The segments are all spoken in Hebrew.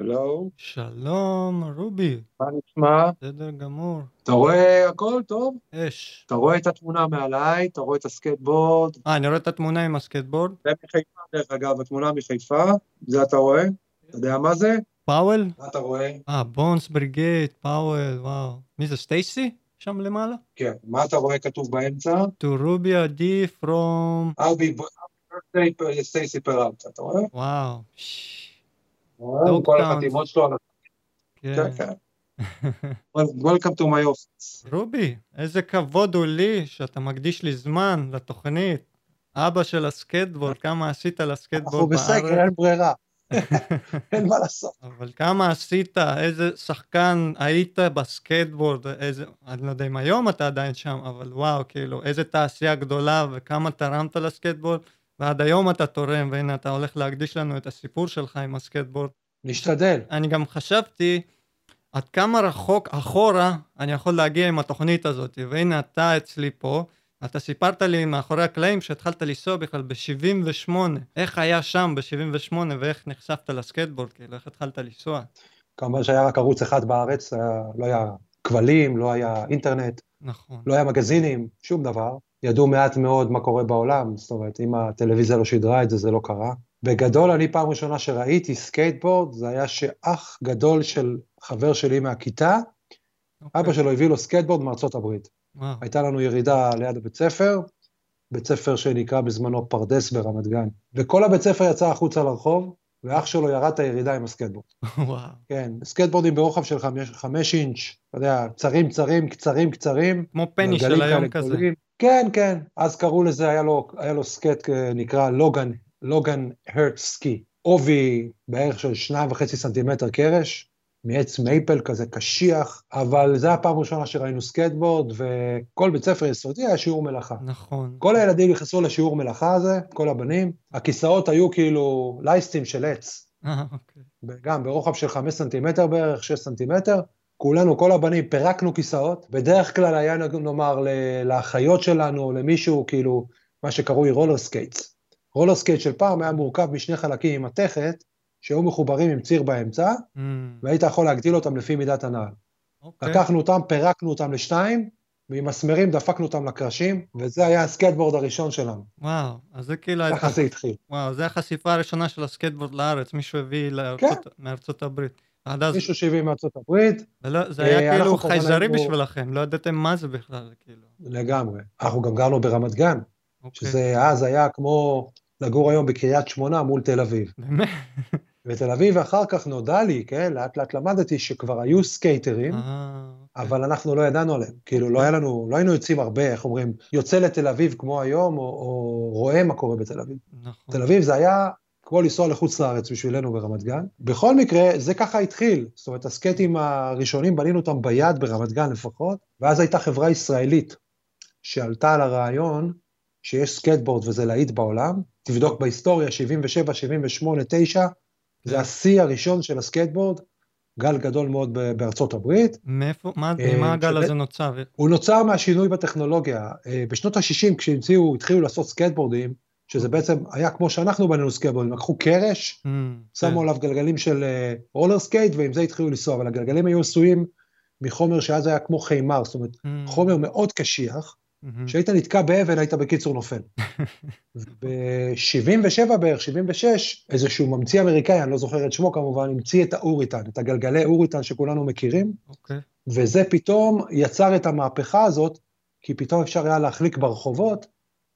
הלו, שלום, רובי, מה נשמע? בסדר גמור. אתה רואה הכל טוב? אש. אתה רואה את התמונה מעליי, אתה רואה את הסקייטבורד, אה, אני רואה את התמונה עם הסקייטבורד. זה מחיפה דרך אגב, התמונה מחיפה, זה אתה רואה? אתה יודע מה זה? Powell? מה אתה רואה? אה, Bones Brigade, Powell, וואו. מי זה, סטייסי? שם למעלה? כן, מה אתה רואה כתוב באמצע? To Ruby D from... I'll be birthday סטייסי פרלטה, אתה רואה? וואו. ש- רואה? דוג כל טאונס. החתימות שלו על ה... כן. כן, כן. Welcome to my office. רובי, איזה כבוד הוא לי שאתה מקדיש לי זמן לתוכנית. אבא של הסקטבורד, כמה עשית אנחנו לסקטבורד בסגר, בארץ. אין ברירה. אין מה לעשות. אבל כמה עשית, איזה שחקן היית בסקייטבורד, איזה, אני לא יודע אם היום אתה עדיין שם, אבל וואו, כאילו, איזה תעשייה גדולה וכמה תרמת לסקייטבורד, ועד היום אתה תורם, והנה אתה הולך להקדיש לנו את הסיפור שלך עם הסקייטבורד. נשתדל. אני גם חשבתי עד כמה רחוק אחורה אני יכול להגיע עם התוכנית הזאת, והנה אתה אצלי פה, אתה סיפרת לי מאחורי הקלעים שהתחלת לנסוע בכלל ב-78, איך היה שם ב-78 ואיך נחשפת לסקייטבורד, כאילו, איך התחלת לנסוע. כמובן שהיה רק ערוץ אחד בארץ, היה- לא היה כבלים, לא היה אינטרנט. נכון. לא היה מגזינים, שום דבר. ידעו מעט מאוד מה קורה בעולם, זאת אומרת, אם הטלוויזיה לא שידרה את זה, זה לא קרה. בגדול, אני פעם ראשונה שראיתי סקייטבורד, זה היה שאח גדול של חבר שלי מהכיתה, אוקיי. אבא שלו הביא לו סקייטבורד מארצות הברית. וואו. הייתה לנו ירידה ליד הבית ספר, בית ספר שנקרא בזמנו פרדס ברמת גן, וכל הבית ספר יצא החוצה לרחוב, ואח שלו ירד את הירידה עם הסקייטבורד. וואו. כן, סקייטבורדים ברוחב של חמש, חמש אינץ', אתה יודע, צרים צרים, קצרים קצרים, כמו Penny של היום כזה. כן, כן, אז קראו לזה, היה לו, היה לו סקייט אה, נקרא Logan, Logan Earth Ski. עובי בערך של שניים וחצי סנטימטר קרש, מעץ מייפל כזה קשיח, אבל זה הפעם הראשונה שראינו סקייטבורד, וכל בית ספר יסודי היה שיעור מלאכה. נכון. כל הילדים נכנסו לשיעור מלאכה הזה, כל הבנים, הכיסאות היו כאילו לייסטים של עץ, אה, אוקיי. גם ברוחב של 5 סנטימטר בערך, 6 סנטימטר. כולנו, כל הבנים, פירקנו כיסאות. בדרך כלל היה, נאמר, לאחיות שלנו, או למישהו, כאילו, מה שקרוי roller skates. roller skate של פעם היה מורכב משני חלקים עם מתכת, שהיו מחוברים עם ציר באמצע, אמ, והיית יכול להגדיל אותם לפי מידת הנעל. אוקיי. לקחנו אותם, פירקנו אותם לשתיים, ועם מסמרים דפקנו אותם לקרשים, וזה היה הסקייטבורד הראשון שלנו. וואו, אז זה כאילו, ככה זה התחיל. וואו, זה החשיפה הראשונה של הסקייטבורד לארץ, מישהו הביא לארצות- מארצות הברית. עד אז, מישהו שהביא מארצות הברית, זה לא- זה אה, היה אנחנו כאילו חייזרי היינו- בשבילכם, לא ידעתם מה זה בכלל, כאילו. לגמרי. אנחנו גם גרנו ברמת גן, אוקיי. שזה אז היה כמו לגור היום בקריית שמונה מול תל אביב. באמת? בתל אביב אחר כך נודע לי, כן, לאט לאט למדתי שכבר היו סקייטרים, אה, אבל אנחנו לא ידענו עליהם. כאילו, לא היה לנו, לא היינו יוצאים הרבה, איך אומרים, יוצא לתל אביב כמו היום, או, או רואה מה קורה בתל אביב. נכון. תל אביב זה היה כמו לנסוע לחוץ לארץ בשבילנו ברמת גן. בכל מקרה, זה ככה התחיל. זאת אומרת, הסקייטים הראשונים, בנינו אותם ביד ברמת גן לפחות, ואז הייתה חברה ישראלית שעלתה על הרעיון שיש סקייטבורד וזה להיט בעולם. תבדוק בהיסטוריה, 77, 78, 9, זה. השיא הראשון של הסקייטבורד, גל גדול מאוד בארצות הברית. מאיפה, מה, אה, ממה הגל הזה נוצר? הוא נוצר מהשינוי בטכנולוגיה. אה, בשנות ה-60, כשהמציאו, התחילו לעשות סקייטבורדים, שזה בעצם היה כמו שאנחנו בנינו סקייטבורדים, לקחו קרש, שמו כן. עליו גלגלים של אה, roller skate, ועם זה התחילו לנסוע, אבל הגלגלים היו עשויים מחומר שאז היה כמו חימר, זאת אומרת, אמ, חומר מאוד קשיח, כשהיית נתקע באבן היית בקיצור נופל. ב-77 בערך, 76, איזשהו ממציא אמריקאי, אני לא זוכר את שמו כמובן, המציא את האוריתן, את הגלגלי אוריתן שכולנו מכירים, אוקיי. וזה פתאום יצר את המהפכה הזאת, כי פתאום אפשר היה להחליק ברחובות,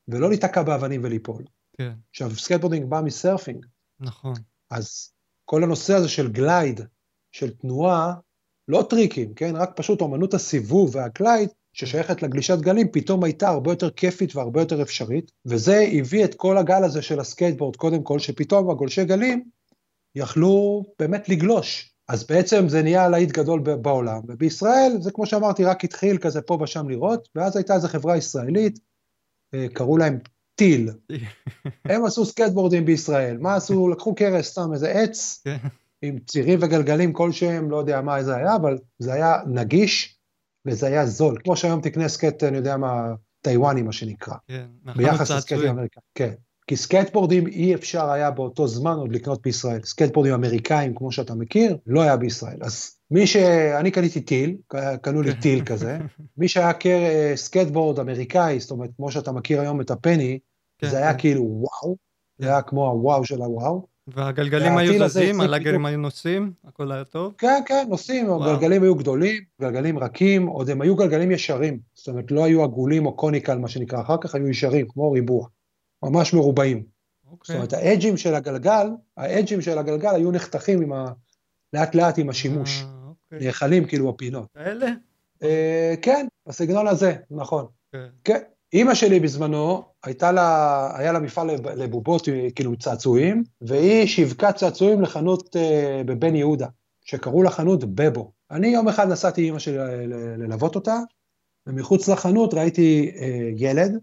ולא להיתקע באבנים וליפול. כן, עכשיו, skateboarding בא מ surfing, נכון. אז כל הנושא הזה של glide, של תנועה, לא טריקים, כן? רק פשוט אומנות הסיבוב וה glide, ששייכת לגלישת גלים, פתאום הייתה הרבה יותר כיפית והרבה יותר אפשרית, וזה הביא את כל הגל הזה של הסקייטבורד, קודם כל, שפתאום הגולשי גלים יכלו באמת לגלוש. אז בעצם זה נהיה להיט גדול בעולם, ובישראל זה כמו שאמרתי, רק התחיל כזה פה ושם לראות, ואז הייתה איזו חברה ישראלית, אה, קראו להם טיל. הם עשו סקייטבורדים בישראל, מה עשו? לקחו קרש, סתם איזה עץ, כן. עם צירים וגלגלים כלשהם, לא יודע מה זה היה, אבל זה היה נגיש וזה היה זול. כמו שהיום תקנה סקייט, אני יודע מה, טאיוואני מה שנקרא. כן, ביחס מהחנות לסקייטים צעצועים. האמריקאים. כן. כי סקייטבורדים אי אפשר היה באותו זמן עוד לקנות בישראל. סקייטבורדים אמריקאים, כמו שאתה מכיר, לא היה בישראל. אז מי ש... אני קניתי טיל, קנו לי טיל כזה. מי שהיה קר... סקייטבורד אמריקאי, זאת אומרת, כמו שאתה מכיר היום את ה Penny, כן, זה היה כן. כאילו וואו, זה היה כמו הוואו של הוואו. והגלגלים היו זזים, הלגרים היו נוסעים, הכל היה טוב? כן, כן, נוסעים, הגלגלים היו גדולים, גלגלים רכים, עוד הם היו גלגלים ישרים, זאת אומרת, לא היו עגולים או conical, מה שנקרא, אחר כך היו ישרים, כמו ריבוע, ממש מרובעים. אוקיי. זאת אומרת, האדג'ים של הגלגל, האדג'ים של הגלגל היו נחתכים עם ה... לאט לאט עם השימוש. אה, אוקיי. Knuckle-ים כאילו הפינות. כאלה? אה, כן, בסגנון הזה, נכון. כן. אימא שלי בזמנו, הייתה לה, היה לה מפעל לבובות, כאילו צעצועים, והיא שיווקה צעצועים לחנות אה, בבן יהודה, שקראו לה חנות בבו. אני יום אחד נסעתי אימא שלי ללוות אותה, ומחוץ לחנות ראיתי אה, ילד,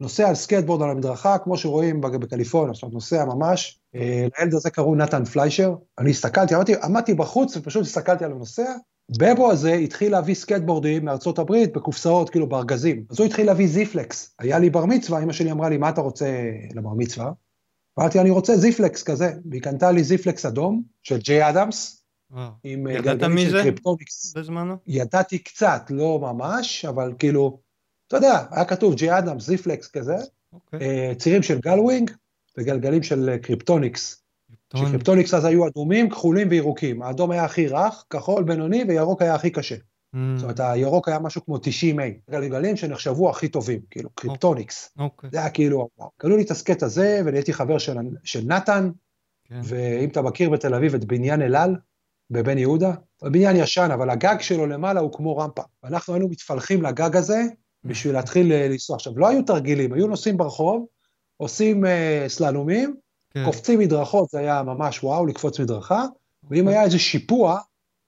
נוסע על סקייטבורד על המדרכה, כמו שרואים בקליפורניה, זאת אומרת, נוסע ממש. אה, לילד הזה קראו נתן פליישר. אני הסתכלתי, עמדתי בחוץ ופשוט הסתכלתי על הנוסע, בבו הזה התחיל להביא סקייטבורדים מארצות הברית בקופסאות, כאילו בארגזים. אז הוא התחיל להביא Z-Flex. היה לי בר מצווה, אמא שלי אמרה לי, מה אתה רוצה לבר מצווה? אמרתי, אני רוצה Z-Flex כזה. והיא קנתה לי Z-Flex אדום של ג'יי אדמס. עם אה, גלגלים של קריפטוניקס. בזמנו? ידעתי קצת, לא ממש, אבל כאילו, אתה יודע, היה כתוב ג'יי אדמס, Z-Flex כזה. Okay. אוקיי. אה, צירים של Gullwing וגלגלים של אה, קריפטוניקס. שקריפטוניקס אז היו אדומים, כחולים וירוקים. האדום היה הכי רך, כחול, בינוני, וירוק היה הכי קשה. Mm. זאת אומרת, הירוק היה משהו כמו 90A. גלגלים שנחשבו הכי טובים, כאילו, קריפטוניקס. אוקיי. זה היה כאילו, קנו לי את הסקייט הזה, ונהייתי חבר של, של נתן, כן. ואם אתה מכיר בתל אביב את בניין אל על, בבן יהודה, בניין ישן, אבל הגג שלו למעלה הוא כמו רמפה. ואנחנו היינו מתפלחים לגג הזה בשביל להתחיל אה, לנסוע. עכשיו, לא היו תרגילים, היו נוסעים ברחוב, עושים uh, סללומים, כן. קופצים מדרכות, זה היה ממש וואו, לקפוץ מדרכה, ואם אוקיי. היה איזה שיפוע,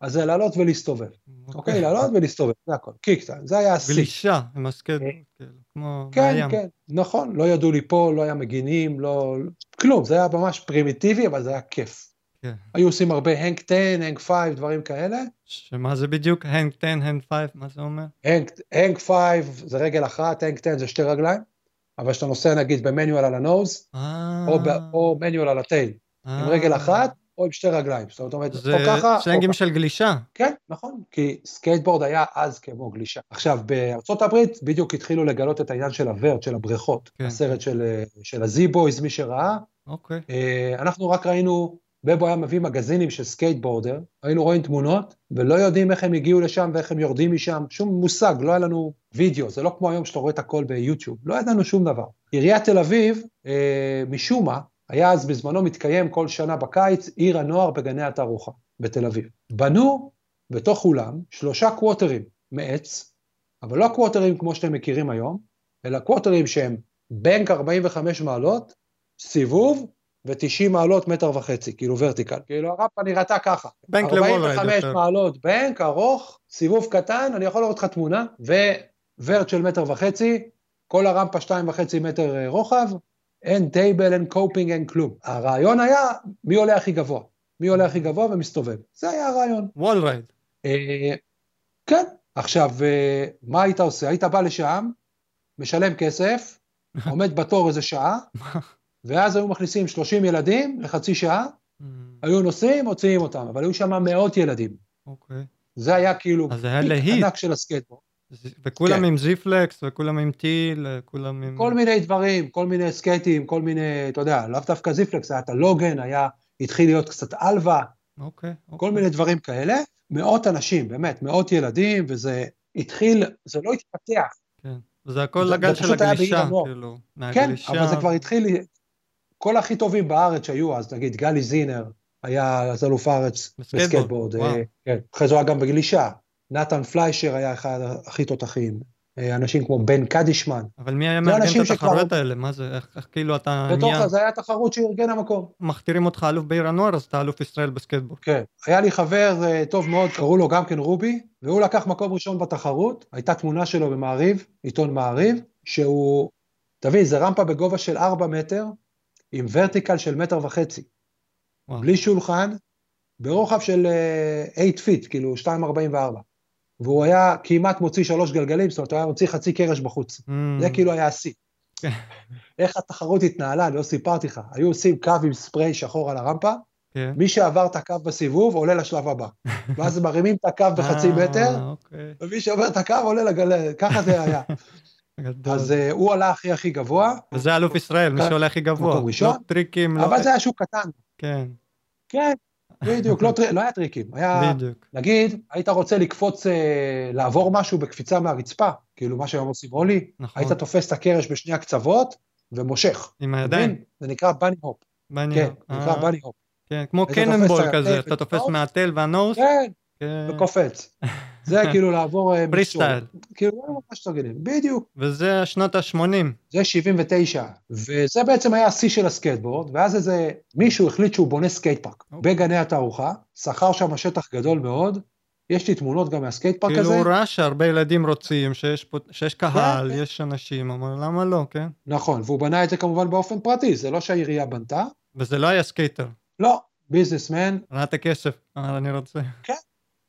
אז זה לעלות ולהסתובב. אוקיי, אוקיי לעלות ולהסתובב, זה הכל, kick tail, זה היה השיא. גלישה, הסקייט, אה, כאילו, כמו כן, מהים. כן, נכון, לא ידעו ליפול, לא היה מגינים, לא... כלום, זה היה ממש פרימיטיבי, אבל זה היה כיף. כן. היו עושים הרבה hang ten, hang five, דברים כאלה. שמה זה בדיוק? hang ten, hang five, מה זה אומר? hang five זה רגל אחת, hang ten זה שתי רגליים. אבל כשאתה נוסע נגיד ב manual על ה nose, או, או manual על ה tail, עם רגל אחת, או עם שתי רגליים. זאת אומרת, זה או ככה... זה סלנגים של גלישה. כן, נכון, כי סקייטבורד היה אז כמו גלישה. עכשיו, בארצות הברית בדיוק התחילו לגלות את העניין של ה vert, של הבריכות. כן. הסרט של, של ה Z-Boys, מי שראה. אוקיי. אנחנו רק ראינו בבו היה מביא מגזינים של Skateboarder, היינו רואים תמונות, ולא יודעים איך הם הגיעו לשם ואיך הם יורדים משם, שום מושג, לא היה לנו וידאו, זה לא כמו היום שאתה רואה את הכל ביוטיוב, לא ידענו שום דבר. עיריית תל אביב, אה, משום מה, היה אז בזמנו מתקיים כל שנה בקיץ עיר הנוער בגני התערוכה בתל אביב. בנו בתוך אולם שלושה quarter-ים מעץ, אבל לא quarter-ים כמו שאתם מכירים היום, אלא quarter-ים שהם בנק 45 מעלות, סיבוב ו-90 מעלות מטר וחצי, כאילו vertical. כאילו הרמפה נראתה ככה. בנק למול 45 מעלות בנק, ארוך, סיבוב קטן, אני יכול לראות לך תמונה, vert של מטר וחצי, כל הרמפה 2.5 מטר אה, רוחב, אין table, אין coping, אין כלום. הרעיון היה, מי עולה הכי גבוה? מי עולה הכי גבוה ומסתובב. זה היה הרעיון. wall ride. אה, כן. עכשיו, אה, מה היית עושה? היית בא לשם, משלם כסף, עומד בתור איזה שעה, ואז היו מכניסים 30 ילדים לחצי שעה, mm. היו נוסעים, מוציאים אותם, אבל היו שם מאות ילדים. אוקיי. זה היה כאילו אז זה היה להיט. ענק של הסקייטבורד. וכולם כן. עם Z-Flex, וכולם עם tail, כולם עם... כל מיני דברים, כל מיני סקייטים, כל מיני, אתה יודע, לאו דווקא Z-Flex, היה את ה Logan, היה, התחיל להיות קצת Alva, אוקיי, אוקיי. כל מיני דברים כאלה. מאות אנשים, באמת, מאות ילדים, וזה התחיל, זה לא התפתח. כן, וזה הכל לגל של הגלישה, כאילו, מהגלישה. כן, אבל זה כבר התחיל, כל הכי טובים בארץ שהיו אז, נגיד גלי זינר, היה אז אלוף הארץ בסקטבורד, אה, כן. אחרי זה הוא היה גם בגלישה, נתן פליישר היה אחד הכי תותחים, אה, אנשים כמו בן קדישמן. אבל מי היה מארגן את התחרויות האלה? מה זה, איך, איך כאילו אתה בתוך נהיה... זה היה תחרות שארגן המקום. מכתירים אותך אלוף בעיר הנוער, אז אתה אלוף ישראל בסקייטבורד. כן, היה לי חבר אה, טוב מאוד, קראו לו גם כן רובי, והוא לקח מקום ראשון בתחרות, הייתה תמונה שלו במעריב, עיתון מעריב, שהוא, תבין, זה רמפה בגובה של 4 מטר, עם vertical של מטר וחצי. וואו. בלי שולחן, ברוחב של 8 uh, feet, כאילו 2.44. והוא היה כמעט מוציא שלוש גלגלים, זאת אומרת, הוא היה מוציא חצי קרש בחוץ. Mm. זה כאילו היה השיא. איך התחרות התנהלה, אני לא סיפרתי לך. היו עושים קו עם ספרי שחור על הרמפה, כן. מי שעבר את הקו בסיבוב עולה לשלב הבא. ואז מרימים את הקו בחצי אה, מטר, אוקיי. ומי שעובר את הקו עולה לגל... ככה זה היה. אז אה, הוא עלה הכי הכי גבוה, וזה אלוף ישראל, מי כן. שעולה הכי גבוה. מקום ראשון. לא טריקים, לא... אבל זה היה שוק קטן. כן, כן, בדיוק, לא, לא היה טריקים. היה, בדיוק. נגיד, היית רוצה לקפוץ, אה, לעבור משהו בקפיצה מהרצפה, כאילו מה שהיום עושים אולי, נכון. היית תופס את הקרש בשני הקצוות ומושך. עם הידיים. זה נקרא bunny hop. bunny- כן, זה נקרא אה, bunny hop. כן, כמו cannonball כזה, אתה תופס. מה tail וה nose. כן, כן. וקופץ. זה כאילו לעבור... אה, free. style. כאילו, זה ממש תרגילים. בדיוק. וזה שנות ה-80. זה 79, וזה בעצם היה השיא של הסקייטבורד, ואז איזה מישהו החליט שהוא בונה skate park אוקיי. בגני התערוכה, שכר שם שטח גדול מאוד, יש לי תמונות גם מה skate park כאילו הזה, הוא ראה שהרבה ילדים רוצים, שיש פה- שיש קהל, כן. יש אנשים, אמר למה לא, כן? נכון, והוא בנה את זה כמובן באופן פרטי, זה לא שהעירייה בנתה, וזה לא היה skater, לא, businessman, ראה את הכסף, אני רוצה.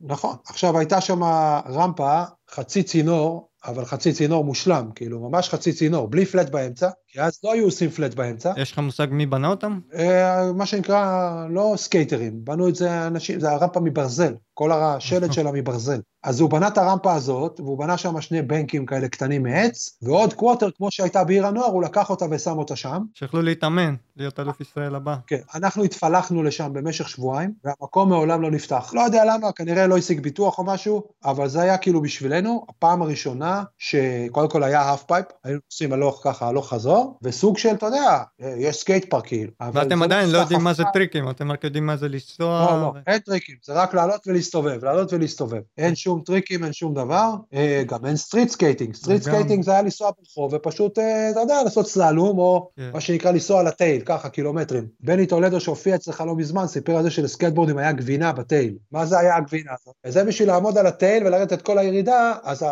נכון. עכשיו הייתה שם רמפה, חצי צינור, אבל חצי צינור מושלם, כאילו ממש חצי צינור, בלי flat באמצע, כי אז לא היו עושים flat באמצע, יש לך מושג מי בנה אותם? אה, מה שנקרא, לא skater-ים, בנו את זה אנשים, זה הרמפה מברזל, כל השלד שלה מברזל. אז הוא בנה את הרמפה הזאת, והוא בנה שם שני bank-ים כאלה קטנים מעץ, ועוד quarter, כמו שהייתה בעיר הנוער, הוא לקח אותה ושם אותה שם. שיכלו להתאמן, להיות אלוף ישראל הבא. כן, אנחנו התפלחנו לשם במשך שבועיים, והמקום מעולם לא נפתח. לא יודע למה, כנראה לא השיג ביטוח או משהו, אבל זה היה כאילו בשבילנו הפעם הראשונה שקודם כל היה half pipe, היינו נוסעים הלוך ככה, הלוך חזור, וסוג של, אתה יודע, יש skate park כאילו. ואתם עדיין לא יודעים מה זה. טריקים, אתם רק יודעים מה זה לנסוע. לא, לא, אין טריקים, זה רק לעלות ולהסתובב, לעלות ולהסתובב. אין שום טריקים, אין שום דבר, אה, גם אין street skating. street וגם- skating זה היה לנסוע ברחוב ופשוט, אה, אתה יודע, לעשות סללום, או כן. מה שנקרא לנסוע על ה tail, ככה קילומטרים. בני טולדו שהופיע אצלך לא מזמן, סיפר על זה שלסקייטבורדים היה גבינה ב tail. מה זה היה הגבינה הזאת? וזה בשביל לעמוד על ה tail ולרדת את כל הירידה, אז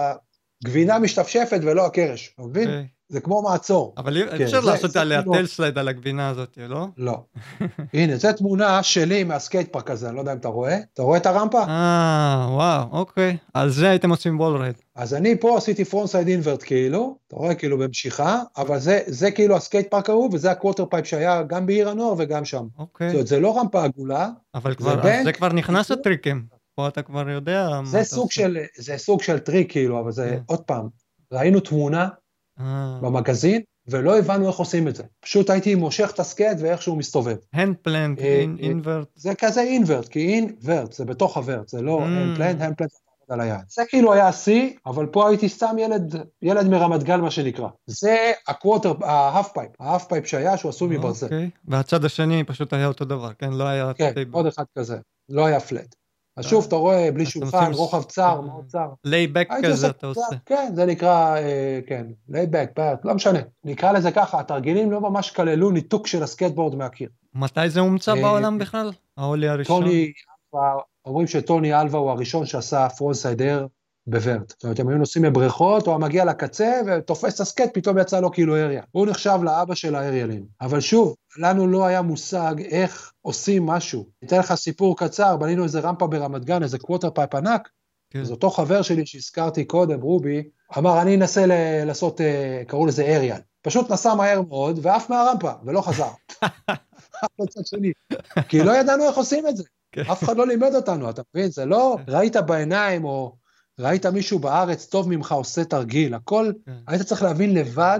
הגבינה משתפשפת ולא הקרש, אתה מבין? אוקיי. זה כמו מעצור. אבל כן, אפשר זה- לעשות זה עליה כאילו- טל סלייד על הגבינה הזאת, לא? לא. הנה, זו תמונה שלי מה skate park הזה, אני לא יודע אם אתה רואה. אתה רואה את הרמפה? אה, וואו, אוקיי. על זה הייתם עושים bowl ride. אז אני פה עשיתי frontside invert כאילו, אתה רואה כאילו במשיכה, אבל זה, זה כאילו ה skate park ההוא, וזה ה quarter pipe שהיה גם בעיר הנוער וגם שם. זאת אוקיי. אומרת, זה לא רמפה עגולה, אבל כבר, אז בנק, זה כבר נכנס לטריקים. פה אתה כבר יודע זה סוג. של, זה סוג של טריק כאילו, אבל זה, כן. עוד פעם, ראינו תמונה במגזין, ולא הבנו איך עושים את זה. פשוט הייתי מושך את ה skate ואיכשהו מסתובב. hand plant, אה, אה, invert. זה כזה invert, כי invert זה בתוך ה vert, זה לא Mm. hand plant, hand plant זה על היד. זה כאילו היה השיא, אבל פה הייתי סתם ילד, ילד מרמת גן מה שנקרא. זה ה quarter, ה half pipe, ה half pipe שהיה שהוא עשוי מברזל. אוקיי. והצד השני פשוט היה אותו דבר, כן? לא היה... כן. עוד אחד כזה, לא היה flat. אז שוב, אתה רואה, בלי שולחן, רוחב צר, אה, מאוד צר. layback הייתי כזה אתה עושה. כן, זה נקרא, אה, כן, layback, לא משנה. נקרא לזה ככה, התרגילים לא ממש כללו ניתוק של הסקטבורד מהקיר. מתי זה הומצא אה, בעולם בכלל? ה ollie הראשון? טוני אומרים שטוני אלווה הוא הראשון שעשה frontside air ב vert. זאת אומרת, הם היו נוסעים לבריכות, הוא היה מגיע לקצה ותופס את הסקייט, פתאום יצא לו כאילו אריה. הוא נחשב לאבא של האריאלים. אבל שוב, לנו לא היה מושג איך עושים משהו. אתן לך סיפור קצר, בנינו איזה רמפה ברמת גן, איזה quarter pipe ענק, כן. אז אותו חבר שלי שהזכרתי קודם, רובי, אמר, אני אנסה ל- לעשות, אה, קראו לזה aerial. פשוט נסע מהר מאוד ועף מהרמפה, ולא חזר. עף לצד שני. כי לא ידענו איך עושים את זה. כן. אף אחד לא לימד אותנו, אתה מבין? זה לא ראית בעיניים, או ראית מישהו בארץ טוב ממך עושה תרגיל, הכל, כן. היית צריך להבין לבד,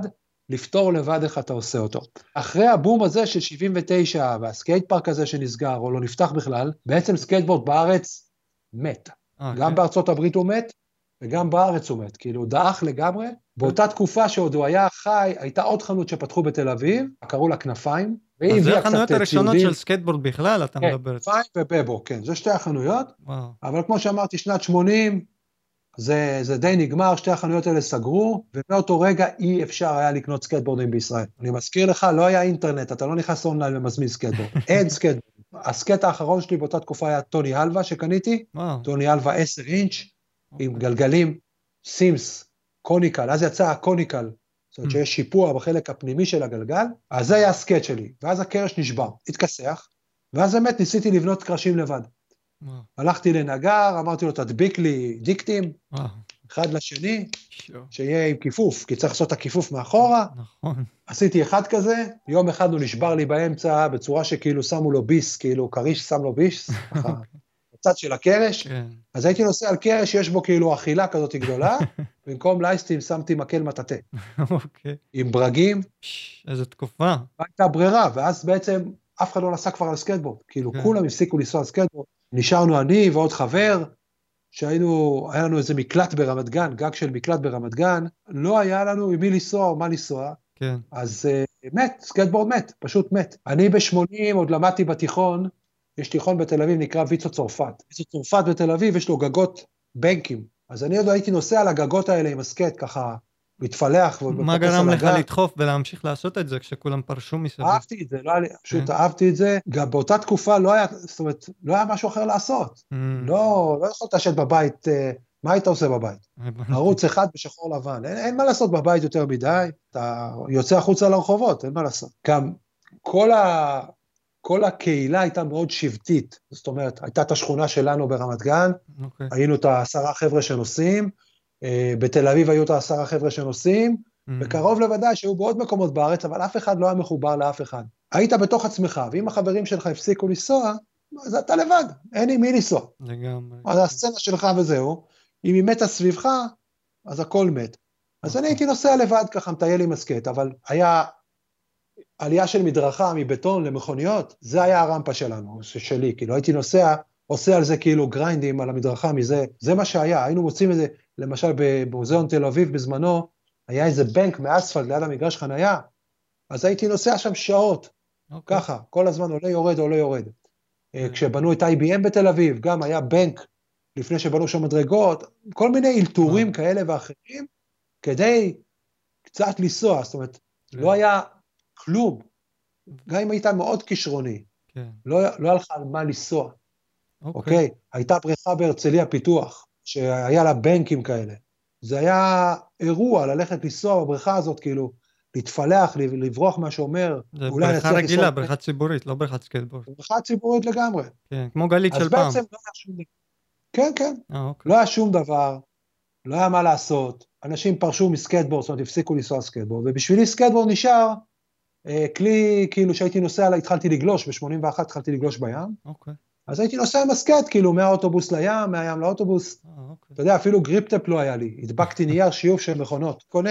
לפתור לבד איך אתה עושה אותו. אחרי הבום הזה של 79, וה skate park הזה שנסגר, או לא נפתח בכלל, בעצם סקייטבורד בארץ מת. אה, גם כן. בארצות הברית הוא מת, וגם בארץ הוא מת, כאילו דעך לגמרי. באותה תקופה שעוד הוא היה חי, הייתה עוד חנות שפתחו בתל אביב, קראו לה כנפיים, והיא אז זה החנויות הראשונות ציודים. של סקייטבורד בכלל, אתה כן, מדבר. כנפיים ובבו, כן, זה שתי החנויות, וואו. אבל כמו שאמרתי, שנת 80, זה, זה די נגמר, שתי החנויות האלה סגרו, ומאותו רגע אי אפשר היה לקנות סקייטבורדים בישראל. אני מזכיר לך, לא היה אינטרנט, אתה לא נכנס אונליין ומזמין סקייטבורד, אין סקייטבורד. ה skate האחרון שלי באותה תקופה היה טוני אלווה שקניתי, וואו. טוני אלווה 10 אינץ', עם אוקיי. גלגלים, סימס, conical, אז יצא ה conical, זאת אומרת Mm. שיש שיפוע בחלק הפנימי של הגלגל, אז זה היה ה skate שלי, ואז הקרש נשבר, התכסח, ואז באמת ניסיתי לבנות קרשים לבד. הלכתי לנגר, אמרתי לו, תדביק לי דיקטים. אחד לשני, שיהיה עם כיפוף, כי צריך לעשות את הכיפוף מאחורה. נכון. עשיתי אחד כזה, יום אחד הוא נשבר לי באמצע בצורה שכאילו שמו לו ביס, כאילו כריש שם לו ביס, ככה, בצד של הקרש. כן. אז הייתי נוסע על קרש שיש בו כאילו אכילה כזאת גדולה, במקום לטייסטים שמתי מקל מטאטא, אוקיי. עם ברגים, איזה תקופה. הייתה ברירה, ואז בעצם אף אחד לא נסע כבר על סקייטבורד, כאילו כן. כולם הפסיקו לנסוע על סקייטבורד, נשארנו אני ועוד חבר, שהיינו, היה לנו איזה מקלט ברמת גן, גג של מקלט ברמת גן, לא היה לנו עם מי לנסוע או מה לנסוע, כן. אז uh, מת, סקייטבורד מת, פשוט מת. אני ב-80 עוד למדתי בתיכון, יש תיכון בתל אביב נקרא ויצו צרפת. ויצו צרפת בתל אביב יש לו גגות banks, אז אני עוד הייתי נוסע על הגגות האלה עם ה skate, ככה מתפלח מה גרם לך. לדחוף ולהמשיך לעשות את זה כשכולם פרשו מסביב? אהבתי את זה, לא היה לי, פשוט כן. אהבתי את זה. גם באותה תקופה לא היה, זאת אומרת, לא היה משהו אחר לעשות. Mm, לא, לא יכולת לשבת בבית, אה, מה היית עושה בבית? ערוץ אחד בשחור לבן, אין, אין מה לעשות בבית יותר מדי, אתה יוצא החוצה לרחובות, אין מה לעשות. גם כל, ה, כל הקהילה הייתה מאוד שבטית, זאת אומרת, הייתה את השכונה שלנו ברמת גן, אוקיי. היינו את העשרה חבר'ה שנוסעים, בתל אביב היו את העשרה חבר'ה שנוסעים, Mm, וקרוב לוודאי שהיו בעוד מקומות בארץ, אבל אף אחד לא היה מחובר לאף אחד. היית בתוך עצמך, ואם החברים שלך הפסיקו לנסוע, אז אתה לבד, אין עם מי לנסוע. לגמרי. אז הסצנה שלך וזהו, אם היא מתה סביבך, אז הכל מת. אז אני הייתי נוסע לבד ככה, מטייל עם הסקט, אבל היה עלייה של מדרכה מבטון למכוניות, זה היה הרמפה שלנו, שלי, כאילו הייתי נוסע, עושה על זה כאילו גריינדים על המדרכה מזה, זה מה שהיה, היינו מוצאים את זה, למשל במוזיאון תל אביב בזמנו, היה איזה בנק מאספלט ליד המגרש חנייה, אז הייתי נוסע שם שעות, אוקיי. ככה, כל הזמן עולה יורד, עולה יורד. אה, כשבנו את IBM בתל אביב, גם היה בנק לפני שבנו שם מדרגות, כל מיני אלתורים כאלה ואחרים, כדי קצת לנסוע, זאת אומרת, כן. לא היה כלום. גם אם היית מאוד כישרוני, כן. לא לא היה לך על מה לנסוע, אוקיי. אוקיי? הייתה בריכה בהרצליה פיתוח, שהיה לה banks כאלה. זה היה אירוע ללכת לנסוע בבריכה הזאת, כאילו, להתפלח, לב- לברוח מהשומר, זה אולי בריכה נצליח רגילה, בריכה ציבורית, לא בריכת סקייטבורד. בריכה ציבורית לגמרי. כן, כמו גלית אז של פעם. בעצם לא היה שום דבר. כן, כן. אה, אוקיי. לא היה שום דבר, לא היה מה לעשות, אנשים פרשו מסקייטבורד, זאת אומרת, הפסיקו לנסוע סקייטבורד, ובשבילי סקייטבורד נשאר אה, כלי, כאילו שהייתי נוסע, התחלתי לגלוש, ב-81 התחלתי לגלוש בים, אוקיי. אז הייתי נוסע עם ה skate, כאילו, מהאוטובוס לים, מהים לאוטובוס, אה, אוקיי. אתה יודע, אפילו griptape לא היה לי, הדבקתי נייר שיוף של מכונות, קונה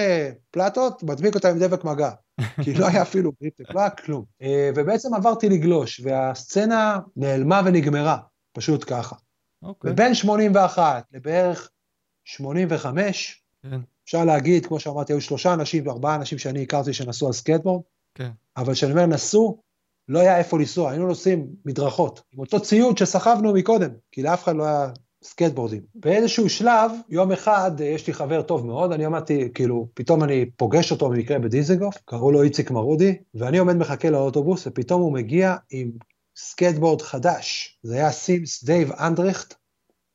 פלטות, מדביק אותה עם דבק מגע, כי לא היה אפילו griptape, לא היה כלום. אה, ובעצם עברתי לגלוש, והסצנה נעלמה ונגמרה, פשוט ככה. אוקיי. ובין 81 לבערך 85, כן. אפשר להגיד, כמו שאמרתי, היו שלושה אנשים, ארבעה אנשים שאני הכרתי שנסעו על סקייטבורד, כן. אבל כשאני אומר נסעו, לא היה איפה לנסוע, היינו נוסעים מדרכות, עם אותו ציוד שסחבנו מקודם, כי לאף אחד לא היה סקייטבורדים. באיזשהו שלב, יום אחד, אה, יש לי חבר טוב מאוד, אני אמרתי, כאילו, פתאום אני פוגש אותו במקרה בדיזנגוף, קראו לו איציק מרודי, ואני עומד מחכה לאוטובוס, ופתאום הוא מגיע עם סקייטבורד חדש. זה היה Sims Dave Andrecht,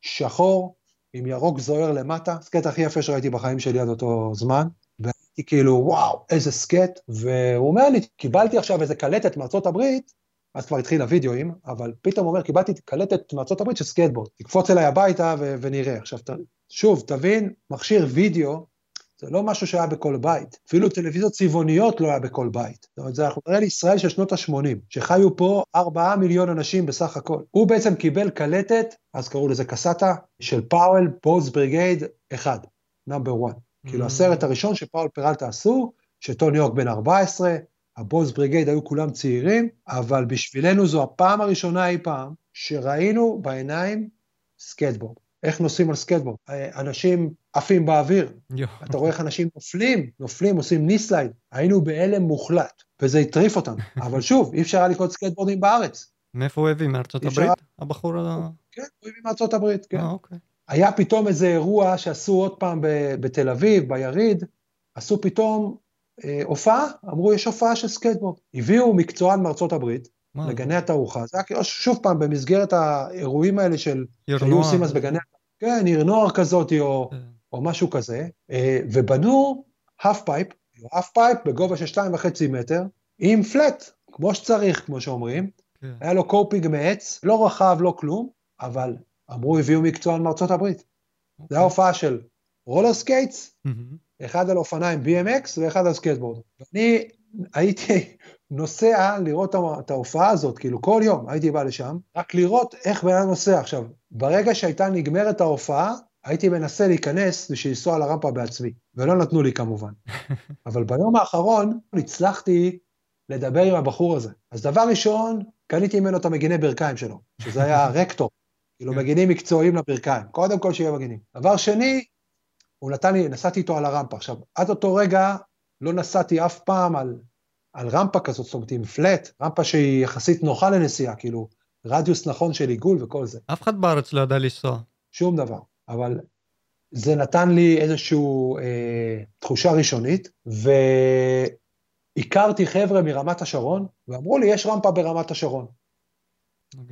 שחור, עם ירוק זוהר למטה, סקייט הכי יפה שראיתי בחיים שלי עד אותו זמן. והייתי כאילו, וואו, איזה סקייט, והוא אומר לי, קיבלתי עכשיו איזה קלטת מארצות הברית, אז כבר התחיל הוידאוים, אבל פתאום הוא אומר, קיבלתי קלטת מארצות הברית של סקייטבורד, תקפוץ אליי הביתה ו- ונראה. עכשיו, ת- שוב, תבין, מכשיר וידאו, זה לא משהו שהיה בכל בית. אפילו טלוויזיות צבעוניות לא היה בכל בית. זאת אומרת, זה אנחנו נראה לישראל של שנות ה-80, שחיו פה 4 מיליון אנשים בסך הכל. הוא בעצם קיבל קלטת, אז קראו לזה קסטה, של Powell Bones Brigade 1, number 1. כאילו. הסרט הראשון ש Powell Peralta עשו, שטוני הוק בן 14, ה Bones Brigade היו כולם צעירים, אבל בשבילנו זו הפעם הראשונה אי פעם שראינו בעיניים סקייטבורד. איך נוסעים על סקייטבורד? אה, אנשים עפים באוויר. אתה רואה איך אנשים נופלים, נופלים, עושים knee slide. היינו בהלם מוחלט, וזה הטריף אותנו. אבל שוב, אי אפשר היה לקנות סקייטבורדים בארץ. מאיפה הוא הביא? מארצות הברית? הבחור ה... כן, הוא הביא מארצות הברית, כן. אה, אוקיי. היה פתאום איזה אירוע שעשו עוד פעם ב- בתל אביב, ביריד, עשו פתאום אה, הופעה, אמרו יש הופעה של סקייטבורד. הביאו מקצוען מארצות הברית, מה? לגני התערוכה, זה היה שוב פעם במסגרת האירועים האלה של, שהיו. עושים אז בגני, כן, עיר נוער כזאת, או, כן. או משהו כזה, אה, ובנו האף פייפ, האף פייפ בגובה של שתיים וחצי מטר, עם flat, כמו שצריך, כמו שאומרים, כן. היה לו coping מעץ, לא רחב, לא כלום, אבל אמרו, הביאו מקצוען מארצות הברית. זו אוקיי. הייתה הופעה של roller skates. אחד על אופניים BMX ואחד על סקייטבורד. ואני הייתי נוסע לראות את ההופעה הזאת, כאילו כל יום הייתי בא לשם, רק לראות איך בן אדם נוסע. עכשיו, ברגע שהייתה נגמרת ההופעה, הייתי מנסה להיכנס בשביל לנסוע על הרמפה בעצמי, ולא נתנו לי כמובן. אבל ביום האחרון הצלחתי לדבר עם הבחור הזה. אז דבר ראשון, קניתי ממנו את המגיני ברכיים שלו, שזה היה רקטור, כאילו כן. מגינים מקצועיים לברכיים, קודם כל שיהיה מגינים. דבר שני, הוא נתן לי, נסעתי איתו על הרמפה. עכשיו, עד אותו רגע לא נסעתי אף פעם על, על רמפה כזאת, זאת אומרת עם פלט, רמפה שהיא יחסית נוחה לנסיעה, כאילו רדיוס נכון של עיגול וכל זה, אף אחד בארץ לא ידע לנסוע. שום דבר. אבל זה נתן לי איזושהי אה, תחושה ראשונית, והכרתי חבר'ה מרמת השרון, ואמרו לי, יש רמפה ברמת השרון.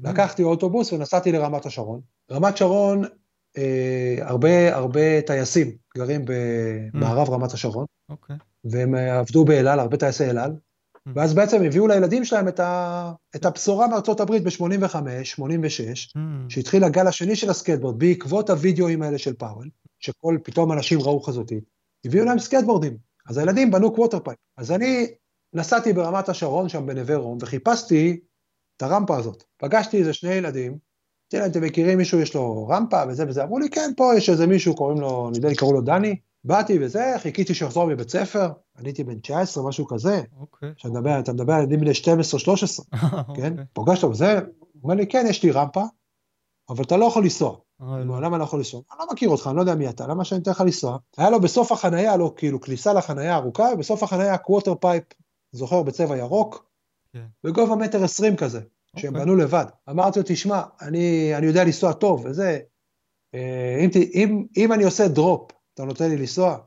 לקחתי אוטובוס ונסעתי לרמת השרון. רמת שרון, אה, הרבה הרבה טייסים גרים במערב רמת השרון, אוקיי. והם אה, עבדו באל על, הרבה טייסי אל על, ואז בעצם הביאו לילדים שלהם את, ה, את הבשורה מארצות הברית ב-85, 86, מהמם. שהתחיל הגל השני של הסקייטבורד, בעקבות הווידאוים האלה של Powell, שכל, פתאום אנשים ראו חזותית, הביאו להם סקייטבורדים. אז הילדים בנו quarter pipe. אז אני נסעתי ברמת השרון, שם בנווה רום, וחיפשתי את הרמפה הזאת. פגשתי איזה שני ילדים, אמרתי להם, אתם מכירים מישהו, יש לו רמפה וזה וזה? אמרו לי, כן, פה יש איזה מישהו, קוראים לו, נדמה לי, קראו לו דני. באתי וזה, חיכיתי שיחזור מבית ספר, אני הייתי בן 19, משהו כזה. אוקיי. אתה מדבר, אתה מדבר על ילדים בני 12-13, כן? אוקיי. פגשת וזה, הוא אומר לי, כן, יש לי רמפה, אבל אתה לא יכול לנסוע. לא. למה אני לא יכול לנסוע? אני לא מכיר אותך, אני לא יודע מי אתה, למה שאני אתן לך לנסוע? היה לו בסוף החנייה, לא כאילו כניסה לחנייה ארוכה, ובסוף החנייה quarter pipe, זוכר, בצבע ירוק. בגובה מטר עשרים כזה, שהם אוקיי. בנו לבד. אמרתי לו, תשמע, אני, אני יודע לנסוע טוב, וזה, אה, אם, אם, אם אני עושה drop, אתה נותן לי לנסוע?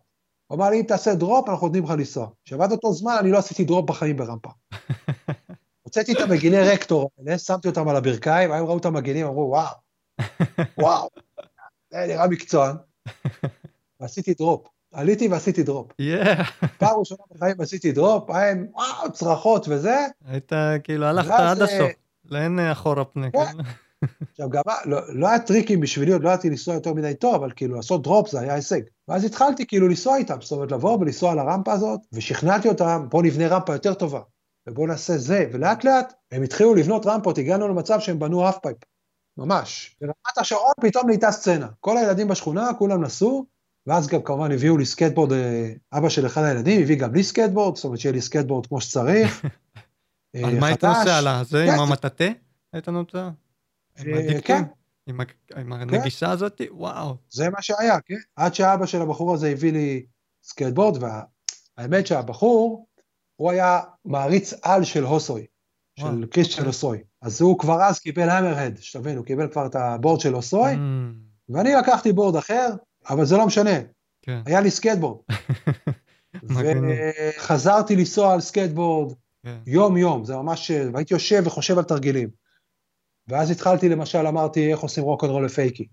הוא אמר לי, אם תעשה drop, אנחנו נותנים לך לנסוע. עכשיו, עד אותו זמן, אני לא עשיתי drop בחיים ברמפה. הוצאתי את המגיני Rector האלה, שמתי אותם על הברכיים, היום ראו את המגינים, אמרו, וואו, וואו, זה נראה מקצוען. ועשיתי drop. עליתי ועשיתי drop. פעם ראשונה בחיים עשיתי drop, היה עם וואו, צרחות וזה. היית, כאילו, הלכת עד אה, הסוף. לאין אה, אחורה פנה. כן. כן? עכשיו גם לא, לא היה טריקים בשבילי, עוד לא ידעתי לנסוע יותר מדי טוב, אבל כאילו לעשות drop זה היה הישג. ואז התחלתי כאילו לנסוע איתם, זאת אומרת לבוא ולנסוע על הרמפה הזאת, ושכנעתי אותם, בואו נבנה רמפה יותר טובה, ובואו נעשה זה, ולאט לאט הם התחילו לבנות רמפות, הגענו למצב שהם בנו half pipe, ממש. ברמת השרון פתאום נהייתה סצנה, כל הילדים בשכונה, כולם נסעו, ואז גם כמובן הביאו לי סקייטבורד, אה, אבא של אחד הילדים הביא גם לי סקייטבורד, זאת אומרת שיהיה לי סקייטבורד כמו שצריך. אה, על מה היית. נוסע? על הזה כן, עם המטאטה? היית נוסע? עם אה? כן. עם ה- עם הנגיסה הזאת? וואו. זה מה שהיה, כן? עד שאבא של הבחור הזה הביא לי סקייטבורד, והאמת שהבחור, הוא היה מעריץ על של הוסוי, של Christian אוקיי. הוסוי. אז הוא כבר אז קיבל ה Hammerhead, שתבין, הוא קיבל כבר את ה board של Hosoi, אמ, ואני לקחתי board אחר, אבל זה לא משנה, כן. היה לי סקייטבורד. וחזרתי לנסוע על סקייטבורד כן. יום-יום, זה ממש, והייתי יושב וחושב על תרגילים. ואז התחלתי, למשל, אמרתי, איך עושים rock and roll ל fakie.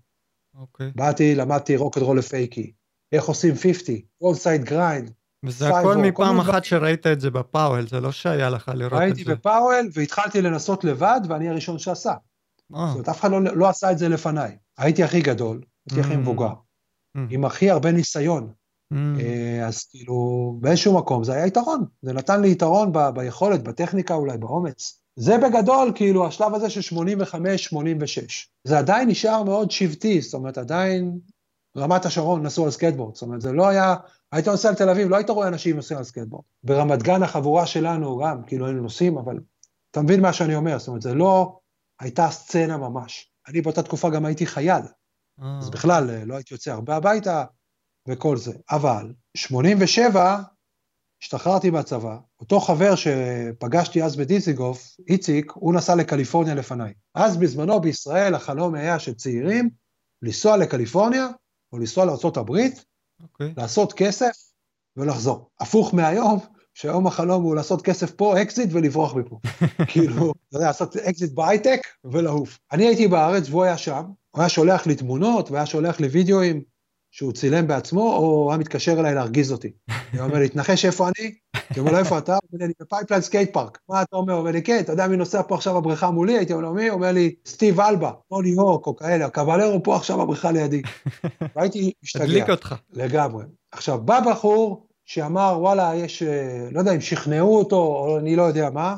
אוקיי. באתי, למדתי rock and roll ל fakie. איך עושים 50, axle grind. וזה הכל מפעם אחת שראית את זה בפאוול, זה לא שהיה לך לראות את הייתי זה. בפאוול והתחלתי לנסות לבד, ואני הראשון שעשה. אה, זאת אומרת, אף אחד לא, לא עשה את זה לפניי. הייתי הכי גדול, הייתי הכי Mm. מבוגר, Mm. עם הכי הרבה ניסיון. אה, אז כאילו, באיזשהו מקום זה היה יתרון. זה נתן לי יתרון ב, ביכולת, בטכניקה אולי, באומץ. זה בגדול, כאילו, השלב הזה של 85-86. זה עדיין נשאר מאוד שבטי, זאת אומרת, עדיין רמת השרון נסעו על סקייטבורד. זאת אומרת, זה לא היה, היית נוסע לתל אביב, לא היית רואה אנשים נוסעים על סקייטבורד. ברמת גן החבורה שלנו גם, כאילו היינו נוסעים, אבל אתה מבין מה שאני אומר, זאת אומרת, זה לא הייתה סצנה ממש. אני באותה תקופה גם הייתי חייל, אז בכלל אה, לא הייתי יוצא הרבה הביתה וכל זה. אבל, 87, השתחררתי מהצבא, אותו חבר שפגשתי אז בדיזיגוף, איציק, הוא נסע לקליפורניה לפניי. אז בזמנו בישראל החלום היה של צעירים לנסוע לקליפורניה או לנסוע לארה"ב, אוקיי. לעשות כסף ולחזור. הפוך מהיום, שהיום החלום הוא לעשות כסף פה, אקזיט ולברוח מפה. כאילו, אתה יודע, לעשות אקזיט בהייטק ולעוף. אני הייתי בארץ והוא היה שם, הוא היה שולח לי תמונות והיה שולח לי וידאוים שהוא צילם בעצמו, או היה מתקשר אליי להרגיז אותי. הוא אומר לי, תנחש איפה אני? אני אומר לו, איפה אתה? הוא אומר לי, אני ב Pipeline skate park. מה אתה אומר? הוא אומר לי, כן, אתה יודע מי נוסע פה עכשיו בבריכה מולי? הייתי אומר לו, מי? הוא אומר לי, סטיב אלבה, או ניו יורק, או כאלה, הקבלרו פה עכשיו בבריכה לידי. והייתי משתגע. הדליק אותך. לגמרי. עכשיו, בא בחור שאמר, וואלה, יש, אה, לא יודע אם שכנעו אותו, או אני לא יודע מה,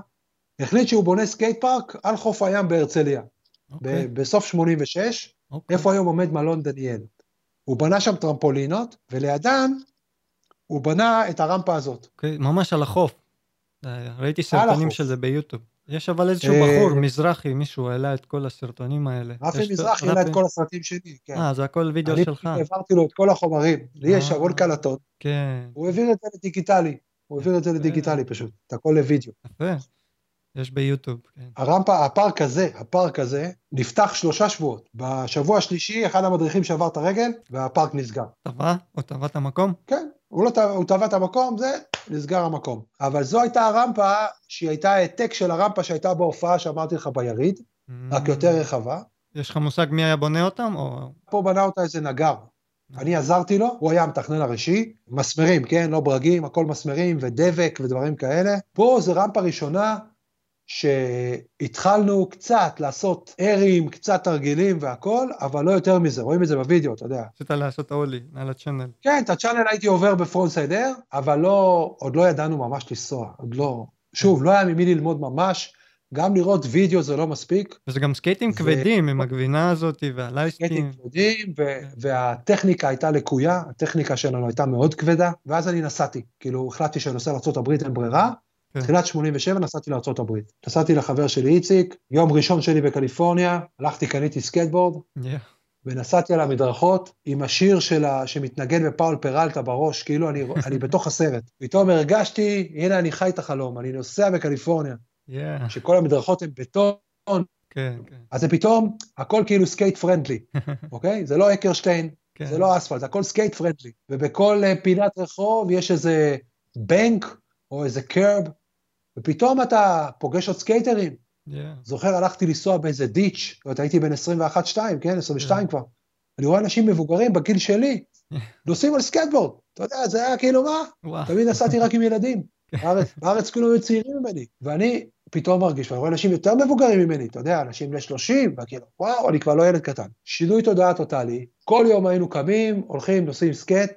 החליט שהוא בונה skate park על חוף הים בהרצליה, אוקיי, ב- בסוף 86, אוקיי. איפה היום עומד מלון דניאל. הוא בנה שם טרמפולינות, ולידן הוא בנה את הרמפה הזאת. אוקיי, ממש על החוף. אה, ראיתי סרטונים. של זה ביוטיוב. יש אבל איזשהו אה, בחור מזרחי, מישהו העלה את כל הסרטונים האלה. רפי מזרחי העלה את כל הסרטים שלי, כן. אה, זה הכל וידאו אני שלך. פשוט העברתי לו את כל החומרים, לי יש אה. המון קלטות, כן, הוא העביר את זה לדיגיטלי, הוא העביר את זה לדיגיטלי פשוט, את הכל לוידאו. יפה. יש ביוטיוב, כן. הרמפה, הפארק הזה, הפארק הזה, נפתח שלושה שבועות. בשבוע השלישי, אחד המדריכים שבר את הרגל, והפארק נסגר. טבע? או טבע את המקום? כן, הוא לא טבע, הוא טבע את המקום, זה, נסגר המקום. אבל זו הייתה הרמפה, שהיא הייתה העתק של הרמפה שהייתה בהופעה שאמרתי לך ביריד, רק יותר רחבה. Mm. יש לך מושג מי היה בונה אותם? או... פה בנה אותה איזה נגר. אני עזרתי לו, הוא היה המתכנן הראשי, מסמרים, כן, לא ברגים, הכל מסמרים ודבק ודברים כאלה. פה זה רמפה ראשונה שהתחלנו קצת לעשות ארים, קצת תרגילים והכל, אבל לא יותר מזה, רואים את זה בווידאו, אתה יודע. רצית לעשות אולי על הצ'אנל. כן, את הצ'אנל הייתי עובר בפרונט סיידר, אבל לא, עוד לא ידענו ממש לנסוע, עוד לא, שוב, לא היה ממי ללמוד ממש, גם לראות וידאו זה לא מספיק, וזה גם סקייטים ו- כבדים עם הגבינה הזאת והלייסטים. כבדים, ו- והטכניקה הייתה לקויה, הטכניקה שלנו הייתה מאוד כבדה, ואז אני נסעתי, כאילו החלטתי שאני נוסע לארה"ב אין ברירה. תחילת 87 נסעתי לארה"ב. נסעתי לחבר שלי איציק, יום ראשון שלי בקליפורניה, הלכתי, קניתי סקייטבורד, Yeah. ונסעתי על המדרכות עם השיר שלה, שמתנגן ב Powell Peralta בראש, כאילו אני, אני בתוך הסרט. פתאום הרגשתי, הנה אני חי את החלום, אני נוסע בקליפורניה, Yeah. שכל המדרכות הן בטון, כן, כן. אז זה פתאום, הכל כאילו skate friendly, אוקיי? זה לא אקרשטיין, כן. זה לא אספלט, זה הכל skate friendly. ובכל אה, פינת רחוב יש איזה בנק או איזה curb, ופתאום אתה פוגש עוד סקייטרים. Yeah. זוכר, הלכתי לנסוע באיזה ditch, זאת אומרת, הייתי בן 21-2, כן? 22 כן. כבר. אני רואה אנשים מבוגרים בגיל שלי, נוסעים על סקייטבורד. אתה יודע, זה היה כאילו, מה? וואו. תמיד נסעתי רק עם ילדים. בארץ, בארץ כאילו היו צעירים ממני. ואני פתאום מרגיש, ואני רואה אנשים יותר מבוגרים ממני, אתה יודע, אנשים בני 30, וכאילו, וואו, אני כבר לא ילד קטן. שינוי תודעה טוטאלי, כל יום היינו קמים, הולכים, נוסעים סקייט,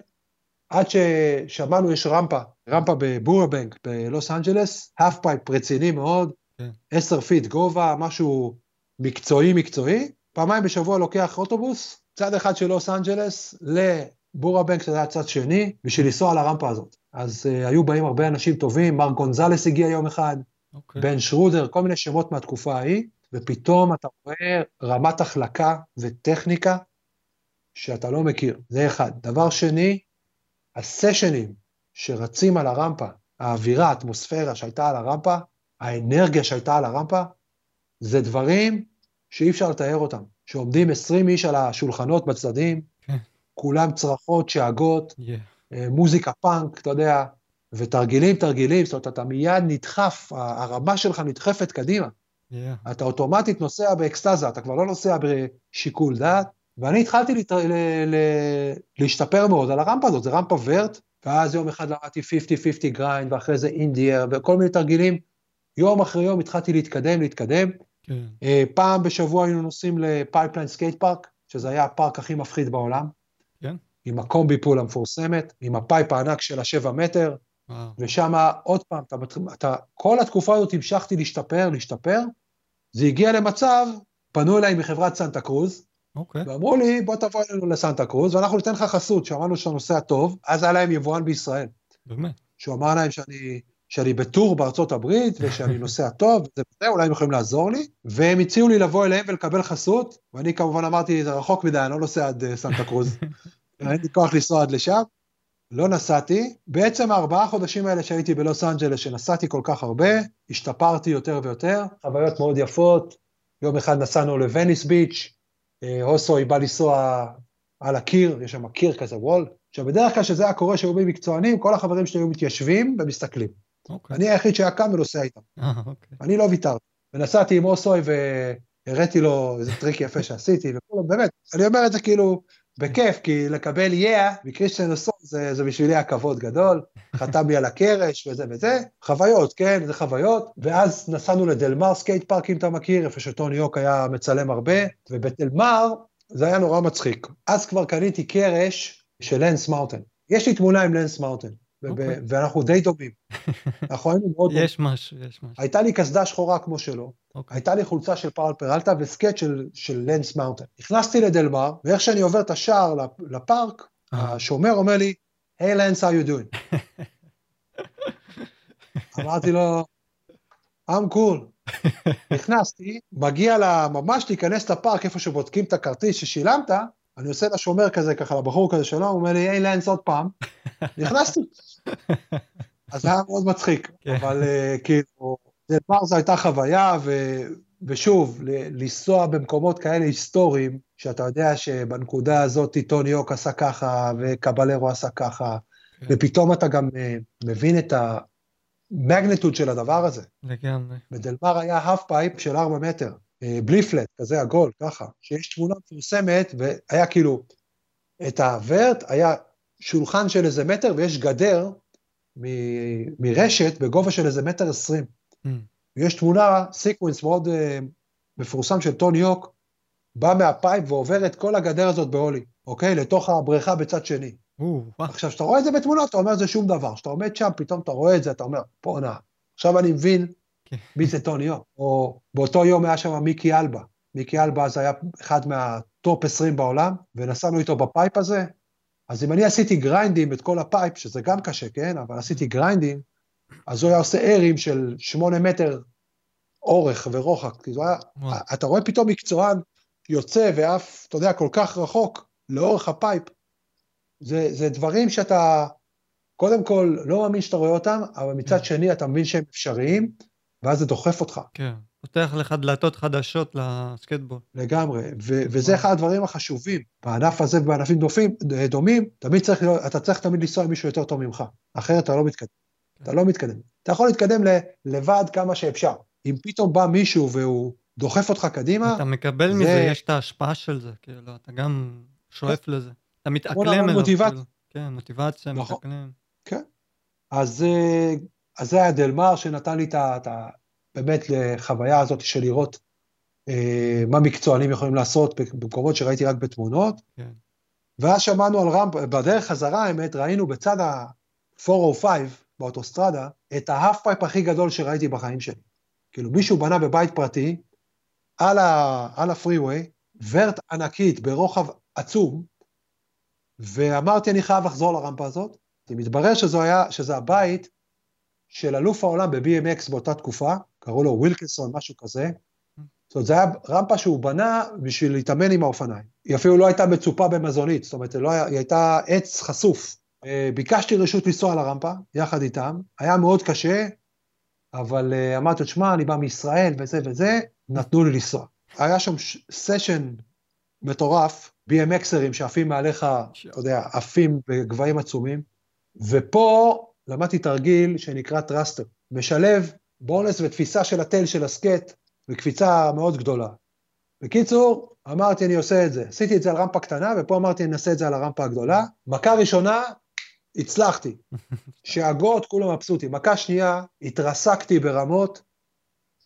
עד ששמענו יש רמפה, רמפה בבורבנק בלוס אנג'לס, half pipe רציני מאוד, כן. 10 feet גובה, משהו מקצועי מקצועי, פעמיים בשבוע לוקח אוטובוס, צד אחד של לוס אנג'לס לבורבנק, שזה היה צד שני, בשביל לנסוע על הרמפה הזאת. אז uh, היו באים הרבה אנשים טובים, מארק גונזלס הגיע יום אחד, אוקיי. בן שרודר, כל מיני שמות מהתקופה ההיא, ופתאום אתה רואה רמת החלקה וטכניקה שאתה לא מכיר, זה אחד. דבר שני, הסשנים שרצים על הרמפה, האווירה, האטמוספירה שהייתה על הרמפה, האנרגיה שהייתה על הרמפה, זה דברים שאי אפשר לתאר אותם. שעומדים 20 איש על השולחנות בצדדים, כן. כולם צרחות, שאגות, Yeah. אה, מוזיקה פאנק, אתה יודע, ותרגילים, תרגילים, זאת אומרת, אתה מיד נדחף, הרמה שלך נדחפת קדימה. Yeah. אתה אוטומטית נוסע באקסטזה, אתה כבר לא נוסע בשיקול דעת. ואני התחלתי להת... ל... ל... להשתפר מאוד על הרמפה הזאת, זה רמפה vert, ואז יום אחד למדתי 50-50 grind, ואחרי זה indy air, וכל מיני תרגילים. יום אחרי יום התחלתי להתקדם, להתקדם. כן. אה, פעם בשבוע היינו נוסעים ל Pipeline skate park, שזה היה הפארק הכי מפחיד בעולם. כן. עם ה Combi Pool המפורסמת, עם ה pipe הענק של השבע מטר, וואו. ושם עוד פעם, אתה, אתה, כל התקופה הזאת המשכתי להשתפר, להשתפר, זה הגיע למצב, פנו אליי מחברת סנטה קרוז, אוקיי. ואמרו לי, בוא תבוא אלינו לסנטה קרוז, ואנחנו ניתן לך חסות, שמענו שאתה נוסע טוב, אז היה להם יבואן בישראל, באמת. שהוא אמר להם שאני, שאני ב tour בארצות הברית, ושאני נוסע טוב, וזה וזה, אולי הם יכולים לעזור לי, והם הציעו לי לבוא אליהם ולקבל חסות, ואני כמובן אמרתי, זה רחוק מדי, אני לא נוסע עד אה, סנטה קרוז, אין לי כוח לנסוע עד לשם. לא נסעתי, בעצם הארבעה חודשים האלה שהייתי בלוס אנג'לס, שנסעתי כל כך הרבה, השתפרתי יותר ויותר, חוויות מאוד יפות, יום אחד נסענו לווניס ביץ', הוסוי בא לנסוע על הקיר, יש שם קיר כזה, וול. עכשיו, בדרך כלל כשזה היה קורה שהיו באים מקצוענים, כל החברים שלי היו מתיישבים ומסתכלים. אוקיי. אני היחיד שהיה קם ונוסע איתם, אה, אוקיי. אני לא ויתרתי. ונסעתי עם הוסוי והראיתי לו איזה טריק יפה שעשיתי, וכולו, באמת, אני אומר את זה כאילו, בכיף, כי לקבל yeah yeah, מכריסטיאן הוסוי זה, זה בשבילי הכבוד גדול, חתם לי על הקרש וזה וזה, חוויות, כן, זה חוויות, ואז נסענו לדלמר skate park, אם אתה מכיר, איפה שטוני הוק היה מצלם הרבה, ובדלמר זה היה נורא מצחיק. אז כבר קניתי קרש של לנס מאונטן. יש לי תמונה עם לנס מאונטן. Okay. ואנחנו די דומים. אנחנו היינו מאוד דומים. יש משהו, יש משהו. הייתה לי קסדה שחורה כמו שלו, okay. אוקיי. הייתה לי חולצה של Powell Peralta וסקייט של, של לנס מאונטן. נכנסתי לדלמר, ואיך שאני עובר את השער לפארק. השומר אומר לי, Hey לנס, how you doing? אמרתי לו, I'm cool. נכנסתי, מגיע לה, ממש להיכנס לפארק, איפה שבודקים את הכרטיס ששילמת, אני עושה לשומר כזה, ככה לבחור כזה שלום, הוא אומר לי, Hey לנס עוד פעם. נכנסתי. אז זה היה מאוד מצחיק, כן. אבל uh, כאילו, דלמר זו הייתה חוויה, ושוב, לנסוע במקומות כאלה היסטוריים, שאתה יודע שבנקודה הזאת טוני הוק עשה ככה, וקבלרו עשה ככה, כן. ופתאום אתה גם uh, מבין את ה magnitude של הדבר הזה. לגמרי. בדלמר היה half pipe של 4 מטר, uh, בלי flat, כזה עגול, ככה, שיש תמונה מפורסמת, והיה כאילו, את ה vert, היה שולחן של איזה מטר, ויש גדר מ- מרשת בגובה של איזה מטר עשרים. Mm. ויש תמונה, sequence מאוד uh, מפורסם של טוני הוק, בא מה pipe ועובר את כל הגדר הזאת ב ollie, אוקיי? לתוך הבריכה בצד שני. עכשיו, כשאתה רואה את זה בתמונות, אתה אומר זה שום דבר. כשאתה עומד שם, פתאום אתה רואה את זה, אתה אומר, בואנה, עכשיו אני מבין. כן. מי זה טוני הוק. או באותו יום היה שם מיקי אלבה. מיקי אלבה אז היה אחד מה top 20 בעולם, ונסענו איתו ב pipe הזה, אז אם אני עשיתי גריינדים את כל ה pipe, שזה גם קשה, כן? אבל עשיתי גריינדים, אז הוא היה עושה ארים של שמונה מטר אורך ורוחק. כאילו היה, אתה רואה פתאום מקצוען יוצא ואף, אתה יודע, כל כך רחוק לאורך ה pipe. זה, זה דברים שאתה, קודם כל, לא מאמין שאתה רואה אותם, אבל מצד כן. שני אתה מבין שהם אפשריים, ואז זה דוחף אותך. כן. פותח לך דלתות חדשות לסקטבורד. לגמרי, ו- וזה אחד הדברים החשובים. בענף הזה ובענפים דופים, דומים, תמיד צריך, אתה צריך תמיד לנסוע עם מישהו יותר טוב ממך, אחרת אתה לא מתקדם. אתה לא מתקדם. אתה יכול להתקדם לבד כמה שאפשר. אם פתאום בא מישהו והוא דוחף אותך קדימה, אתה מקבל זה... מזה, יש את ההשפעה של זה, כאילו, אתה גם שואף לזה. אתה מתאקלם אליו. מוטיבציה. כאילו. כן, מוטיבציה, נכון. מתאקלם. כן. אז, אה, אז זה היה דלמר שנתן לי את ה... באמת לחוויה הזאת של לראות אה, מה מקצוענים יכולים לעשות במקומות שראיתי רק בתמונות. כן. ואז שמענו על ramp, בדרך חזרה האמת, ראינו בצד ה-405 באוטוסטרדה, את ה half pipe הכי גדול שראיתי בחיים שלי. כאילו מישהו בנה בבית פרטי, על, ה, על ה freeway, vert ענקית ברוחב עצום, ואמרתי אני חייב לחזור לרמפה הזאת. מתברר שזו היה, שזה הבית של אלוף העולם ב-BMX באותה תקופה, קראו לו ווילקנסון, משהו כזה. זאת אומרת, זו הייתה רמפה שהוא בנה בשביל להתאמן עם האופניים. היא אפילו לא הייתה מצופה במזונית, זאת אומרת, לא היה, היא הייתה עץ חשוף. אה, ביקשתי רשות לנסוע על הרמפה, יחד איתם, היה מאוד קשה, אבל אה, אמרתי לו, שמע, אני בא מישראל וזה וזה, נתנו לי לנסוע. היה שם סשן מטורף, BMX רים שעפים מעליך, אתה יודע, עפים בגבהים עצומים, ופה למדתי תרגיל שנקרא thruster, משלב boneless ותפיסה של ה tail של הסקייט, וקפיצה מאוד גדולה. בקיצור, אמרתי אני עושה את זה. עשיתי את זה על רמפה קטנה, ופה אמרתי אני אעשה את זה על הרמפה הגדולה. מכה ראשונה, הצלחתי. שאגות, כולם מבסוטים. מכה שנייה, התרסקתי ברמות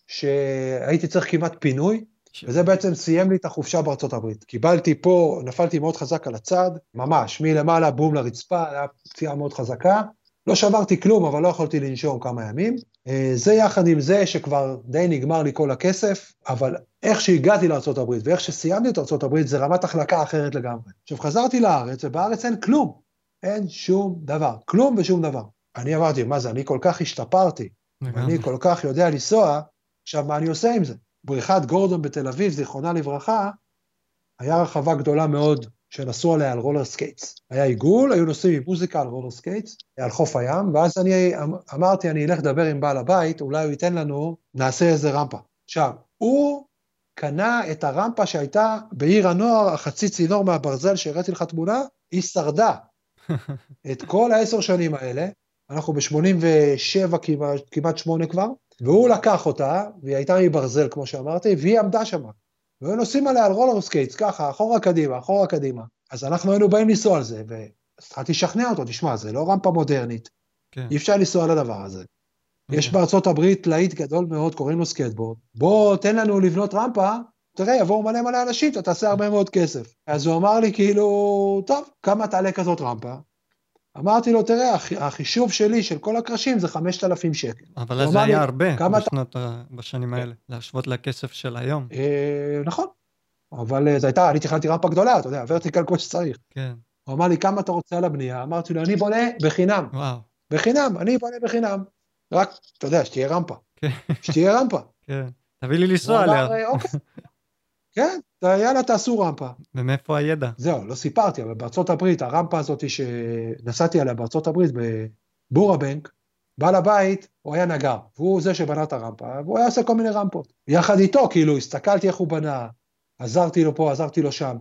שהייתי צריך כמעט פינוי, וזה בעצם סיים לי את החופשה בארצות הברית. קיבלתי פה, נפלתי מאוד חזק על הצד, ממש, מלמעלה בום לרצפה, היה פציעה מאוד חזקה. לא שברתי כלום, אבל לא יכולתי לנשום כמה ימים. אה, זה יחד עם זה שכבר די נגמר לי כל הכסף, אבל איך שהגעתי לארה"ב ואיך שסיימתי את ארה"ב זה רמת החלקה אחרת לגמרי. עכשיו חזרתי לארץ, ובארץ אין כלום. אין שום דבר. כלום ושום דבר. אני אמרתי, מה זה, אני כל כך השתפרתי, אני כל כך יודע לנסוע, עכשיו מה אני עושה עם זה? בריכת גורדון בתל אביב, זיכרונה לברכה, היה רחבה גדולה מאוד שנסעו עליה על roller skates. היה עיגול, היו נוסעים עם מוזיקה על roller skates, על חוף הים, ואז אני אמ, אמרתי, אני אלך לדבר עם בעל הבית, אולי הוא ייתן לנו, נעשה איזה רמפה. עכשיו, הוא קנה את הרמפה שהייתה בעיר הנוער, החצי צינור מהברזל שהראיתי לך תמונה, היא שרדה. את כל העשר שנים האלה, אנחנו ב-87 כמעט, כמעט שמונה כבר, והוא לקח אותה, והיא הייתה מברזל, כמו שאמרתי, והיא עמדה שם. והיו נוסעים עליה על roller skates, ככה, אחורה קדימה, אחורה קדימה. אז אנחנו היינו באים לנסוע על זה, והתחלתי לשכנע אותו, תשמע, זה לא רמפה מודרנית, כן. אי אפשר לנסוע על הדבר הזה. יש אוקיי. בארצות הברית להיט גדול מאוד, קוראים לו סקייטבורד. בוא, תן לנו לבנות רמפה, תראה, יבואו מלא מלא אנשים, אתה תעשה הרבה מאוד כסף. אז הוא אמר לי, כאילו, טוב, כמה תעלה כזאת רמפה? אמרתי לו, תראה, הח- החישוב שלי של כל הקרשים זה 5,000 שקל. אבל אז זה אמר לי, היה הרבה אתה- בשנות, ה- בשנים האלה, להשוות לכסף של היום. אה, נכון, אבל אה, זו הייתה, אני תכננתי רמפה גדולה, אתה יודע, ורטיקל כמו שצריך. כן, הוא אמר לי, כמה אתה רוצה על הבנייה? אמרתי לו, אני בונה בחינם, וואו, בחינם, אני בונה בחינם. רק, אתה יודע, שתהיה רמפה, כן, שתהיה רמפה. כן. תביא לי לנסוע עליה. "אה, אוקיי. כן, יאללה, תעשו רמפה. ומאיפה הידע? זהו, לא סיפרתי, אבל בארצות הברית, הרמפה הזאת שנסעתי עליה בארצות הברית, בבורבנק, בעל הבית, הוא היה נגר, והוא זה שבנה את הרמפה, והוא היה עושה כל מיני רמפות. יחד איתו, כאילו, הסתכלתי איך הוא בנה, עזרתי לו פה, עזרתי לו שם.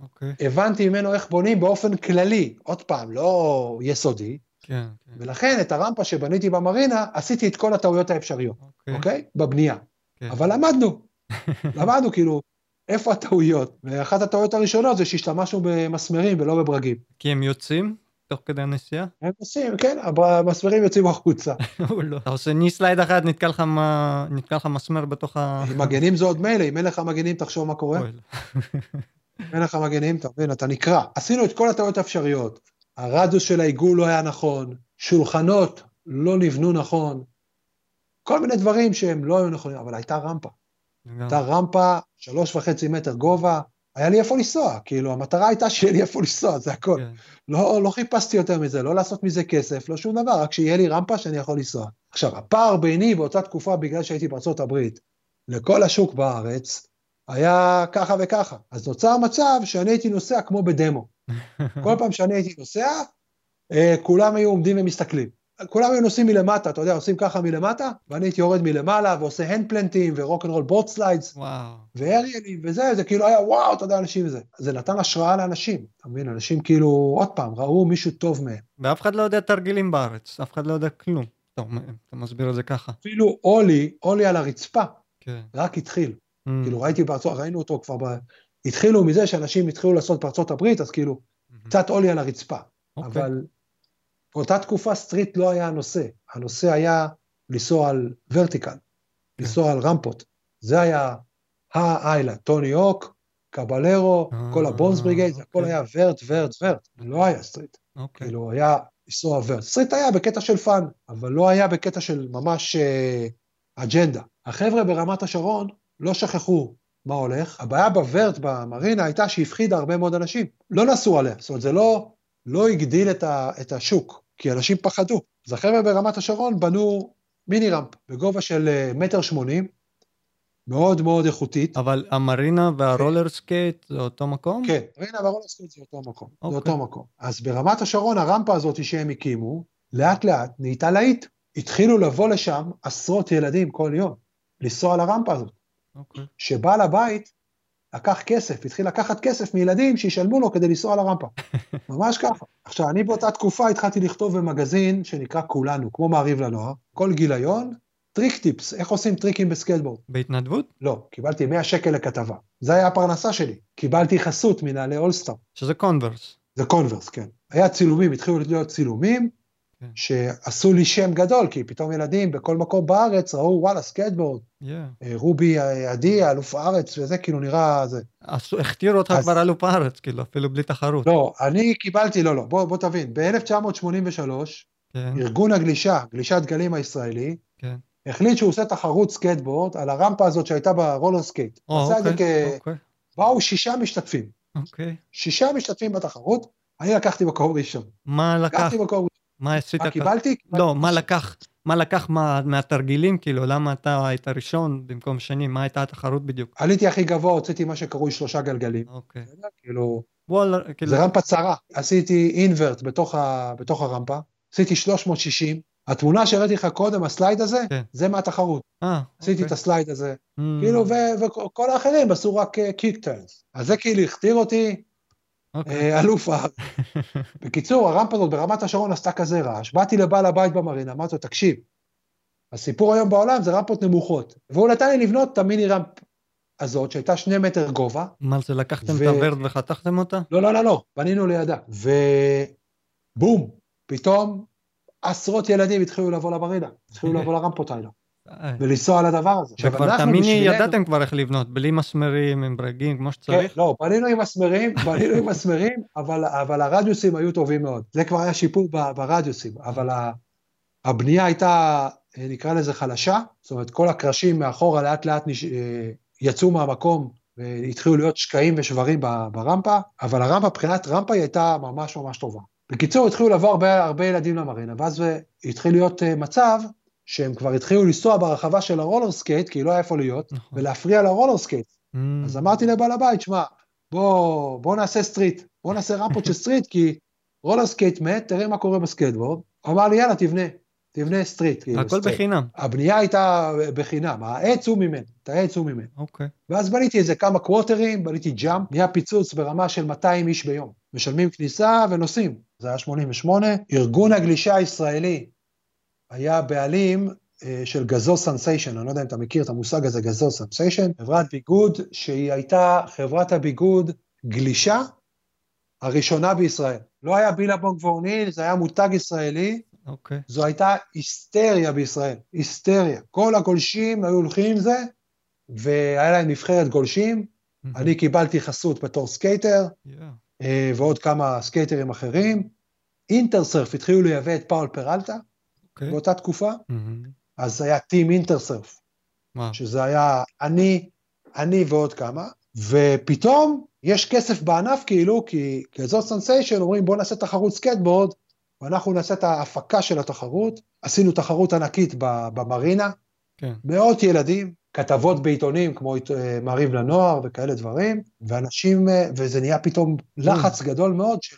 אוקיי, הבנתי ממנו איך בונים באופן כללי, עוד פעם, לא יסודי, כן, כן, ולכן את הרמפה שבניתי במרינה, עשיתי את כל הטעויות האפשריות, אוקיי, אוקיי? בבנייה. כן. אבל למדנו, למדנו, כאילו, איפה הטעויות? ואחת הטעויות הראשונות זה שהשתמשנו במסמרים ולא בברגים. כי הם יוצאים תוך כדי הנסיעה? הם עושים, כן, המסמרים יוצאים החוצה. לא. אתה עושה ני סלייד אחד, נתקע לך מסמר בתוך ה... מגנים זה עוד מילא, אם אין לך מגנים תחשוב מה קורה. לא. אם אין לך מגנים, אתה מבין, אתה נקרע. עשינו את כל הטעויות האפשריות. הרדיוס של העיגול לא היה נכון, שולחנות לא נבנו נכון, כל מיני דברים שהם לא היו נכונים, אבל הייתה רמפה. הייתה רמפה, שלוש וחצי מטר גובה, היה לי איפה לנסוע, כאילו, המטרה הייתה שיהיה לי איפה לנסוע, זה הכל. כן. לא, לא חיפשתי יותר מזה, לא לעשות מזה כסף, לא שום דבר, רק שיהיה לי רמפה שאני יכול לנסוע. עכשיו, הפער ביני באותה תקופה, בגלל שהייתי בארצות הברית, לכל השוק בארץ, היה ככה וככה. אז נוצר מצב שאני הייתי נוסע כמו בדמו. כל פעם שאני הייתי נוסע, אה, כולם היו עומדים ומסתכלים. כולם היו נוסעים מלמטה, אתה יודע, עושים ככה מלמטה, ואני הייתי יורד מלמעלה ועושה hand plant ים ו rock and roll board slides, ואריאלים וזה, זה כאילו היה וואו, אתה יודע, אנשים וזה. זה נתן השראה לאנשים, אתה מבין? אנשים כאילו, עוד פעם, ראו מישהו טוב מהם. ואף אחד לא יודע תרגילים בארץ, אף אחד לא יודע כלום. אתה אתה מסביר את זה ככה. אפילו אולי, אולי על הרצפה, כן. רק התחיל. Mm, כאילו ראיתי בארצות, ראינו אותו כבר, ב... התחילו מזה שאנשים התחילו לעשות בארצות הברית, אז כאילו, מהמם. קצת אולי על הרצפה. אוקיי. אבל באותה תקופה street לא היה הנושא, הנושא היה לנסוע על vertical, לנסוע על רמפות. זה היה האיילה, טוני הוק, קבלרו, אה, כל ה Bones Brigade, זה הכל אוקיי. היה vert, vert, vert, לא היה street. אוקיי. כאילו היה לנסוע vert. street היה בקטע של fun, אבל לא היה בקטע של ממש אה, אג'נדה. החבר'ה ברמת השרון לא שכחו מה הולך. הבעיה ב vert במרינה הייתה שהפחידה הרבה מאוד אנשים. לא נסעו עליה, זאת אומרת, זה לא, לא הגדיל את, ה, את השוק, כי אנשים פחדו. אז החבר'ה ברמת השרון בנו mini ramp בגובה של אה, מטר שמונים, מאוד מאוד איכותית. אבל המרינה וה roller skate זה אותו מקום? כן, מרינה וה roller skate זה אותו מקום, זה אוקיי. אותו מקום. אז ברמת השרון, הרמפה הזאת שהם הקימו, לאט לאט נהייתה להיט. התחילו לבוא לשם עשרות ילדים כל יום, לנסוע על הרמפה הזאת. אוקיי. שבעל הבית לקח כסף, התחיל לקחת כסף מילדים שישלמו לו כדי לנסוע על הרמפה. ממש ככה. עכשיו, אני באותה תקופה התחלתי לכתוב במגזין שנקרא כולנו, כמו מעריב לנוער, כל גיליון, trick tips, איך עושים טריקים בסקייטבורד. בהתנדבות? לא, קיבלתי 100 שקל לכתבה. זה היה הפרנסה שלי. קיבלתי חסות מנעלי All Star. שזה Converse. זה Converse, כן. היה צילומים, התחילו להיות צילומים, כן. שעשו לי שם גדול, כי פתאום ילדים בכל מקום בארץ ראו, וואלה, סקייטבורד, Yeah. אה, רובי אה, עדי, אלוף הארץ, וזה כאילו נראה זה. עשו- הכתירו אותך אז- כבר אלוף הארץ, כאילו, אפילו בלי תחרות. לא, אני קיבלתי, לא, לא, בוא, בוא תבין, ב-1983, כן, ארגון הגלישה, גלישת גלים הישראלי, כן. החליט שהוא עושה תחרות סקייטבורד על הרמפה הזאת שהייתה ב roller skate. או, עשה את זה אוקיי, כ... אוקיי, באו שישה משתתפים, אוקיי. שישה משתתפים בתחרות, אני לקחתי מקום ראשון. מה לקח? לקחתי מקום. מה עשית? מה כ- קיבלתי? לא, מה לקח? מה לקח מה- מהתרגילים, כאילו, למה אתה היית ראשון במקום שני? מה הייתה התחרות בדיוק? עליתי הכי גבוה, הוצאתי מה שקרוי שלושה גלגלים. אוקיי. כאילו, וואלה, כאילו, זה רמפה צרה. עשיתי invert בתוך, ה, בתוך הרמפה, עשיתי 360. התמונה שהראיתי לך קודם, ה slide הזה, כן. זה מהתחרות. אה, עשיתי אוקיי. את ה slide הזה. Mm, כאילו, וכל האחרים עשו רק kick turns. אז זה כאילו הכתיר אותי אוקיי. אה, אלוף הארץ. בקיצור, הרמפה הזאת ברמת השרון עשתה כזה רעש. באתי לבעל הבית במרינה, אמרתי לו, תקשיב, הסיפור היום בעולם זה רמפות נמוכות. והוא נתן לי לבנות את המיני רמפ הזאת שהייתה שני מטר גובה. מה זה, לקחתם ו- את הוורד וחתכתם אותה? לא, לא, לא, לא, בנינו לידה. ובום, פתאום עשרות ילדים התחילו לבוא למרינה, התחילו לבוא לרמפות האלה. ולנסוע על הדבר הזה. וכבר תאמיני, ידעתם כבר איך לבנות, בלי מסמרים, עם ברגים, כמו כן, שצריך? לא, בנינו עם מסמרים, בנינו עם מסמרים, אבל, אבל הרדיוסים היו טובים מאוד. זה כבר היה שיפור ברדיוסים, אבל הבנייה הייתה, אה, נקרא לזה חלשה, זאת אומרת, כל הקרשים מאחורה לאט לאט נש... אה, יצאו מהמקום והתחילו להיות שקעים ושברים ברמפה, אבל הרמפה, מבחינת רמפה היא הייתה ממש ממש טובה. בקיצור, התחילו לבוא הרבה, הרבה ילדים למרינה, ואז התחיל להיות אה, מצב שהם כבר התחילו לנסוע ברחבה של ה roller skate, כי לא היה איפה להיות, נכון. ולהפריע ל roller skate. Mm, אז אמרתי לבעל הבית, שמע, בוא, בוא נעשה street, בוא נעשה רמפות של street, כי roller skate מת, תראה מה קורה בסקייטבורד. אמר לי, יאללה, תבנה, תבנה street. כאילו, הכל street. בחינם, הבנייה הייתה בחינם, העץ הוא ממנו, את העץ הוא ממנו. אוקיי. ואז בניתי איזה כמה קווטרים, בניתי jump, נהיה פיצוץ ברמה של 200 איש ביום. משלמים כניסה ונוסעים. זה היה 88. ארגון הגלישה הישראלי היה בעלים אה, של Gazo Sensation, אני לא יודע אם אתה מכיר את המושג הזה, Gazo Sensation, חברת ביגוד שהיא הייתה חברת הביגוד גלישה הראשונה בישראל. לא היה Billabong ו O'Neill, זה היה מותג ישראלי, אוקיי. זו הייתה היסטריה בישראל, היסטריה. כל הגולשים היו הולכים עם זה, והיה להם נבחרת גולשים. אני קיבלתי חסות בתור skater, Yeah. אה, ועוד כמה סקייטרים אחרים. Intersurf התחילו לייבא את Powell Peralta אוקיי. באותה תקופה, מהמם. אז היה team Intersurf, וואו. שזה היה אני, אני ועוד כמה, ופתאום יש כסף בענף כאילו, כי Gazo Sensation אומרים בוא נעשה תחרות סקייטבורד, ואנחנו נעשה את ההפקה של התחרות. עשינו תחרות ענקית במרינה, כן. מאות ילדים, כתבות בעיתונים כמו אה, מעריב לנוער וכאלה דברים, ואנשים, אה, וזה נהיה פתאום לחץ גדול מאוד של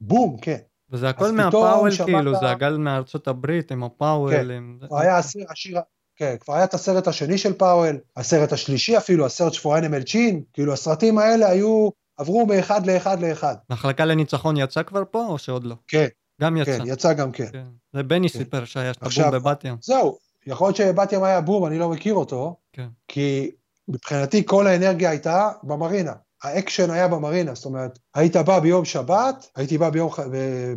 בום, כן. וזה הכל מהפאוול כאילו, זה הגל מארצות הברית עם הפאוול. כן. עם... כבר היה השיר, השיר, כן, כבר היה את הסרט השני של פאוול, הסרט השלישי אפילו, הסרט for Animal Chin, כאילו הסרטים האלה היו, עברו מאחד לאחד לאחד. מחלקה לניצחון יצא כבר פה או שעוד לא? כן, גם יצא. כן, יצא גם כן. כן. זה בני כן. סיפר שהיה הבום בבת ים. זהו, יכול להיות שבת ים היה בום, אני לא מכיר אותו, כן. כי מבחינתי כל האנרגיה הייתה במרינה. האקשן היה במרינה, זאת אומרת, היית בא ביום שבת, הייתי בא ביום,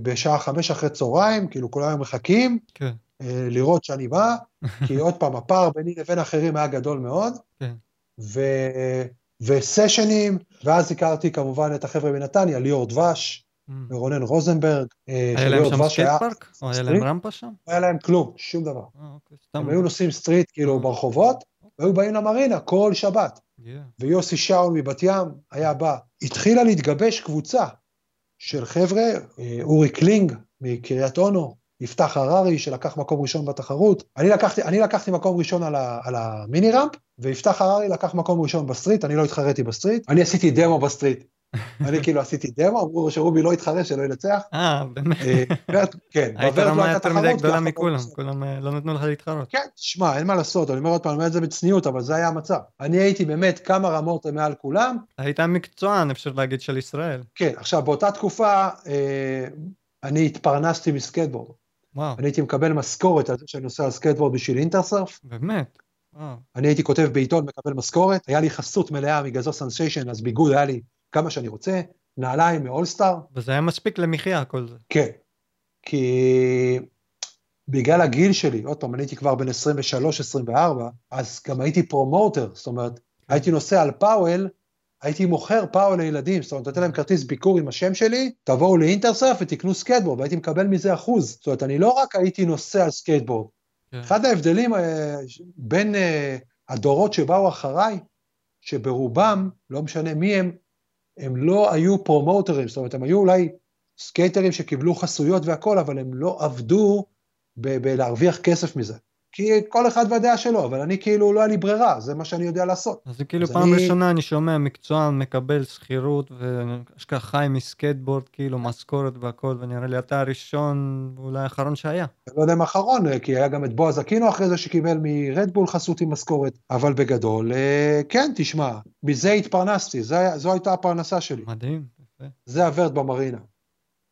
בשעה חמש אחרי צהריים, כאילו כולם היו מחכים כן. אה, לראות שאני בא, כי עוד פעם, הפער ביני לבין אחרים היה גדול מאוד, כן. ו... וסשנים, ואז הכרתי כמובן את החבר'ה מנתניה, ליאור דבש Mm. ורונן רוזנברג, אה, היה להם שם skate park? או היה להם? רמפה שם? לא היה להם כלום, שום דבר. אה, אוקיי. הם היו נוסעים street כאילו אה. ברחובות, והיו באים למרינה כל שבת. Yeah. ויוסי שאול מבת ים היה בא. התחילה להתגבש קבוצה של חבר'ה, אה, אורי קלינג מקריית אונו, יפתח הררי שלקח מקום ראשון בתחרות. אני לקחתי, אני לקחתי מקום ראשון על, ה, על ה mini ramp, ויפתח הררי לקח מקום ראשון ב street, אני לא התחרתי ב street, אני עשיתי דמו ב street. אני כאילו עשיתי דמו, אמרו שרובי לא יתחרה, שלא ינצח. אה, באמת. אה, כן, היית לא רמה יותר מדי גדולה לא מכולם, עשה. כולם אה, לא נתנו לך להתחרות. כן, שמע, אין מה לעשות, אני אומר עוד פעם, אני אומר את זה בצניעות, אבל זה היה המצב. אני הייתי באמת כמה רמות מעל כולם, היית מקצוען, אפשר להגיד, של ישראל. כן, עכשיו באותה תקופה אה, אני התפרנסתי מסקייטבורד. וואו, אני הייתי מקבל משכורת על זה שאני נוסע על סקייטבורד בשביל Intersurf, באמת. וואו. אני הייתי כותב בעיתון, מקבל משכורת, היה לי חסות מלאה מ Gazo Sensation, אז ביגוד היה לי כמה שאני רוצה, נעליים מ All Star, וזה היה מספיק למחיה כל זה. כן, כי בגלל הגיל שלי, עוד פעם, אני הייתי כבר בן 23-24, אז גם הייתי promoter, זאת אומרת, הייתי נוסע על Powell, הייתי מוכר Powell לילדים, זאת אומרת, נותן להם כרטיס ביקור עם השם שלי, תבואו ל Intersurf ותקנו סקייטבורד, והייתי מקבל מזה אחוז. זאת אומרת, אני לא רק הייתי נוסע על סקייטבורד. כן. אחד ההבדלים אה, בין אה, הדורות שבאו אחריי, שברובם, לא משנה מי הם, הם לא היו פרומוטרים, זאת אומרת, הם היו אולי סקייטרים שקיבלו חסויות והכל, אבל הם לא עבדו בלהרוויח כסף מזה. כי כל אחד והדעה שלו, אבל אני כאילו, לא היה לי ברירה, זה מה שאני יודע לעשות. אז זה כאילו אז פעם אני- ראשונה אני שומע מקצוען מקבל שכירות ואשכרה חי מסקייטבורד, כאילו משכורת והכל, ונראה לי אתה הראשון ואולי האחרון שהיה. אני לא יודע אם האחרון, כי היה גם את בועז אקינו אחרי זה שקיבל מ Red Bull חסות עם משכורת, אבל בגדול, אה, כן, תשמע, מזה התפרנסתי, זה, זו הייתה הפרנסה שלי. מדהים. יפה. זה ה vert במרינה.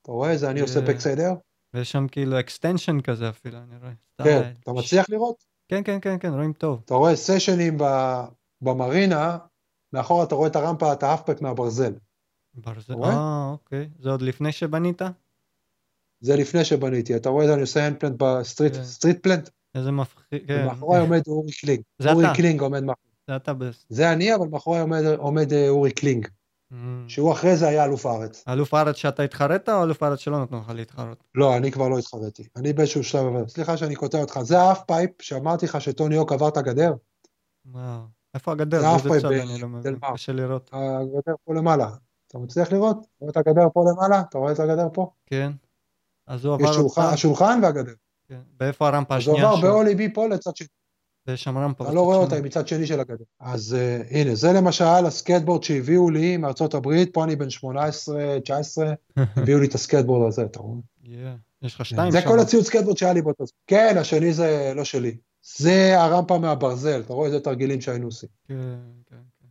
אתה רואה? זה אני עושה backside air? ויש שם כאילו extension כזה אפילו, אני רואה. כן. אתה מצליח לראות? כן, כן, כן, כן, רואים טוב. אתה רואה סשנים. במרינה, מאחור אתה רואה את הרמפה, את האפפק מהברזל. ברזל? אה, אוקיי. זה עוד לפני שבנית? זה לפני שבניתי. אתה רואה, אני עושה handplant ב street. street plant, איזה מפחיד, כן. ומאחורי עומד אורי קלינג. זה אורי אתה. קלינג עומד מאחורי. זה אתה בס. זה אני, אבל מאחורי עומד, עומד אה, אורי קלינג, שהוא אחרי זה היה אלוף הארץ. אלוף הארץ שאתה התחרית או אלוף הארץ שלא נתנו לך להתחרות? לא, אני כבר לא התחרתי. אני באיזשהו שלב, אבל סליחה שאני קוטע אותך. זה ה half pipe שאמרתי לך שטוני הוק עבר את הגדר? וואו. איפה הגדר? זה אף באיזה פעם צד ב- אני לא. קשה לראות. הגדר פה למעלה. אתה מצליח לראות? אתה רואה את הגדר פה למעלה? אתה רואה את הגדר פה? כן. אז הוא יש עבר שולחן, אותך. השולחן והגדר. כן. ואיפה הרמפה אז הוא השנייה עבר? באולי בי פה לצד שני. שם רמפה. אתה לא רואה. אותה, היא מצד שני של הגדר. אז uh, הנה, זה למשל הסקטבורד שהביאו לי מארצות הברית, פה אני בן 18, 19, הביאו לי את הסקטבורד הזה, אתה רואה? Yeah. יש לך שתיים זה שם. כל הציוד סקטבורד שהיה לי באותו זמן. כן, השני זה לא שלי. זה הרמפה מהברזל, אתה רואה איזה תרגילים שהיינו עושים. כן, כן, כן.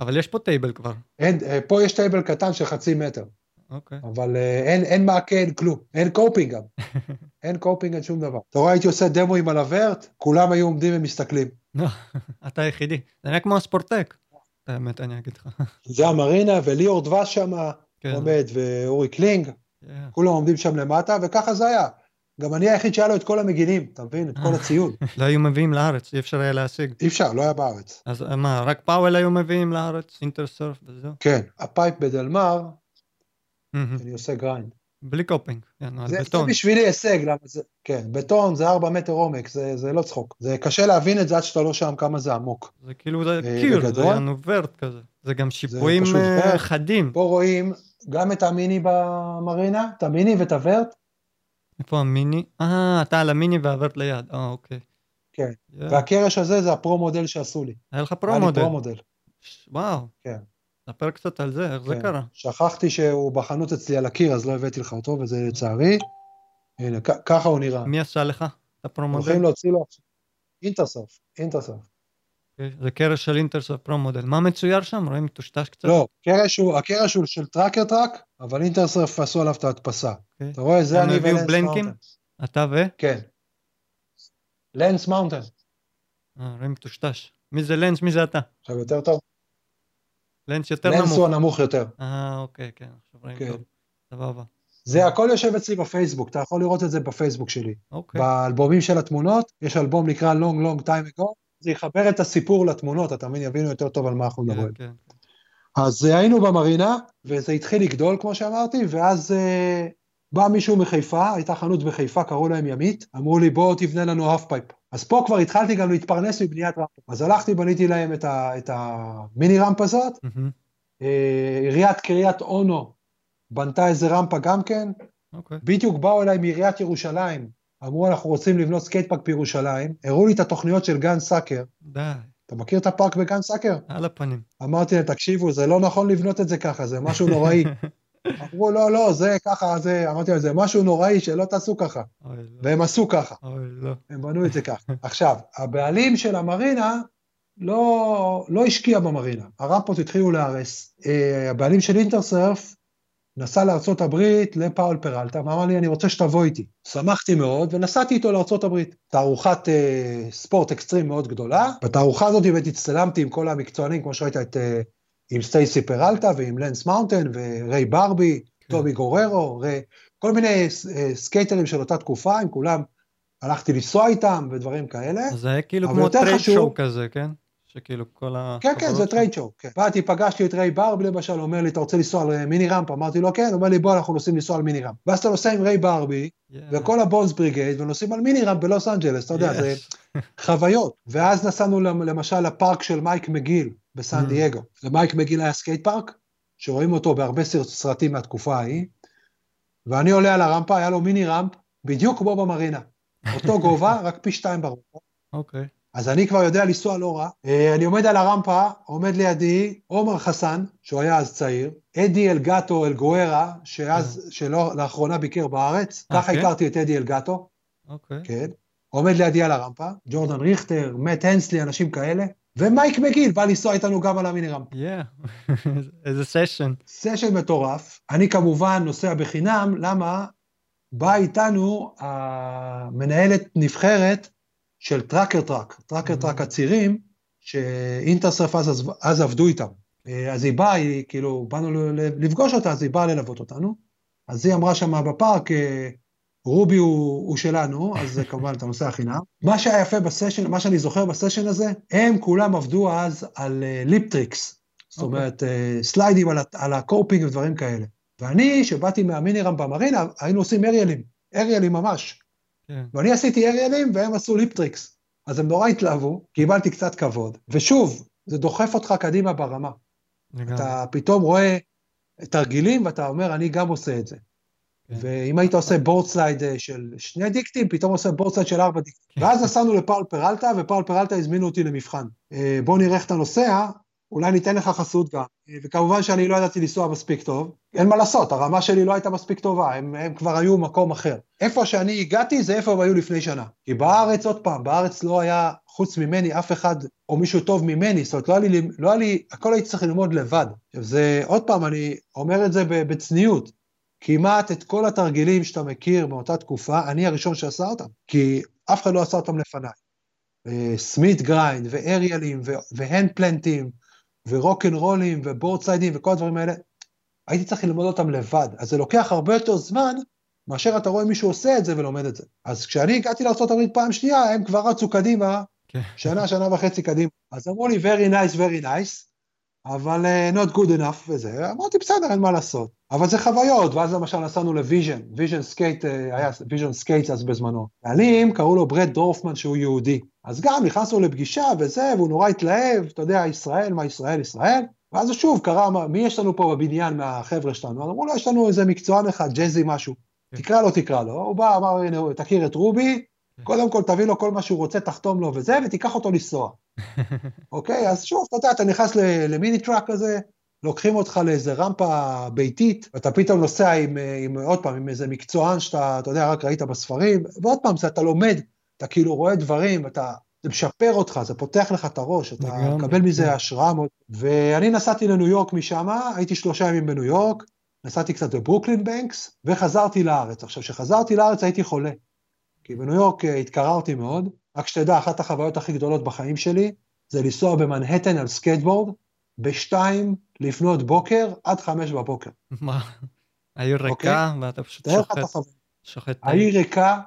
אבל יש פה table כבר. אין, אה, פה יש table קטן של חצי מטר, אוקיי. אבל אה, אין, אין מעקה, אין כלום. אין coping גם. אין coping, אין שום דבר. אתה רואה, הייתי עושה דמוים על ה vert, כולם היו עומדים ומסתכלים. אתה היחידי. זה נראה כמו הספורטק. את האמת אני אגיד לך. זה המרינה, וליאור דבש שם כן. עומד, ואורי קלינג. כולם עומדים שם למטה, וככה זה היה. גם אני היחיד שהיה לו את כל המגינים, אתה מבין? את כל הציוד. לא היו מביאים לארץ, אי אפשר היה להשיג. אי אפשר, לא היה בארץ. אז מה, רק Powell היו מביאים לארץ? Intersurf וזהו? כן, half pipe ב Del Mar. אני עושה grind. בלי coping, כן, זה, זה בטון. בשבילי הישג, למה זה, כן, בטון זה 4 מטר עומק, זה, זה לא צחוק. זה קשה להבין את זה עד שאתה לא שם כמה זה עמוק. זה כאילו זה אה, קיר, זה בגדול? יענו vert כזה. זה גם שיפועים פשוט אה. חדים. פה רואים גם את המיני במרינה, את המיני ואת הוורט, איפה המיני? אה, אתה על המיני והוורט ליד. אה, אוקיי. כן. Yeah. והקרש הזה זה הפרו מודל שעשו לי. היה לך היה פרו לי מודל. פרו מודל. ש- וואו. כן. ספר קצת על זה, איך זה כן. קרה? שכחתי שהוא בחנות אצלי על הקיר, אז לא הבאתי לך אותו, וזה לצערי. הנה, כ- ככה הוא נראה. מי עשה לך את הפרו מודל? הולכים להוציא לו עכשיו. אינטרסרף, אינטרסרף. אוקיי, זה קרש של אינטרסוף פרו מודל. מה מצויר שם? רואים מטושטש קצת? לא, קרש הוא, הקרש הוא של Tracker Truck, אבל אינטרסרף עשו עליו את ההדפסה. אוקיי. אתה רואה, זה אני ולנס בלנקים? אתה ו? כן. לנס מאונטן. אה, רואים מטושטש. מי זה לנס? מי זה אתה? עכשיו יותר טוב? לנס יותר לנס נמוך. הוא הנמוך יותר. אה, אוקיי, כן, עכשיו רואים כן. טוב. סבבה. זה הכל יושב אצלי בפייסבוק, אתה יכול לראות את זה בפייסבוק שלי. אוקיי. באלבומים של התמונות, יש אלבום נקרא Long Long Time Ago, זה יחבר את הסיפור לתמונות, אתה מבין, יבינו יותר טוב על מה אנחנו כן, מדברים. כן. אז אה, היינו במרינה, וזה התחיל לגדול, כמו שאמרתי, ואז אה, בא מישהו מחיפה, הייתה חנות בחיפה, קראו להם ימית, אמרו לי, בוא תבנה לנו half pipe. אז פה כבר התחלתי גם להתפרנס מבניית רמפה. אז הלכתי, בניתי להם את, ה, את המיני רמפה הזאת, מהמם. אה, עיריית קריית אונו בנתה איזה רמפה גם כן, אוקיי. בדיוק באו אליי מעיריית ירושלים, אמרו, אנחנו רוצים לבנות סקייט פארק בירושלים, הראו לי את התוכניות של גן סאקר. די, אתה מכיר את הפארק בגן סאקר? על הפנים. אמרתי להם, תקשיבו, זה לא נכון לבנות את זה ככה, זה משהו נוראי. אמרו, לא, לא, זה ככה, זה, אמרתי להם, זה משהו נוראי, שלא תעשו ככה. אוי, לא. והם עשו ככה, אוי, לא. הם בנו את זה ככה. עכשיו, הבעלים של המרינה לא, לא השקיע במרינה, הרמפות התחילו להיהרס. אה, הבעלים של אינטרסרף נסע הברית ל Powell Peralta, ואמר לי, אני רוצה שתבוא איתי. שמחתי מאוד, ונסעתי איתו הברית. תערוכת אה, ספורט אקסטרים מאוד גדולה. בתערוכה הזאת באמת הצטלמתי עם כל המקצוענים, כמו שראית, את, אה, עם סטייסי פרלטה ועם לנס מאונטן וריי ברבי, כן. טומי גוררו, ריי, כל מיני אה, סקייטרים של אותה תקופה, עם כולם הלכתי לנסוע איתם ודברים כאלה. אז זה היה כאילו כמו trade show- show כזה, כן? שכאילו כל ה... כן, כן, זה trade show. כן. באתי, פגשתי את ריי ברבי למשל, אומר לי, אתה רוצה לנסוע על אה, mini ramp? אמרתי לו, כן, אומר לי, בוא, אנחנו נוסעים לנסוע על mini ramp. ואז אתה נוסע עם ריי ברבי. Yeah. וכל ה Bones Brigade, ונוסעים על mini ramp בלוס אנג'לס, אתה יודע, זה Yes. חוויות. ואז נסענו למ- למשל לפארק של מייק מגיל בסן Mm. דייגו. למייק מגיל היה סקייט פארק, שרואים אותו בהרבה סר- סרטים מהתקופה ההיא, ואני עולה על הרמפה, היה לו mini ramp, בדיוק כמו במרינה. אותו גובה, רק פי שתיים ברמפה. אוקיי. אז אני כבר יודע לנסוע לא רע. אה, אני עומד על הרמפה, עומד לידי עומר חסן, שהוא היה אז צעיר, אדי אלגטו אלגוארה, שאז, שלא לאחרונה ביקר בארץ, אה, ככה כן? הכרתי את אדי אלגטו, אוקיי. כן, עומד לידי על הרמפה, ג'ורדן ריכטר, מאט הנסלי, אנשים כאלה, ומייק מגיל בא לנסוע איתנו גם על המיני רמפה. Yeah. איזה סשן. סשן מטורף, אני כמובן נוסע בחינם, למה? באה איתנו המנהלת נבחרת של Tracker Truck, Tracker. Truck הצירים, שאינטרסרף אז, אז, עבדו איתם. אה, אז היא באה, היא כאילו, באנו לפגוש אותה, אז היא באה ללוות אותנו. אז היא אמרה שם בפארק, אה, רובי הוא, הוא שלנו, אז כמובן אתה נוסע חינם. מה שהיה יפה בסשן, מה שאני זוכר בסשן הזה, הם כולם עבדו אז על lip tricks. זאת okay. אוקיי. אומרת, סליידים על, על ה coping ודברים כאלה. ואני, שבאתי מה mini ramp במרינה, היינו עושים אריאלים, אריאלים ממש. כן. ואני עשיתי אריאלים והם עשו lip tricks. אז הם נורא התלהבו, קיבלתי קצת כבוד, ושוב, זה דוחף אותך קדימה ברמה. לגמרי. אתה פתאום רואה תרגילים ואתה אומר, אני גם עושה את זה. כן. ואם היית עושה board slide אה, של שני דיקטים, פתאום עושה board slide של ארבע דיקטים. כן. ואז נסענו ל Powell Peralta, ו Powell Peralta הזמינו אותי למבחן. אה, בוא נראה איך אתה נוסע, אולי ניתן לך חסות גם. וכמובן שאני לא ידעתי לנסוע מספיק טוב, אין מה לעשות, הרמה שלי לא הייתה מספיק טובה, הם, הם כבר היו במקום אחר. איפה שאני הגעתי זה איפה הם היו לפני שנה. כי בארץ, עוד פעם, בארץ לא היה חוץ ממני אף אחד, או מישהו טוב ממני, זאת אומרת, לא היה לי, לא היה לי הכל הייתי צריך ללמוד לבד. עכשיו זה, עוד פעם, אני אומר את זה בצניעות, כמעט את כל התרגילים שאתה מכיר מאותה תקופה, אני הראשון שעשה אותם, כי אף אחד לא עשה אותם לפניי. Smith grind, ואריאלים, והנד פלנטים, ורוק אנד רולים ובורד סליידים וכל הדברים האלה, הייתי צריך ללמוד אותם לבד. אז זה לוקח הרבה יותר זמן מאשר אתה רואה מישהו עושה את זה ולומד את זה. אז כשאני הגעתי לארה"ב פעם שנייה, הם כבר רצו קדימה, כן. שנה, שנה וחצי קדימה. אז אמרו לי, very nice, very nice, אבל uh, not good enough וזה, אמרתי, בסדר, אין מה לעשות. אבל זה חוויות, ואז למשל נסענו ל Vision, Vision Skate, היה Vision Skate אז בזמנו. בעלים קראו לו ברד דורפמן שהוא יהודי. אז גם נכנסנו לפגישה וזה, והוא נורא התלהב, אתה יודע, ישראל, מה ישראל, ישראל. ואז שוב קרה, מי יש לנו פה בבניין מהחבר'ה שלנו? אמרו לו, יש לנו איזה מקצוען אחד, ג'זי משהו. כן. תקרא לו, תקרא לו. הוא בא, אמר, הנה, תכיר את רובי, כן. קודם כל תביא לו כל מה שהוא רוצה, תחתום לו וזה, ותיקח אותו לנסוע. אוקיי? אז שוב, אתה יודע, אתה נכנס למיני טראק כזה, לוקחים אותך לאיזה רמפה ביתית, ואתה פתאום נוסע עם, עם, עוד פעם, עם איזה מקצוען שאתה, אתה יודע, רק ראית בספרים, ועוד פעם, זה, אתה לומד, אתה כאילו רואה דברים, אתה, זה משפר אותך, זה פותח לך את הראש, אתה מקבל מזה כן. השראה מאוד. ואני נסעתי לניו יורק משם, הייתי שלושה ימים בניו יורק, נסעתי קצת בברוקלין בנקס, וחזרתי לארץ. עכשיו, כשחזרתי לארץ הייתי חולה, כי בניו יורק אה, התקררתי מאוד. רק שתדע, אחת החוויות הכי גדולות בחיים שלי, זה לנסוע במנהטן על סקייטבורד, בשתיים לפנות בוקר עד חמש בבוקר. מה? העיר ריקה אוקיי? ואתה פשוט שוחט. שוחט. העיר ריקה,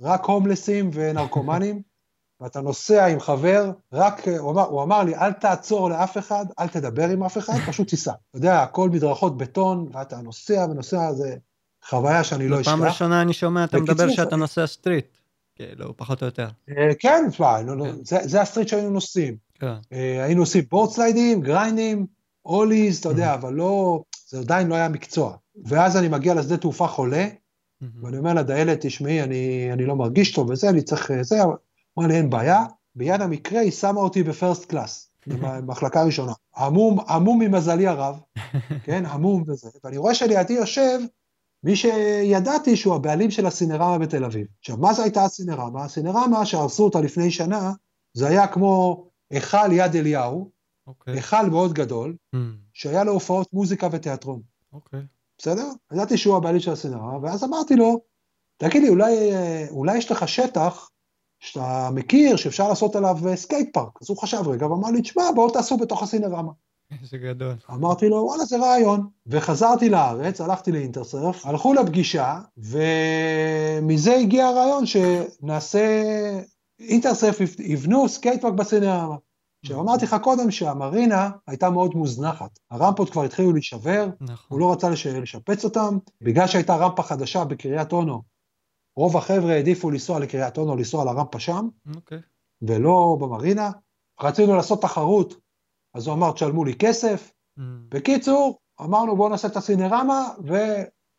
רק הומלסים ונרקומנים, ואתה נוסע עם חבר, רק, הוא אמר, הוא אמר לי, אל תעצור לאף אחד, אל תדבר עם אף אחד, פשוט תיסע. אתה יודע, הכל מדרכות בטון, ואתה נוסע ונוסע, זה חוויה שאני לא אשכח. בפעם ראשונה אני שומע, אתה מדבר שאתה נוסע street. כאילו, פחות או יותר. אה, כן, תשמע, כן. זה ה street שהיינו נוסעים. כן. אה, היינו עושים בורד סליידים, גריינדים, אוליז, אתה יודע, אבל לא, זה עדיין לא היה מקצוע. ואז אני מגיע לשדה תעופה חולה, ואני אומר לדיילת, תשמעי, אני, אני לא מרגיש טוב וזה, אני צריך, אה, זה, אמר לי, אין בעיה. ביד המקרה היא שמה אותי בפרסט קלאס, במחלקה הראשונה. המום, המום ממזלי הרב, כן, המום וזה, ואני רואה שלידי יושב מי שידעתי שהוא הבעלים של הסינרמה בתל אביב. עכשיו, מה זה הייתה הסינרמה? הסינרמה שהרסו אותה לפני שנה, זה היה כמו היכל יד אליהו, okay. אוקיי. היכל מאוד גדול, mm. שהיה לו הופעות מוזיקה ותיאטרון. אוקיי. Okay. בסדר? ידעתי שהוא הבעלים של הסינרמה, ואז אמרתי לו, תגיד לי, אולי, אולי יש לך שטח שאתה מכיר שאפשר לעשות עליו סקייט פארק. אז הוא חשב רגע ואמר לי, תשמע, בואו תעשו בתוך הסינרמה. איזה גדול. אמרתי לו, וואלה, זה רעיון. וחזרתי לארץ, הלכתי לאינטרסרף, הלכו לפגישה, ומזה הגיע הרעיון שנעשה, אינטרסרף יבנו סקייטפארק בסינרמה. עכשיו, אמרתי לך קודם שהמרינה הייתה מאוד מוזנחת. הרמפות כבר התחילו להישבר, נכון. הוא לא רצה לש... לשפץ אותם, בגלל שהייתה רמפה חדשה בקריית אונו, רוב החבר'ה העדיפו לנסוע לקריית אונו, לנסוע לרמפה שם, okay. ולא במרינה. רצינו לעשות תחרות אז הוא אמר, תשלמו לי כסף. Mm. בקיצור, אמרנו, בואו נעשה את הסינרמה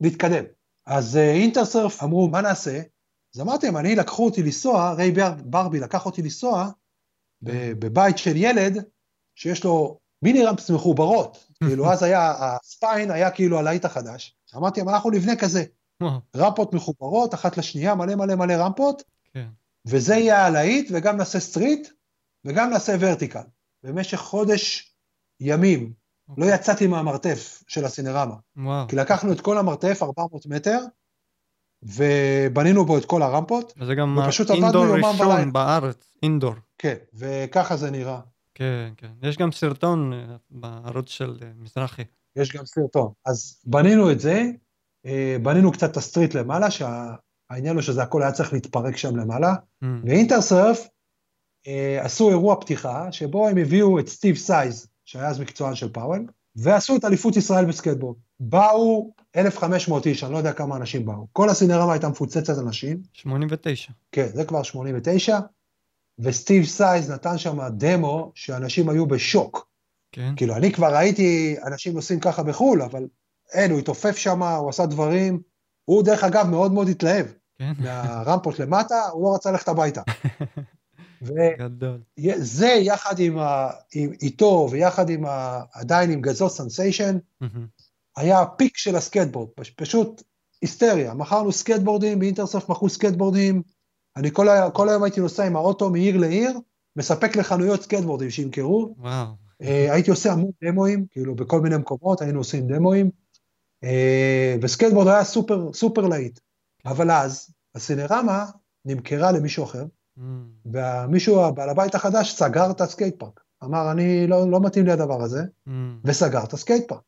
ונתקדם. אז אה, אינטרסרף אמרו, מה נעשה? אז אמרתי להם, אני לקחו אותי לנסוע, ריי בר, ברבי לקח אותי לנסוע בבית של ילד שיש לו מיני רמפס מחוברות. כאילו, אז היה, הספיין היה כאילו הלהיט החדש. אמרתי להם, אנחנו נבנה כזה. רמפות מחוברות, אחת לשנייה, מלא מלא מלא רמפות, כן. וזה יהיה הלהיט, וגם נעשה סטריט, וגם נעשה ורטיקל. במשך חודש ימים okay. לא אוקיי. יצאתי מהמרתף של הסינרמה. וואו. כי לקחנו את כל המרתף, 400 מטר, ובנינו בו את כל הרמפות. וזה גם אינדור ראשון בארץ, אינדור. כן, וככה זה נראה. כן, כן. יש גם סרטון אה, בערוץ של אה, מזרחי. יש גם סרטון. אז בנינו את זה, אה, בנינו קצת את הסטריט למעלה, שהעניין הוא שזה הכל היה צריך להתפרק שם למעלה, Mm, ואינטרסרף עשו אירוע פתיחה, שבו הם הביאו את סטיב סייז, שהיה אז מקצוען של פאוול, ועשו את אליפות ישראל בסקייטבורד. באו 1,500 איש, אני לא יודע כמה אנשים באו. כל הסינרמה הייתה מפוצצת אנשים, 89. כן, זה כבר 89, וסטיב סייז נתן שם דמו שאנשים היו בשוק. כן. כאילו, אני כבר ראיתי אנשים עושים ככה בחו"ל, אבל אין, הוא התעופף שם, הוא עשה דברים. הוא, דרך אגב, מאוד מאוד התלהב. כן. מהרמפות למטה, הוא לא רצה ללכת הביתה. וזה יחד עם, ה, עם איתו ויחד עם ה, עדיין עם גזוז Sensation. היה ה peak של הסקייטבורד, פש- פשוט היסטריה. מכרנו סקייטבורדים, ב Intersurf מכרו סקייטבורדים, אני כל, ה- כל היום הייתי נוסע עם האוטו מעיר לעיר, מספק לחנויות סקייטבורדים שימכרו. וואו. אה, הייתי עושה המון דמואים, כאילו בכל מיני מקומות היינו עושים דמואים, אה, וסקייטבורד היה סופר, סופר להיט. אבל אז הסינרמה נמכרה למישהו אחר, ומישהו, הבעל הבית החדש, סגר את הסקייט פארק. אמר, אני, לא, לא מתאים לי הדבר הזה, mm, וסגר את הסקייט פארק.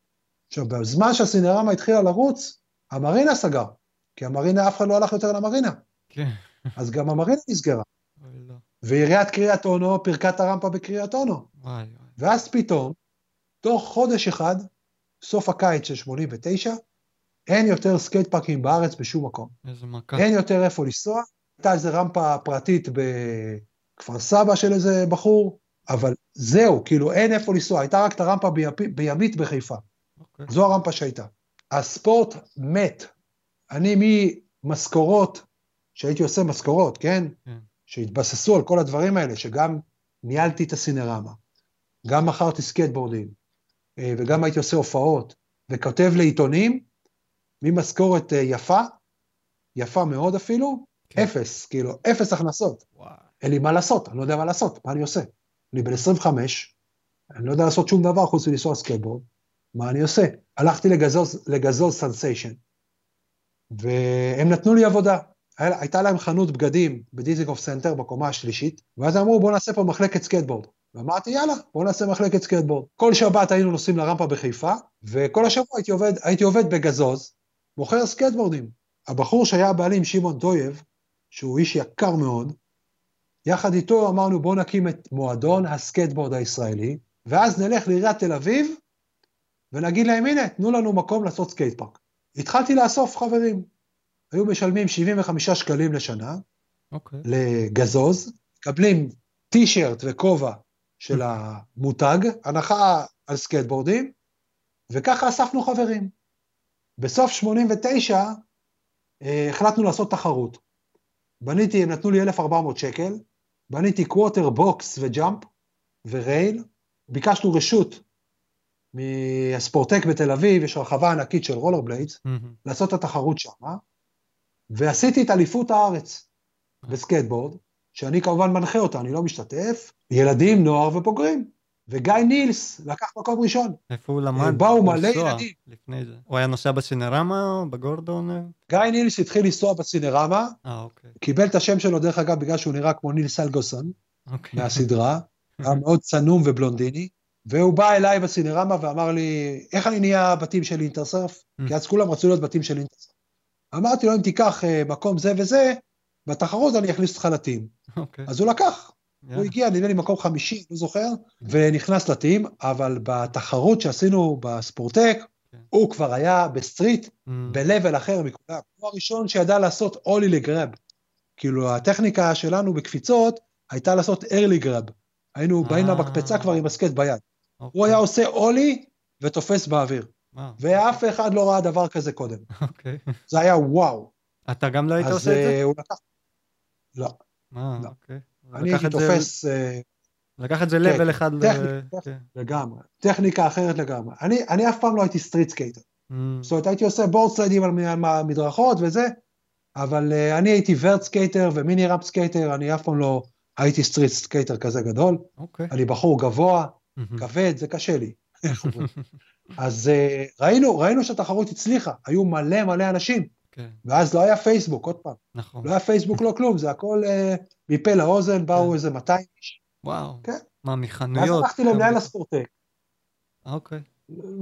עכשיו, בזמן שהסינרמה התחילה לרוץ, המרינה סגר, כי המרינה, אף אחד לא הלך יותר למרינה, כן. אז גם המרינה נסגרה. לא. ועיריית קריית אונו פירקה את הרמפה בקריית אונו. ואז פתאום, תוך חודש אחד, סוף הקיץ של 89, אין יותר סקייט פארקים בארץ בשום מקום. איזה מכה. אין יותר איפה לנסוע. הייתה איזה רמפה פרטית בכפר סבא של איזה בחור, אבל זהו, כאילו אין איפה לנסוע. הייתה רק את הרמפה ביפ- בימית בחיפה. אוקיי. זו הרמפה שהייתה. הספורט מת. אני ממשכורות, שהייתי עושה משכורות, כן? כן. שהתבססו על כל הדברים האלה, שגם ניהלתי את הסינרמה, גם מכרתי סקייטבורדים, אה, וגם הייתי עושה הופעות, וכותב לעיתונים, ממשכורת אה, יפה, יפה מאוד אפילו, כן. אפס, כאילו, אפס הכנסות. וואי. אין לי מה לעשות, אני לא יודע מה לעשות, מה אני עושה? אני בן 25, אני לא יודע לעשות שום דבר חוץ מלנסוע סקייטבורד, מה אני עושה? הלכתי לגזוז, לגזוז Sensation, והם נתנו לי עבודה. הייתה להם חנות בגדים בדיזינגוף סנטר בקומה השלישית, ואז אמרו בואו נעשה פה מחלקת סקייטבורד. ואמרתי יאללה, בואו נעשה מחלקת סקייטבורד. כל שבת היינו נוסעים לרמפה בחיפה, וכל השבוע הייתי עובד, הייתי עובד בגזוז, מוכר סקייטבורדים. הבחור שהיה הבעלים, שמעון דויב, שהוא איש יקר מאוד, יחד איתו אמרנו בואו נקים את מועדון הסקייטבורד הישראלי, ואז נלך לעיריית תל אביב, ונגיד להם הנה, תנו לנו מקום לעשות סקייט פארק. התחלתי לאסוף חברים. היו משלמים 75 שקלים לשנה אוקיי. לגזוז, מקבלים טישרט וכובע של המותג, הנחה על סקייטבורדים, וככה אספנו חברים. בסוף 89 אה, החלטנו לעשות תחרות. בניתי, הם נתנו לי 1,400 שקל, בניתי quarter, box ו jump ו rail, ביקשנו רשות מהספורטק בתל אביב, יש רחבה ענקית של רולר בליידס, מהמם. לעשות את התחרות שם, ועשיתי את אליפות הארץ בסקייטבורד, שאני כמובן מנחה אותה, אני לא משתתף, ילדים, נוער ובוגרים. וגיא נילס לקח מקום ראשון. איפה הוא למד? באו מלא ילדים. לפני זה. הוא היה נוסע בסינרמה, בגורדון? גיא נילס התחיל לנסוע בסינרמה, אה, אוקיי. קיבל את השם שלו, דרך אגב, בגלל שהוא נראה כמו נילס הולגרסון אוקיי. מהסדרה, היה מאוד צנום ובלונדיני, והוא בא אליי בסינרמה ואמר לי, איך אני נהיה ב team של Intersurf? כי אז כולם רצו להיות ב team של Intersurf. אמרתי לו, אם תיקח אה, מקום זה וזה, בתחרות אני אכניס אותך ל team. אוקיי. אז הוא לקח, הוא יאללה. הגיע, נדמה לי מקום חמישי, לא זוכר, ונכנס ל team, אבל בתחרות שעשינו בספורטק, כן. הוא כבר היה ב street, אמ, ב-level אחר מכולם. הוא הראשון שידע לעשות ollie ל grab. כאילו, הטכניקה שלנו בקפיצות הייתה לעשות early grab. היינו באים אה. למקפצה כבר עם הסקייט ביד. אוקיי. הוא היה עושה ollie ותופס באוויר. וואו. ואף אחד לא ראה דבר כזה קודם. אוקיי. זה היה וואו. אתה גם לא היית עושה את זה? אה, הוא לקח, לא, אה, לא. אוקיי. אני הייתי את זה- תופס אה, לקח את זה כן, level אחד ל... כן. לגמרי, טכניקה אחרת לגמרי. אני, אני אף פעם לא הייתי street skater. אמ, זאת אומרת, הייתי עושה board slide ים על מ- המדרכות וזה, אבל uh, אני הייתי vert skater ו mini ramp skater, אני אף פעם לא הייתי street skater כזה גדול. אוקיי. אני בחור גבוה. כבד, זה קשה לי. אז uh, ראינו, ראינו שהתחרות הצליחה, היו מלא מלא אנשים, כן, ואז לא היה פייסבוק, עוד פעם, נכון. לא היה פייסבוק, לא כלום, זה הכל uh, מפה לאוזן, באו כן. איזה 200 איש, וואו. כן. מה, ואז מחנויות? הלכתי למנהל הספורטק. אוקיי.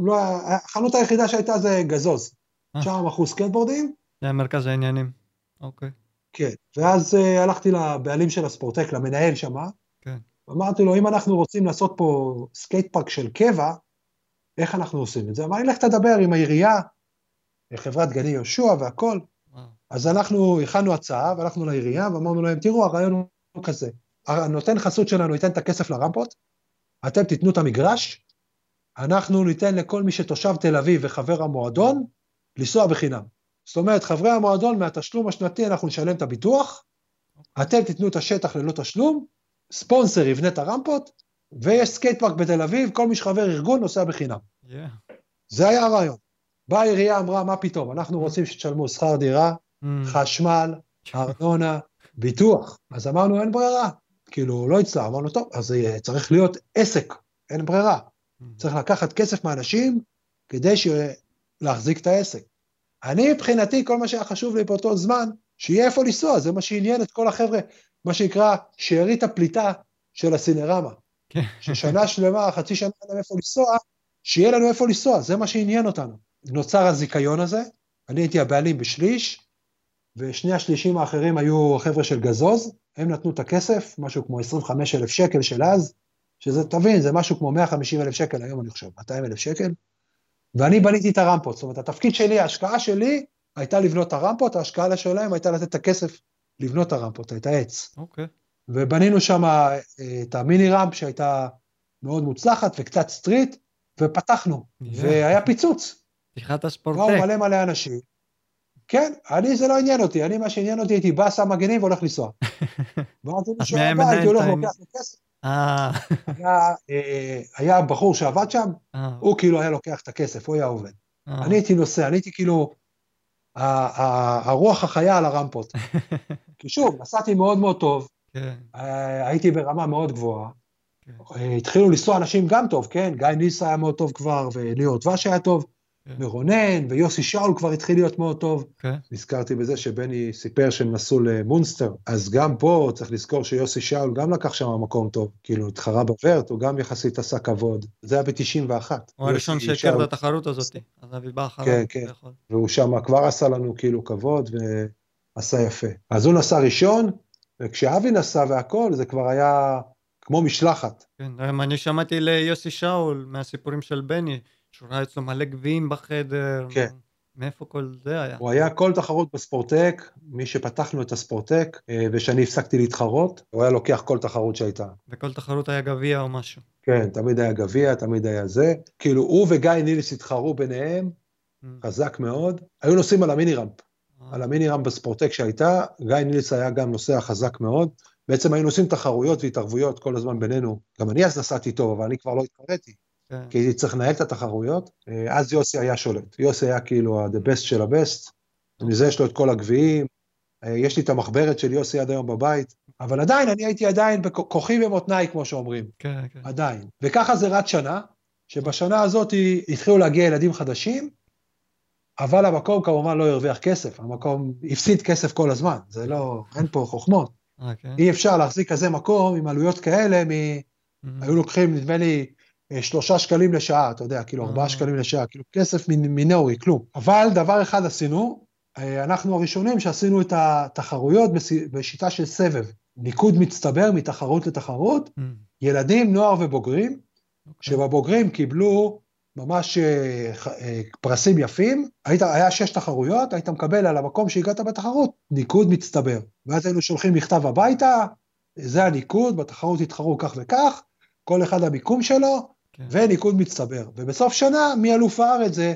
לא, החנות היחידה שהייתה זה גזוז. אה. שם מכרו סקייטבורדים, זה היה מרכז העניינים. אוקיי. כן. ואז אה, הלכתי לבעלים של הספורטק, למנהל שמה, כן. אמרתי לו, אם אנחנו רוצים לעשות פה סקייט פארק של קבע, איך אנחנו עושים את זה? אמר לי, לך תדבר עם העירייה, חברת גני יהושע והכל. וואו. אז אנחנו הכנו הצעה, והלכנו לעירייה, ואמרנו להם, תראו, הרעיון הוא כזה, הנותן חסות שלנו ייתן את הכסף לרמפות, אתם תיתנו את המגרש, אנחנו ניתן לכל מי שתושב תל אביב וחבר המועדון, לנסוע בחינם. זאת אומרת, חברי המועדון, מהתשלום השנתי אנחנו נשלם את הביטוח, אתם תיתנו את השטח ללא תשלום, ספונסר יבנה את הרמפות, ויש סקייט פארק בתל אביב, כל מי שחבר ארגון נוסע בחינם. Yeah. זה היה הרעיון. באה העירייה, אמרה, מה פתאום, אנחנו רוצים שתשלמו שכר דירה, Mm. חשמל, ארנונה, ביטוח. אז אמרנו, אין ברירה. כאילו, לא הצטער, אמרנו, טוב, אז צריך להיות עסק, אין ברירה. Mm. צריך לקחת כסף מאנשים כדי ש... להחזיק את העסק. אני, מבחינתי, כל מה שהיה חשוב לי באותו זמן, שיהיה איפה לנסוע, זה מה שעניין את כל החבר'ה, מה שנקרא שארית הפליטה של הסינרמה. כן. ששנה שלמה, חצי שנה אין לנו איפה לנסוע, שיהיה לנו איפה לנסוע, זה מה שעניין אותנו. נוצר הזיכיון הזה, אני הייתי הבעלים בשליש, ושני השלישים האחרים היו חבר'ה של גזוז, הם נתנו את הכסף, משהו כמו 25 אלף שקל של אז, שזה, תבין, זה משהו כמו 150 אלף שקל היום, אני חושב, 200 אלף שקל, ואני בניתי את הרמפות, זאת אומרת, התפקיד שלי, ההשקעה שלי, הייתה לבנות את הרמפות, ההשקעה שלהם הייתה לתת את הכסף לבנות את הרמפות, את העץ. אוקיי. ובנינו שם אה, את המיני רמפ שהייתה מאוד מוצלחת וקצת סטריט, ופתחנו, Yeah. והיה פיצוץ. פתיחת באו הספורטק. מלא מלא אנשים. כן, אני זה לא עניין אותי, אני מה שעניין אותי הייתי בא, שם מגנים והולך לנסוע. ואמרתי מי היה הבא, הייתי הולך? לוקח לו כסף. אה, היה, אה, היה בחור שעבד שם, אה, הוא כאילו היה לוקח את הכסף, הוא היה עובד. אה. אני הייתי נוסע, אני הייתי כאילו הרוח החיה על הרמפות. כי שוב, נסעתי מאוד מאוד טוב, כן, אה, הייתי ברמה מאוד גבוהה. כן. אה, התחילו לנסוע אנשים גם טוב, כן? גיא ניסה היה מאוד טוב כבר, וליאור דבש היה טוב. ורונן, ויוסי שאול כבר התחיל להיות מאוד טוב. כן. נזכרתי בזה שבני סיפר שהם נסעו למונסטר, אז גם פה צריך לזכור שיוסי שאול גם לקח שם מקום טוב, כאילו התחרה בוורט, הוא גם יחסית עשה כבוד. זה היה ב-91. הוא הראשון שהכיר את התחרות הזאת, אז אבי בא אחריו. כן, כן. והוא שם כבר עשה לנו כאילו כבוד ועשה יפה. אז הוא נסע ראשון, וכשאבי נסע והכל, זה כבר היה כמו משלחת. כן, אני שמעתי ליוסי שאול מהסיפורים של בני, שהוא ראה אצלו מלא גביעים בחדר. כן. מאיפה כל זה היה? הוא היה כל תחרות בספורטק, מי שפתחנו את הספורטק, אה, ושאני הפסקתי להתחרות, הוא היה לוקח כל תחרות שהייתה. וכל תחרות היה גביע או משהו. כן, תמיד היה גביע, תמיד היה זה. כאילו, הוא וגיא ניליס התחרו ביניהם, Mm. חזק מאוד. היו נוסעים על המיני רמפ, אה, על המיני רמפ בספורטק שהייתה, גיא ניליס היה גם נוסע חזק מאוד. בעצם היינו עושים תחרויות והתערבויות כל הזמן בינינו. גם אני אז נסעתי טוב, אבל אני כבר לא התחרתי. כי הייתי צריך לנהל את התחרויות. אה, אז יוסי היה שולט. יוסי היה כאילו ה-the best של ה-best. מזה יש לו את כל הגביעים. אה, יש לי את המחברת של יוסי עד היום בבית, אבל עדיין, אני הייתי עדיין בכוחי במותניי, כמו שאומרים. כן, כן. עדיין. וככה זה רץ שנה, שבשנה הזאת התחילו להגיע ילדים חדשים, אבל המקום כמובן לא הרוויח כסף, המקום הפסיד כסף כל הזמן, זה לא, אין פה חוכמות. אה, כן. אי אפשר להחזיק כזה מקום עם עלויות כאלה, מ... Mm. היו לוקחים, נדמה לי, שלושה שקלים לשעה, אתה יודע, כאילו ארבעה אה. שקלים לשעה, כאילו כסף מינורי, כלום. אבל דבר אחד עשינו, אה, אנחנו הראשונים שעשינו את התחרויות בשיטה של סבב. ניקוד מצטבר מתחרות לתחרות. ילדים, נוער ובוגרים, אוקיי. שבבוגרים קיבלו ממש אה, אה, פרסים יפים, היית, היה שש תחרויות, היית מקבל על המקום שהגעת בתחרות ניקוד מצטבר. ואז היינו שולחים מכתב הביתה, זה הניקוד, בתחרות התחרו כך וכך, כל אחד המיקום שלו, כן. וניקוד מצטבר. ובסוף שנה, מי אלוף הארץ זה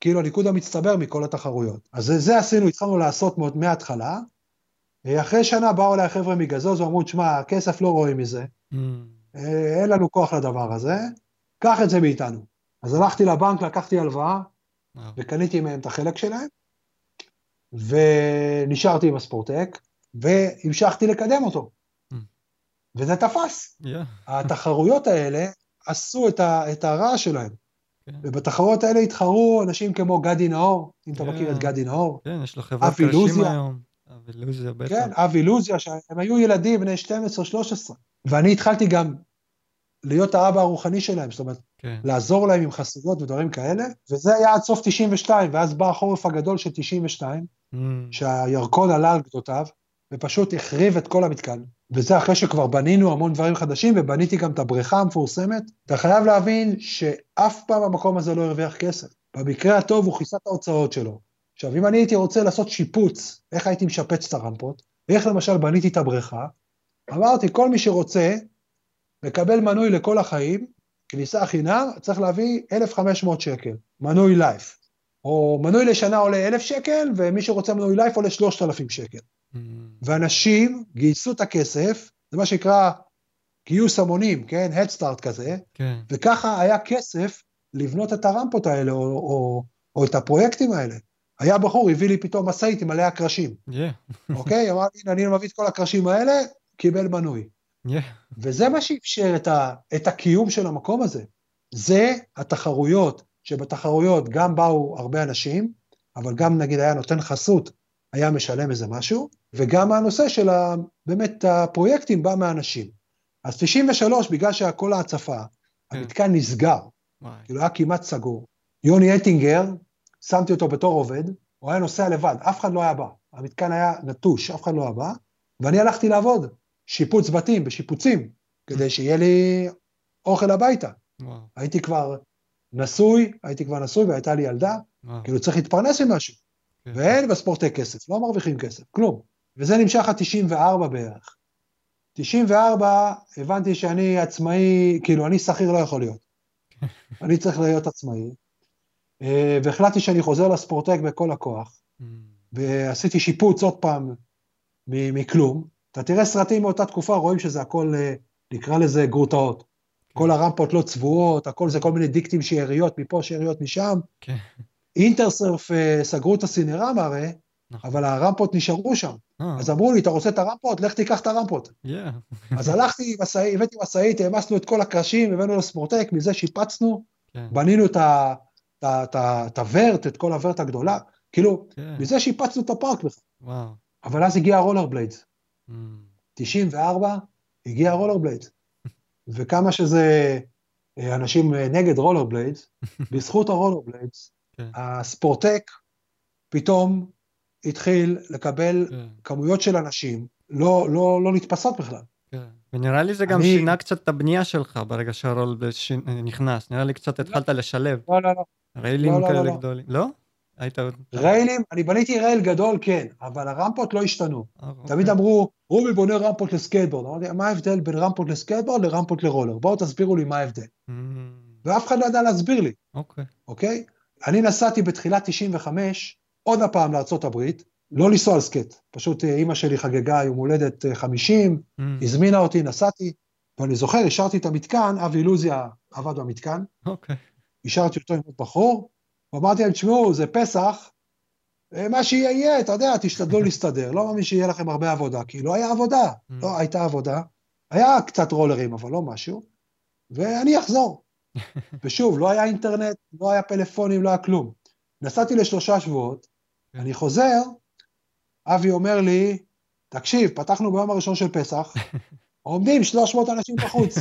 כאילו הניקוד המצטבר מכל התחרויות. אז זה, זה עשינו, התחלנו לעשות מאוד מההתחלה. אה, אחרי שנה באו אליי חבר'ה מגזוז ואמרו, תשמע, כסף לא רואים מזה, Mm. אה, אין לנו כוח לדבר הזה, קח את זה מאיתנו. אז הלכתי לבנק, לקחתי הלוואה, וואו. וקניתי מהם את החלק שלהם, ונשארתי עם הספורטק, והמשכתי לקדם אותו. Mm. וזה תפס. Yeah. התחרויות האלה עשו את, ה, את הרעש שלהם. כן. ובתחרויות האלה התחרו אנשים כמו גדי נאור, אם אתה כן. מכיר את גדי נאור, כן, יש לו חברת קרשים לוזיה. היום. אבי לוזיה, בטח. כן, אבי לוזיה, שהם היו ילדים בני 12-13. ואני התחלתי גם להיות האבא הרוחני שלהם, זאת אומרת, כן. לעזור להם עם חסידות ודברים כאלה, וזה היה עד סוף 92, ואז בא החורף הגדול של 92, Mm, שהירקון עלה על גדותיו, ופשוט החריב את כל המתקן. וזה אחרי שכבר בנינו המון דברים חדשים, ובניתי גם את הבריכה המפורסמת. אתה חייב להבין שאף פעם המקום הזה לא הרוויח כסף. במקרה הטוב הוא כיסה את ההוצאות שלו. עכשיו, אם אני הייתי רוצה לעשות שיפוץ, איך הייתי משפץ את הרמפות? איך למשל בניתי את הבריכה? אמרתי, כל מי שרוצה, מקבל מנוי לכל החיים, כניסה חינם, צריך להביא 1,500 שקל, מנוי לייף. או מנוי לשנה עולה 1,000 שקל, ומי שרוצה מנוי לייף עולה 3,000 שקל. Mm, ואנשים גייסו את הכסף, זה מה שנקרא גיוס המונים, כן? Head Start כזה, כן. וככה היה כסף לבנות את הרמפות האלה, או, או, או את הפרויקטים האלה. היה בחור, הביא לי פתאום משאית עם מלא הקרשים, Yeah, אוקיי? אמר לי, הנה, אני מביא את כל הקרשים האלה, קיבל מנוי. yeah. וזה מה שאפשר את, ה, את הקיום של המקום הזה. זה התחרויות, שבתחרויות גם באו הרבה אנשים, אבל גם נגיד היה נותן חסות, היה משלם איזה משהו, וגם הנושא של ה, באמת הפרויקטים בא מהאנשים. אז 93, בגלל שכל ההצפה, המתקן נסגר. כאילו היה כמעט סגור. יוני אטינגר, שמתי אותו בתור עובד, הוא היה נוסע לבד, אף אחד לא היה בא. המתקן היה נטוש, אף אחד לא היה בא, ואני הלכתי לעבוד, שיפוץ בתים, בשיפוצים, כדי שיהיה לי אוכל הביתה. וואו. הייתי כבר נשוי, הייתי כבר נשוי והייתה לי ילדה, וואו. כאילו צריך להתפרנס ממשהו. כן. ואין בספורטי כסף, לא מרוויחים כסף, כלום. וזה נמשך עד 94 בערך. 94, הבנתי שאני עצמאי, כאילו, אני שכיר לא יכול להיות. אני צריך להיות עצמאי. אה, והחלטתי שאני חוזר לספורטק בכל הכוח, Mm, ועשיתי שיפוץ עוד פעם מכלום. אתה תראה סרטים מאותה תקופה, רואים שזה הכל, אה, נקרא לזה גרוטאות. כל הרמפות לא צבועות, הכל זה כל מיני דיקטים שאריות מפה, שאריות משם. אינטרסרף אה, סגרו את הסינרמה הרי, נכון. אבל הרמפות נשארו שם. אה, אז אמרו לי, אתה רוצה את הרמפות? לך תיקח את הרמפות. אז הלכתי, הבאתי משאית, העמסנו את כל הקרשים, הבאנו לספורטק, מזה שיפצנו, כן. בנינו את הוורט, את כל הוורט הגדולה, כאילו, כן. מזה שיפצנו את הפארק בכלל. אבל אז הגיע הרולר בליידס, Mm, 94, הגיע הרולר בליידס. וכמה שזה אה, אנשים נגד רולר בליידס, בזכות הרולר בליידס, כן. הספורטק פתאום התחיל לקבל כן. כמויות של אנשים לא, לא, לא נתפסות בכלל. כן. ונראה לי זה גם אני- שינה קצת את הבנייה שלך ברגע שהרולבלייד ש- נכנס, נראה לי קצת התחלת לשלב. לא, לא, לא. ריילים לא, לא, כאלה לא, לא. גדולים. לא? היית. ריילים, אני בניתי rail גדול, כן, אבל הרמפות לא השתנו. אה, תמיד אוקיי. אמרו, רובי בונה רמפות לסקייטבורד. אמרתי, מה ההבדל בין רמפות לסקייטבורד לרמפות לרולר? בואו תסבירו לי מה ההבדל. Mm, ואף אחד לא ידע להסביר לי, אוקיי. אוקיי? אני נסעתי בתחילת 95 עוד הפעם הברית, לא לנסוע על סקייט. פשוט אה, אימא שלי חגגה יום הולדת אה, 50, Mm, הזמינה אותי, נסעתי, ואני זוכר, השארתי את המתקן, אבי אילוזיה עבד במתקן, אוקיי. השארתי אותו עם עוד בחור, ואמרתי להם, תשמעו, זה פסח, אה, מה שיהיה יהיה, אתה יודע, תשתדלו להסתדר, לא מאמין שיהיה לכם הרבה עבודה, כי לא היה עבודה, Mm. לא הייתה עבודה, היה קצת רולרים, אבל לא משהו, ואני אחזור. ושוב, לא היה אינטרנט, לא היה פלאפונים, לא היה כלום. נסעתי לשלושה שבועות. אני חוזר, אבי אומר לי, תקשיב, פתחנו ביום הראשון של פסח, עומדים 300 אנשים בחוץ.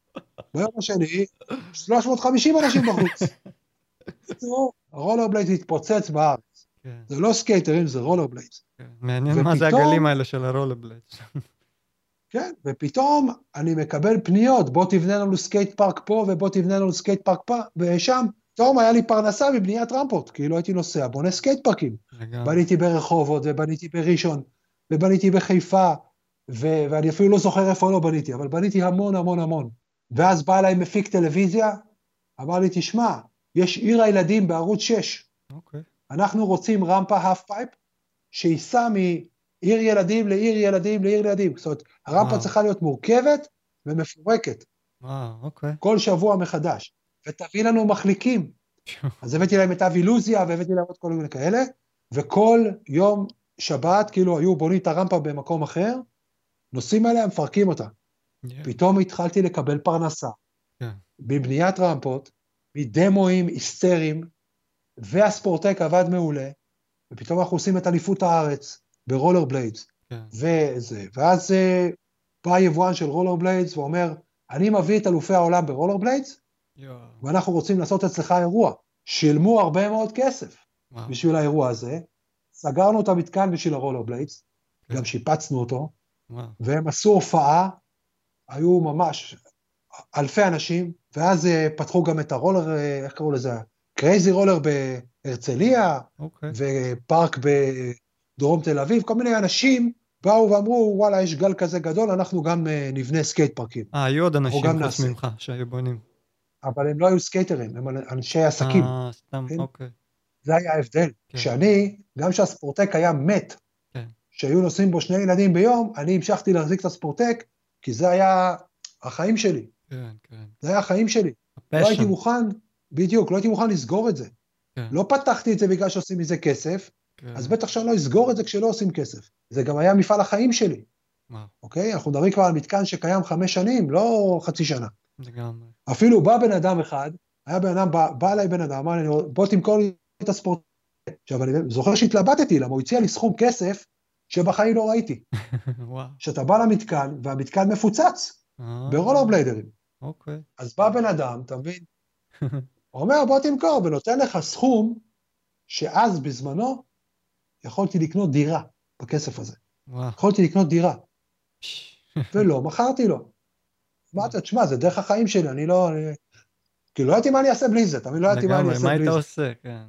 ביום השני, 350 אנשים בחוץ. בקיצור, התפוצץ בארץ. כן, זה לא סקייטרים, זה רולר בלייד. כן. מעניין מה זה הגלים האלה של הרולבלייד. כן, ופתאום אני מקבל פניות, בוא תבנה לנו סקייט פארק פה ובוא תבנה לנו סקייט פארק פה ושם. פתאום היה לי פרנסה מבניית רמפות, כאילו הייתי נוסע, בונה סקייט פארקים. בניתי ברחובות ובניתי בראשון ובניתי בחיפה, ו- ואני אפילו לא זוכר איפה לא בניתי, אבל בניתי המון המון המון. ואז בא אליי מפיק טלוויזיה, אמר לי, תשמע, יש עיר הילדים בערוץ 6, אוקיי. אנחנו רוצים רמפה half pipe, שייסע מעיר ילדים לעיר ילדים לעיר ילדים. זאת אומרת, הרמפה וואו. צריכה להיות מורכבת ומפורקת, וואו, אוקיי. כל שבוע מחדש, ותביא לנו מחליקים. אז הבאתי להם את אבי לוזיה, והבאתי להם עוד כל מיני כאלה, וכל יום שבת, כאילו, היו בונים את הרמפה במקום אחר, נוסעים עליה, מפרקים אותה. Yeah. פתאום התחלתי לקבל פרנסה. כן. בבניית רמפות, מדמואים היסטריים, והספורטק עבד מעולה, ופתאום אנחנו עושים את אליפות הארץ ברולר בליידס, כן. וזה, ואז אה, בא יבואן של רולר בליידס ואומר, אני מביא את אלופי העולם ברולר בליידס. ואנחנו רוצים לעשות אצלך אירוע. שילמו הרבה מאוד כסף וואו. בשביל האירוע הזה, סגרנו את המתקן בשביל הרולר בליידס, כן. גם שיפצנו אותו, וואו. והם עשו הופעה, היו ממש אלפי אנשים, ואז אה, פתחו גם את הרולר, אה, איך קראו לזה? קרייזי רולר בהרצליה, אוקיי. ופארק בדרום תל אביב, כל מיני אנשים באו ואמרו, וואלה, יש גל כזה גדול, אנחנו גם אה, נבנה סקייט פארקים. אה, היו עוד אנשים חוץ. ממך שהיו בונים. אבל הם לא היו סקייטרים, הם אנשי עסקים. אה, סתם, כן. אוקיי. זה היה ההבדל. כן. שאני, גם כשהספורטק היה מת, כן. שהיו נוסעים בו שני ילדים ביום, אני המשכתי להחזיק את הספורטק, כי זה היה החיים שלי. כן, כן. זה היה החיים שלי. לא הייתי הפשן. מוכן, בדיוק, לא הייתי מוכן לסגור את זה. כן. לא פתחתי את זה בגלל שעושים מזה כסף, כן. אז בטח שאני לא אסגור את זה כשלא עושים כסף. זה גם היה מפעל החיים שלי, וואו, אוקיי? אנחנו מדברים כבר על מתקן שקיים חמש שנים, לא חצי שנה. לגמרי. אפילו בא בן אדם אחד, היה בן אדם, בא, בא אליי בן אדם, אמר לי, בוא תמכור לי את הספורט. עכשיו, אני זוכר שהתלבטתי, למה הוא הציע לי סכום כסף שבחיים לא ראיתי. וואו. שאתה בא למתקן, והמתקן מפוצץ אה, ברולר בליידרים. אוקיי. אז בא בן אדם, אתה מבין? הוא אומר, בוא תמכור, ונותן לך סכום שאז, בזמנו, יכולתי לקנות דירה בכסף הזה. וואו. יכולתי לקנות דירה. ולא מכרתי לו. אמרתי, תשמע, זה דרך החיים שלי, אני לא... אני... כאילו, לא ידעתי מה אני אעשה בלי זה, מבין? לא ידעתי מה אני לגמרי, אעשה מה בלי היית זה. עושה, כן.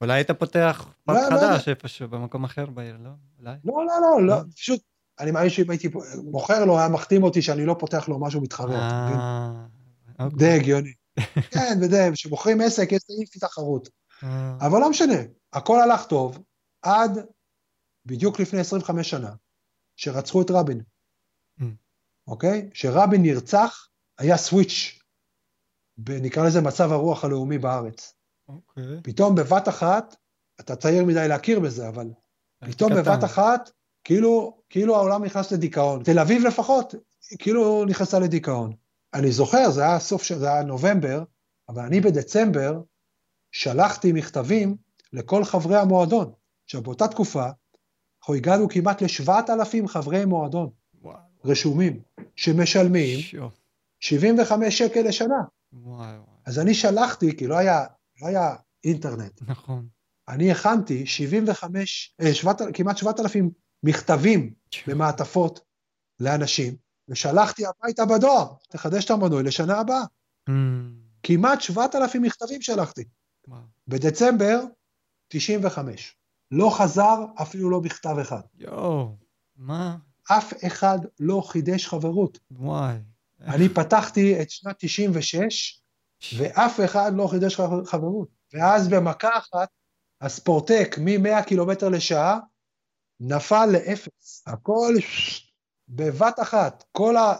אולי היית פותח לא, פארק לא חדש איפשהו, במקום אחר בעיר, לא? אולי? לא, לא, לא, לא, לא? פשוט, אני מאמין שאם הייתי מוכר לו, היה מחתים אותי שאני לא פותח לו משהו מתחרה, אתה מבין? אה, אוקיי. די הגיוני. כן, ודי, כשמוכרים עסק, יש תחרות. אה, אבל לא משנה, הכל הלך טוב, עד בדיוק לפני 25 שנה, שרצחו את רבין, Mm. אוקיי? כשרבין נרצח, היה סוויץ', נקרא לזה מצב הרוח הלאומי בארץ. אוקיי. פתאום בבת אחת, אתה צעיר מדי להכיר בזה, אבל פתאום קטן. בבת אחת, כאילו, כאילו העולם נכנס לדיכאון. תל אביב לפחות, כאילו נכנסה לדיכאון. אני זוכר, זה היה סוף, זה היה נובמבר, אבל אני בדצמבר שלחתי מכתבים לכל חברי המועדון. עכשיו, באותה תקופה, אנחנו הגענו כמעט ל-7,000 חברי מועדון וואו. רשומים, שמשלמים שו. 75 שקל לשנה. וואי. אז אני שלחתי, כי לא היה, לא היה אינטרנט, נכון. אני הכנתי 75, אה, 7,000, כמעט 7,000 מכתבים במעטפות לאנשים, ושלחתי הביתה בדואר, תחדש את המנוי לשנה הבאה. Mm, כמעט 7,000 מכתבים שלחתי. וואו. בדצמבר, 95. לא חזר אפילו לא מכתב אחד. יואו. מה? אף אחד לא חידש חברות. וואי. אני פתחתי את שנת 96, ואף אחד לא חידש חבר- חברות. ואז במכה אחת, הספורטק מ-100 קילומטר לשעה נפל לאפס. הכל בבת אחת. כל ה...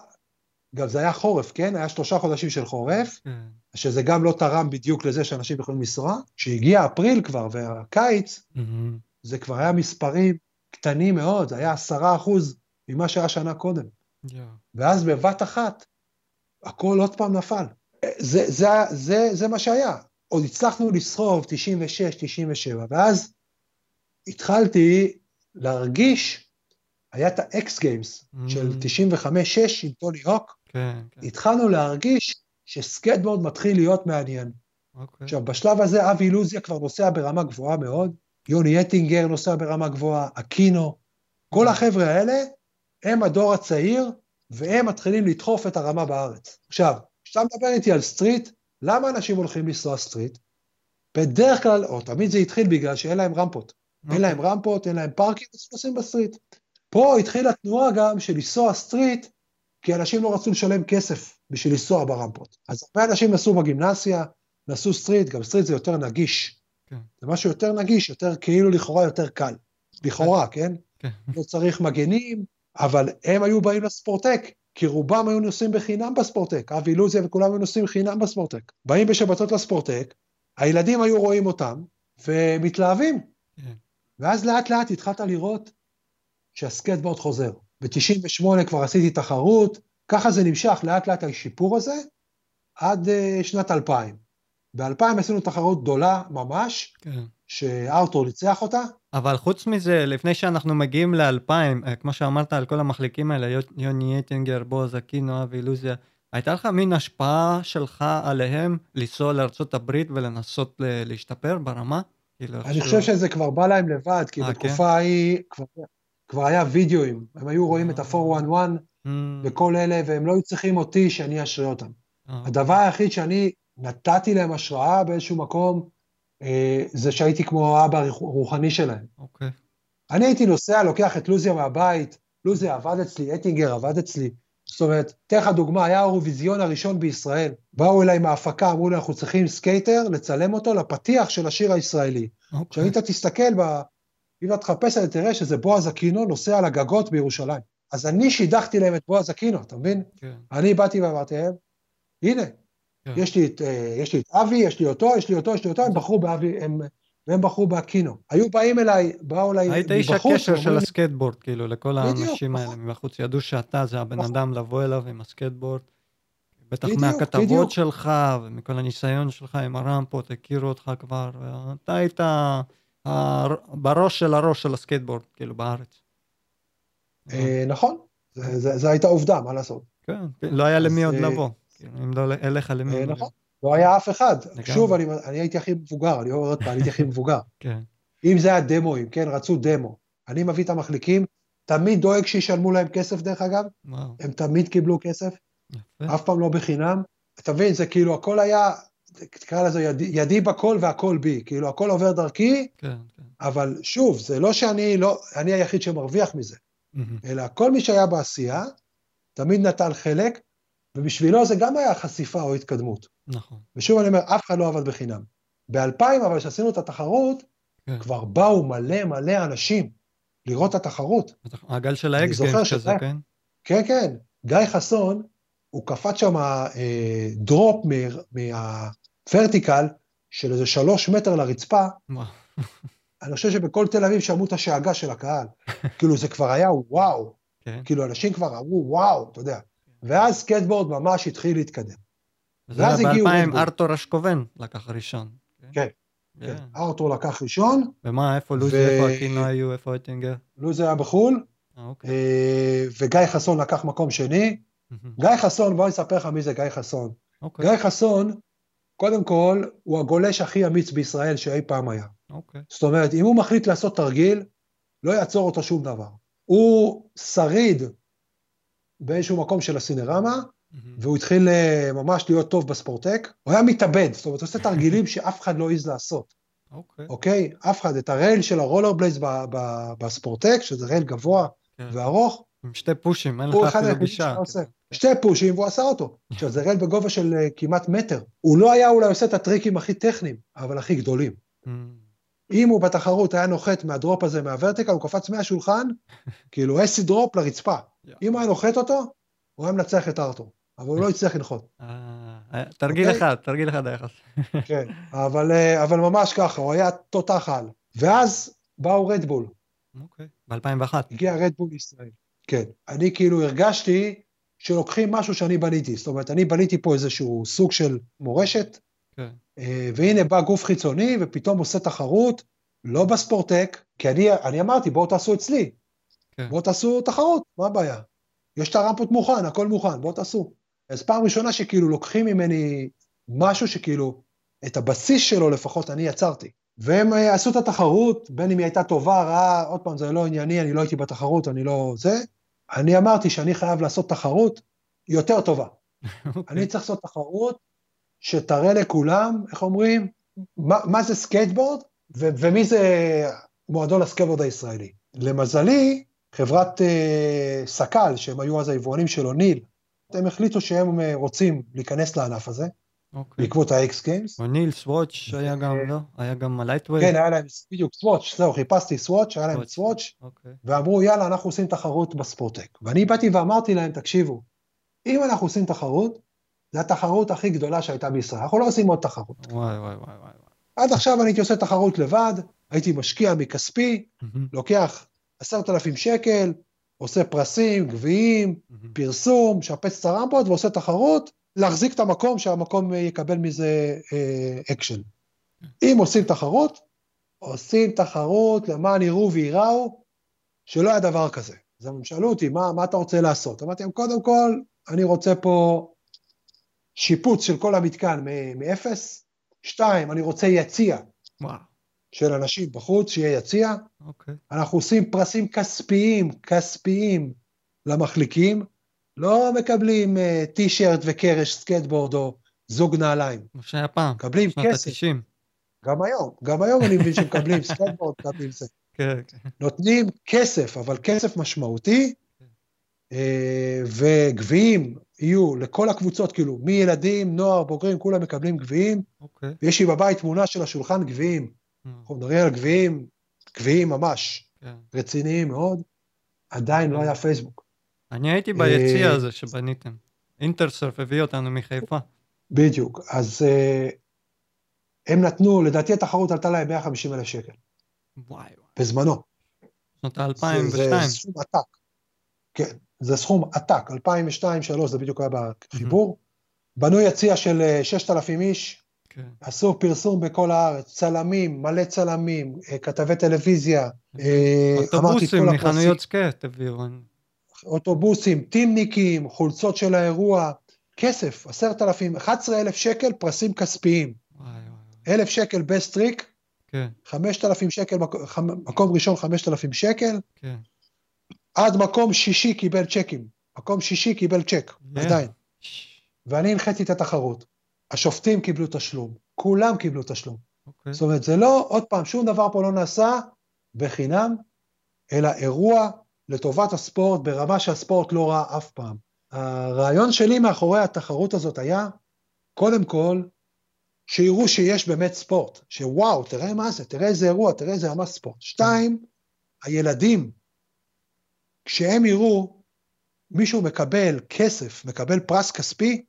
גם זה היה חורף, כן? היה שלושה חודשים של חורף, כן. שזה גם לא תרם בדיוק לזה שאנשים יכולים לנסוע. כשהגיע אפריל כבר והקיץ, מהמם. זה כבר היה מספרים קטנים מאוד, זה היה עשרה אחוז ממה שהיה שנה קודם. יואו. ואז בבת אחת, הכל עוד פעם נפל. זה, זה, זה, זה מה שהיה. עוד הצלחנו לסחוב 96, 97, ואז התחלתי להרגיש, היה את האקס גיימס של Mm. 95-6 עם טוני הוק, כן, כן. התחלנו להרגיש שסקייטבורד מתחיל להיות מעניין. אוקיי. עכשיו, בשלב הזה אבי אילוזיה כבר נוסע ברמה גבוהה מאוד, יוני אטינגר נוסע ברמה גבוהה, אקינו, כל החבר'ה האלה הם הדור הצעיר, והם מתחילים לדחוף את הרמה בארץ. עכשיו, כשאתה מדבר איתי על street, למה אנשים הולכים לנסוע street? בדרך כלל, או תמיד זה התחיל בגלל שאין להם רמפות. אין אוקיי. להם רמפות, אין להם פארקים, אז נוסעים ב street. פה התחילה תנועה גם של לנסוע street, כי אנשים לא רצו לשלם כסף בשביל לנסוע ברמפות. אז הרבה אנשים נסעו בגימנסיה, נסעו street, גם street זה יותר נגיש. כן. זה משהו יותר נגיש, יותר כאילו לכאורה יותר קל. לכאורה, כן? כן. לא צריך מגנים, אבל הם היו באים לספורטק, כי רובם היו נוסעים בחינם בספורטק, אבי אילוזיה וכולם היו נוסעים חינם בספורטק. באים בשבתות לספורטק, הילדים היו רואים אותם, ומתלהבים. כן. ואז לאט לאט התחלת לראות שהסקטבורד חוזר. ב-98 כבר עשיתי תחרות, ככה זה נמשך לאט לאט השיפור הזה, עד uh, שנת 2000. ב-2000 עשינו תחרות גדולה ממש, כן. שארתור ניצח אותה, אבל חוץ מזה, לפני שאנחנו מגיעים ל-2000, כמו שאמרת על כל המחליקים האלה, יו- יוני אטינגר, בועז אקינו, אבי אילוזיה, הייתה לך מין השפעה שלך עליהם לנסוע לארה"ב ולנסות להשתפר ברמה? כאילו, אני חושב שזה כבר בא להם לבד, כי אה, בתקופה כן? ההיא כבר, כבר היה וידאוים, הם היו רואים את ה-411 mm. וכל אלה, והם לא היו צריכים אותי שאני אשרה אותם. אה. הדבר היחיד שאני נתתי להם השראה באיזשהו מקום, אה, זה שהייתי כמו האבא הרוחני שלהם. אוקיי. אני הייתי נוסע, לוקח את לוזיה מהבית, לוזיה עבד אצלי, אטינגר עבד אצלי. זאת אומרת, אתן לך דוגמה, היה האירוויזיון הראשון בישראל. באו אליי מההפקה, אמרו לי, אנחנו צריכים סקייטר, לצלם אותו לפתיח של השיר הישראלי. עכשיו, אם אתה תסתכל, ב... אם אתה תחפש זה, תראה שזה בועז אקינו נוסע על הגגות בירושלים. אז אני שידכתי להם את בועז אקינו, אתה מבין? כן. אני באתי ואמרתי להם, הנה, כן. יש, לי את, אה, יש לי את אבי, יש לי אותו, יש לי אותו, יש לי אותו, הם בחרו באבי, הם, והם בחרו באקינו. היו באים אליי, באו אליי מבחוץ. היית איש הקשר של הסקייטבורד, כאילו, לכל האנשים האלה מבחוץ. ידעו שאתה זה הבן אדם לבוא אליו עם הסקייטבורד. בטח מהכתבות שלך ומכל הניסיון שלך עם הרמפות, הכירו אותך כבר, ואתה היית בראש של הראש של הסקייטבורד, כאילו, בארץ. אה, נכון, זו הייתה עובדה, מה לעשות. כן, לא היה למי עוד אה, לבוא, אם לא אליך למי לבוא. נכון. לא היה אף אחד. שוב, אני, הייתי הכי מבוגר, אני אומר עוד פעם, אני הייתי הכי מבוגר. כן. אם זה היה דמוים, כן, רצו דמו. אני מביא את המחליקים, תמיד דואג שישלמו להם כסף, דרך אגב. הם תמיד קיבלו כסף. אף פעם לא בחינם. אתה מבין, זה כאילו, הכל היה, תקרא לזה ידי, ידי בכל והכל בי. כאילו, הכל עובר דרכי, כן, כן. אבל שוב, זה לא שאני לא, אני היחיד שמרוויח מזה. אלא כל מי שהיה בעשייה, תמיד נטל חלק, ובשבילו זה גם היה חשיפה או התקדמות. נכון. ושוב אני אומר, אף אחד לא עבד בחינם. ב-2000, אבל כשעשינו את התחרות, כן. כבר באו מלא מלא אנשים לראות את התחרות. הגל של ה X Games כזה, כן? כן, כן. גיא חסון, הוא קפץ שם אה, drop מה vertical של איזה שלוש מטר לרצפה. אני חושב שבכל תל אביב שמעו את השאגה של הקהל. כאילו, זה כבר היה וואו. כן. כאילו, אנשים כבר אמרו וואו, אתה יודע. ואז סקטבורד ממש התחיל להתקדם. זה היה ב-2000 ארתור אשקובן לקח ראשון. כן, כן, ארתור לקח ראשון. ומה, איפה לוזי, איפה אקינו היו, איפה אטינגר? לוזי היה בחו"ל, אה, אוקיי. אה, וגיא חסון לקח מקום שני. גיא חסון, בוא אני אספר לך מי זה גיא חסון. אוקיי. גיא חסון, קודם כל, הוא הגולש הכי אמיץ בישראל שאי פעם היה. אוקיי. זאת אומרת, אם הוא מחליט לעשות תרגיל, לא יעצור אותו שום דבר. הוא שריד באיזשהו מקום של הסינרמה, והוא התחיל אה, ממש להיות טוב בספורטק, הוא היה מתאבד, זאת אומרת, הוא עושה תרגילים שאף אחד לא העז לעשות. אוקיי. אוקיי? אף אחד, את הרייל של הרולר בלייז בספורטק, שזה רייל גבוה כן. וארוך. עם שתי פושים, אין לך אפילו גישה. שתי פושים והוא עשה אותו. עכשיו, זה רייל בגובה של uh, כמעט מטר. הוא לא היה אולי עושה את הטריקים הכי טכניים, אבל הכי גדולים. Mm. אם הוא בתחרות היה נוחת מהדרופ הזה, מהוורטיקל, הוא קפץ מהשולחן, כאילו אסי דרופ לרצפה. אם הוא היה נוחת אותו, הוא היה מנצח את ארתור. אבל הוא לא הצליח לנחות. אה, תרגיל אוקיי? אחד, תרגיל אחד היחס. כן, אה, אבל ממש ככה, הוא היה תותח על. ואז באו רדבול. אוקיי, ב-2001. הגיע רדבול לישראל. כן. אני כאילו הרגשתי שלוקחים משהו שאני בניתי. זאת אומרת, אני בניתי פה איזשהו סוג של מורשת, כן. אה, והנה בא גוף חיצוני ופתאום עושה תחרות, לא בספורטק, כי אני, אני אמרתי, בואו תעשו אצלי. כן. בואו תעשו תחרות, מה הבעיה? יש את הרמפות מוכן, הכל מוכן, בואו תעשו. אז פעם ראשונה שכאילו לוקחים ממני משהו שכאילו, את הבסיס שלו לפחות אני יצרתי. והם אה, עשו את התחרות, בין אם היא הייתה טובה, רעה, עוד פעם, זה לא ענייני, אני לא הייתי בתחרות, אני לא זה. אני אמרתי שאני חייב לעשות תחרות יותר טובה. Okay. אוקיי. אני צריך לעשות תחרות שתראה לכולם, איך אומרים, מה, מה זה סקייטבורד ו- ומי זה מועדון הסקייטבורד הישראלי. למזלי, חברת uh, סק"ל, שהם היו אז היבואנים של אוניל, הם החליטו שהם אה, רוצים להיכנס לענף הזה. אוקיי. בעקבות ה X Games. וניל סוואץ' היה גם, לא? היה גם הלייטווייב? כן, היה להם בדיוק סוואץ', זהו, חיפשתי סוואץ', היה להם סוואץ'. אוקיי. ואמרו, יאללה, אנחנו עושים תחרות בספורטק. ואני באתי ואמרתי להם, תקשיבו, אם אנחנו עושים תחרות, זו התחרות הכי גדולה שהייתה בישראל, אנחנו לא עושים עוד תחרות. וואי, וואי, וואי, וואי. עד עכשיו אני הייתי עושה תחרות לבד, הייתי משקיע מכספי, mm-hmm. לוקח עשרת אלפים שקל, עושה פרסים, גביעים, mm-hmm. פרסום, משפץ את הרמפות ועושה תחרות, להחזיק את המקום, שהמקום יקבל מזה אה, אקשן. אם עושים תחרות, עושים תחרות למען יראו וייראו, שלא היה דבר כזה. אז הם שאלו אותי, מה, מה אתה רוצה לעשות? אמרתי להם, קודם כל, אני רוצה פה שיפוץ של כל המתקן מאפס, שתיים, אני רוצה יציע וואו, של אנשים בחוץ, שיהיה יציע, אוקיי. אנחנו עושים פרסים כספיים, כספיים למחליקים, לא מקבלים uh, T-shirt וקרש סקטבורד או זוג נעליים, כמו שהיה פעם, מקבלים כסף, ה-90. גם היום, גם היום אני מבין שמקבלים סקטבורד, מקבלים זה. כן, כן. נותנים כסף, אבל כסף משמעותי, אה, וגביעים יהיו לכל הקבוצות, כאילו, מילדים, נוער, בוגרים, כולם מקבלים גביעים, אוקיי. ויש לי בבית תמונה של השולחן גביעים. אה, אנחנו מדברים על גביעים, גביעים ממש, כן. רציניים מאוד, עדיין לא היה פייסבוק. אני הייתי ביציע אה, הזה שבניתם. אינטרסרף הביא אותנו מחיפה. בדיוק. אז אה, הם נתנו, לדעתי התחרות עלתה להם 150 אלף שקל, וואי וואי. בזמנו. שנות זה, ה-2002. זה סכום עתק. כן, זה סכום עתק, 2002-2003 זה בדיוק היה בחיבור. בנו יציע של אה, 6,000 איש, כן. עשו פרסום בכל הארץ, צלמים, מלא צלמים, אה, כתבי טלוויזיה, אה, אמרתי את אוטובוסים מחנויות סקט הביאו. אוטובוסים, טימניקים, חולצות של האירוע, כסף, 10,000, 11,000 שקל פרסים כספיים, וואי וואי. וואי. 1,000 שקל best trick, כן, 5,000 שקל, מקום ראשון 5,000 שקל, כן. עד מקום שישי קיבל צ'קים, מקום שישי קיבל צ'ק, כן. עדיין, ואני הנחיתי את התחרות, השופטים קיבלו תשלום, כולם קיבלו תשלום, אוקיי. זאת אומרת זה לא, עוד פעם, שום דבר פה לא נעשה בחינם, אלא אירוע לטובת הספורט ברמה שהספורט לא ראה אף פעם. הרעיון שלי מאחורי התחרות הזאת היה, קודם כל, שיראו שיש באמת ספורט, שוואו, תראה מה זה, תראה איזה אירוע, תראה איזה רמה ספורט. שתיים, הילדים, כשהם יראו מישהו מקבל כסף, מקבל פרס כספי.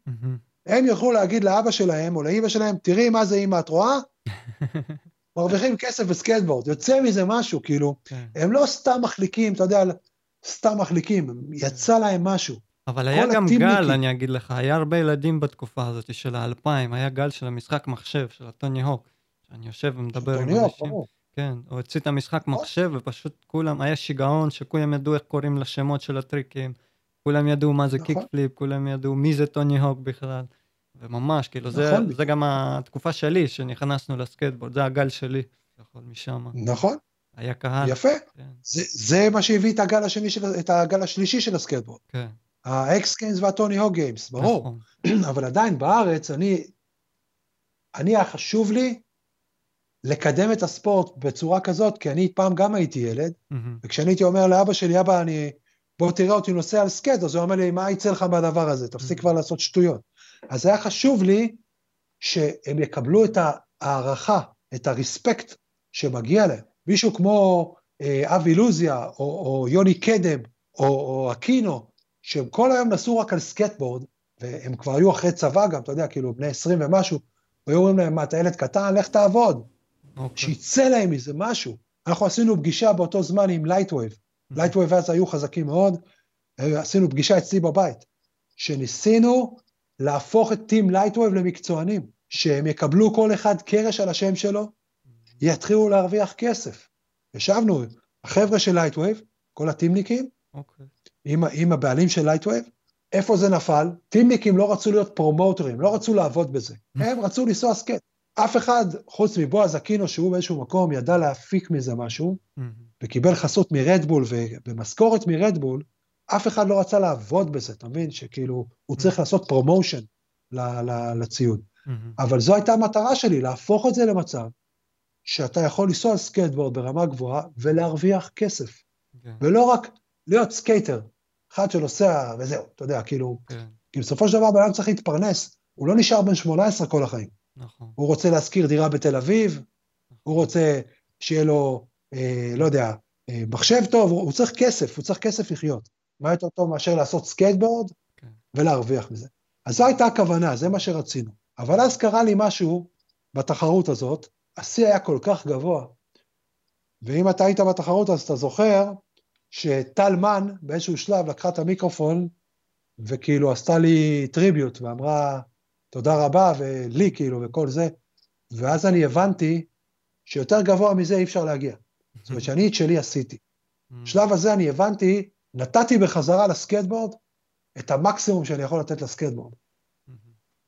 הם יוכלו להגיד לאבא שלהם או לאמא שלהם, תראי מה זה אמא, את רואה? מרוויחים כסף בסקייטבורד, יוצא מזה משהו, כאילו, כן. הם לא סתם מחליקים, אתה יודע, סתם מחליקים, יצא להם משהו. אבל היה גם. גל, אני אגיד לך, היה הרבה ילדים בתקופה הזאת של האלפיים, היה גל של המשחק מחשב, של הטוני הוק. אני יושב ומדבר עם טוני הוק, אנשים. ברור. כן, הוא הוציא את המשחק נכון. מחשב, ופשוט כולם, היה שיגעון שכולם ידעו איך קוראים לשמות של הטריקים, כולם ידעו מה זה נכון. kickflip, כולם ידעו מי זה טוני הוק בכלל. וממש, כאילו, זה, נכון. זה גם התקופה שלי, שנכנסנו לסקייטבורד, זה הגל שלי, יכול משם. נכון, היה קהל. יפה. כן, זה, זה מה שהביא את הגל השני, של, את הגל השלישי של הסקייטבורד. כן. ה X Games והטוני הוק games, ברור. נכון. אבל עדיין בארץ, אני, אני היה חשוב לי לקדם את הספורט בצורה כזאת, כי אני פעם גם הייתי ילד, מהמם. וכשאני הייתי אומר לאבא שלי, אבא, אני, בוא תראה אותי נוסע על סקייט, אז הוא אומר לי, מה יצא לך מהדבר הזה? תפסיק Mm. כבר לעשות שטויות. אז היה חשוב לי שהם יקבלו את ההערכה, את הרספקט שמגיע להם. מישהו כמו אה, אבי לוזיה, או, או יוני קדם, או, או אקינו, שהם כל היום נסעו רק על סקטבורד, והם כבר היו אחרי צבא גם, אתה יודע, כאילו בני 20 ומשהו, והיו אומרים להם, מה, אתה ילד קטן? לך תעבוד. אוקיי. שיצא להם מזה משהו. אנחנו עשינו פגישה באותו זמן עם לייטווייב. לייטווייב אז היו חזקים מאוד, אה, עשינו פגישה אצלי בבית, שניסינו להפוך את team לייטווייב למקצוענים, שהם יקבלו כל אחד קרש על השם שלו, יתחילו להרוויח כסף. ישבנו, החבר'ה של לייטווייב, כל הטימניקים, אוקיי. עם, עם הבעלים של לייטווייב, איפה זה נפל? טימניקים לא רצו להיות פרומוטרים, לא רצו לעבוד בזה. הם רצו לנסוע סקט. אף אחד, חוץ מבועז אקינו, שהוא באיזשהו מקום ידע להפיק מזה משהו, מהמם. וקיבל חסות מרדבול ומשכורת מרדבול, אף אחד לא רצה לעבוד בזה, אתה מבין? שכאילו, הוא צריך לעשות promotion לציוד. מהמם. אבל זו הייתה המטרה שלי, להפוך את זה למצב שאתה יכול לנסוע על סקייטבורד ברמה גבוהה ולהרוויח כסף, כן, ולא רק להיות skater, אחד שנוסע וזהו, אתה יודע, כאילו, כן, כי בסופו של דבר בן אדם צריך להתפרנס, הוא לא נשאר בן 18 כל החיים. נכון. הוא רוצה להשכיר דירה בתל אביב, הוא רוצה שיהיה לו, אה, לא יודע, אה, מחשב טוב, הוא, הוא צריך כסף, הוא צריך כסף לחיות. מה יותר טוב מאשר לעשות סקייטבורד כן. ולהרוויח מזה. אז זו הייתה הכוונה, זה מה שרצינו. אבל אז קרה לי משהו בתחרות הזאת, השיא היה כל כך גבוה, ואם אתה היית בתחרות אז אתה זוכר שטל מן באיזשהו שלב לקחה את המיקרופון וכאילו עשתה לי tribute ואמרה תודה רבה ולי כאילו וכל זה, ואז אני הבנתי שיותר גבוה מזה אי אפשר להגיע. זאת אומרת שאני את שלי עשיתי. בשלב הזה אני הבנתי, נתתי בחזרה לסקייטבורד את המקסימום שאני יכול לתת לסקייטבורד.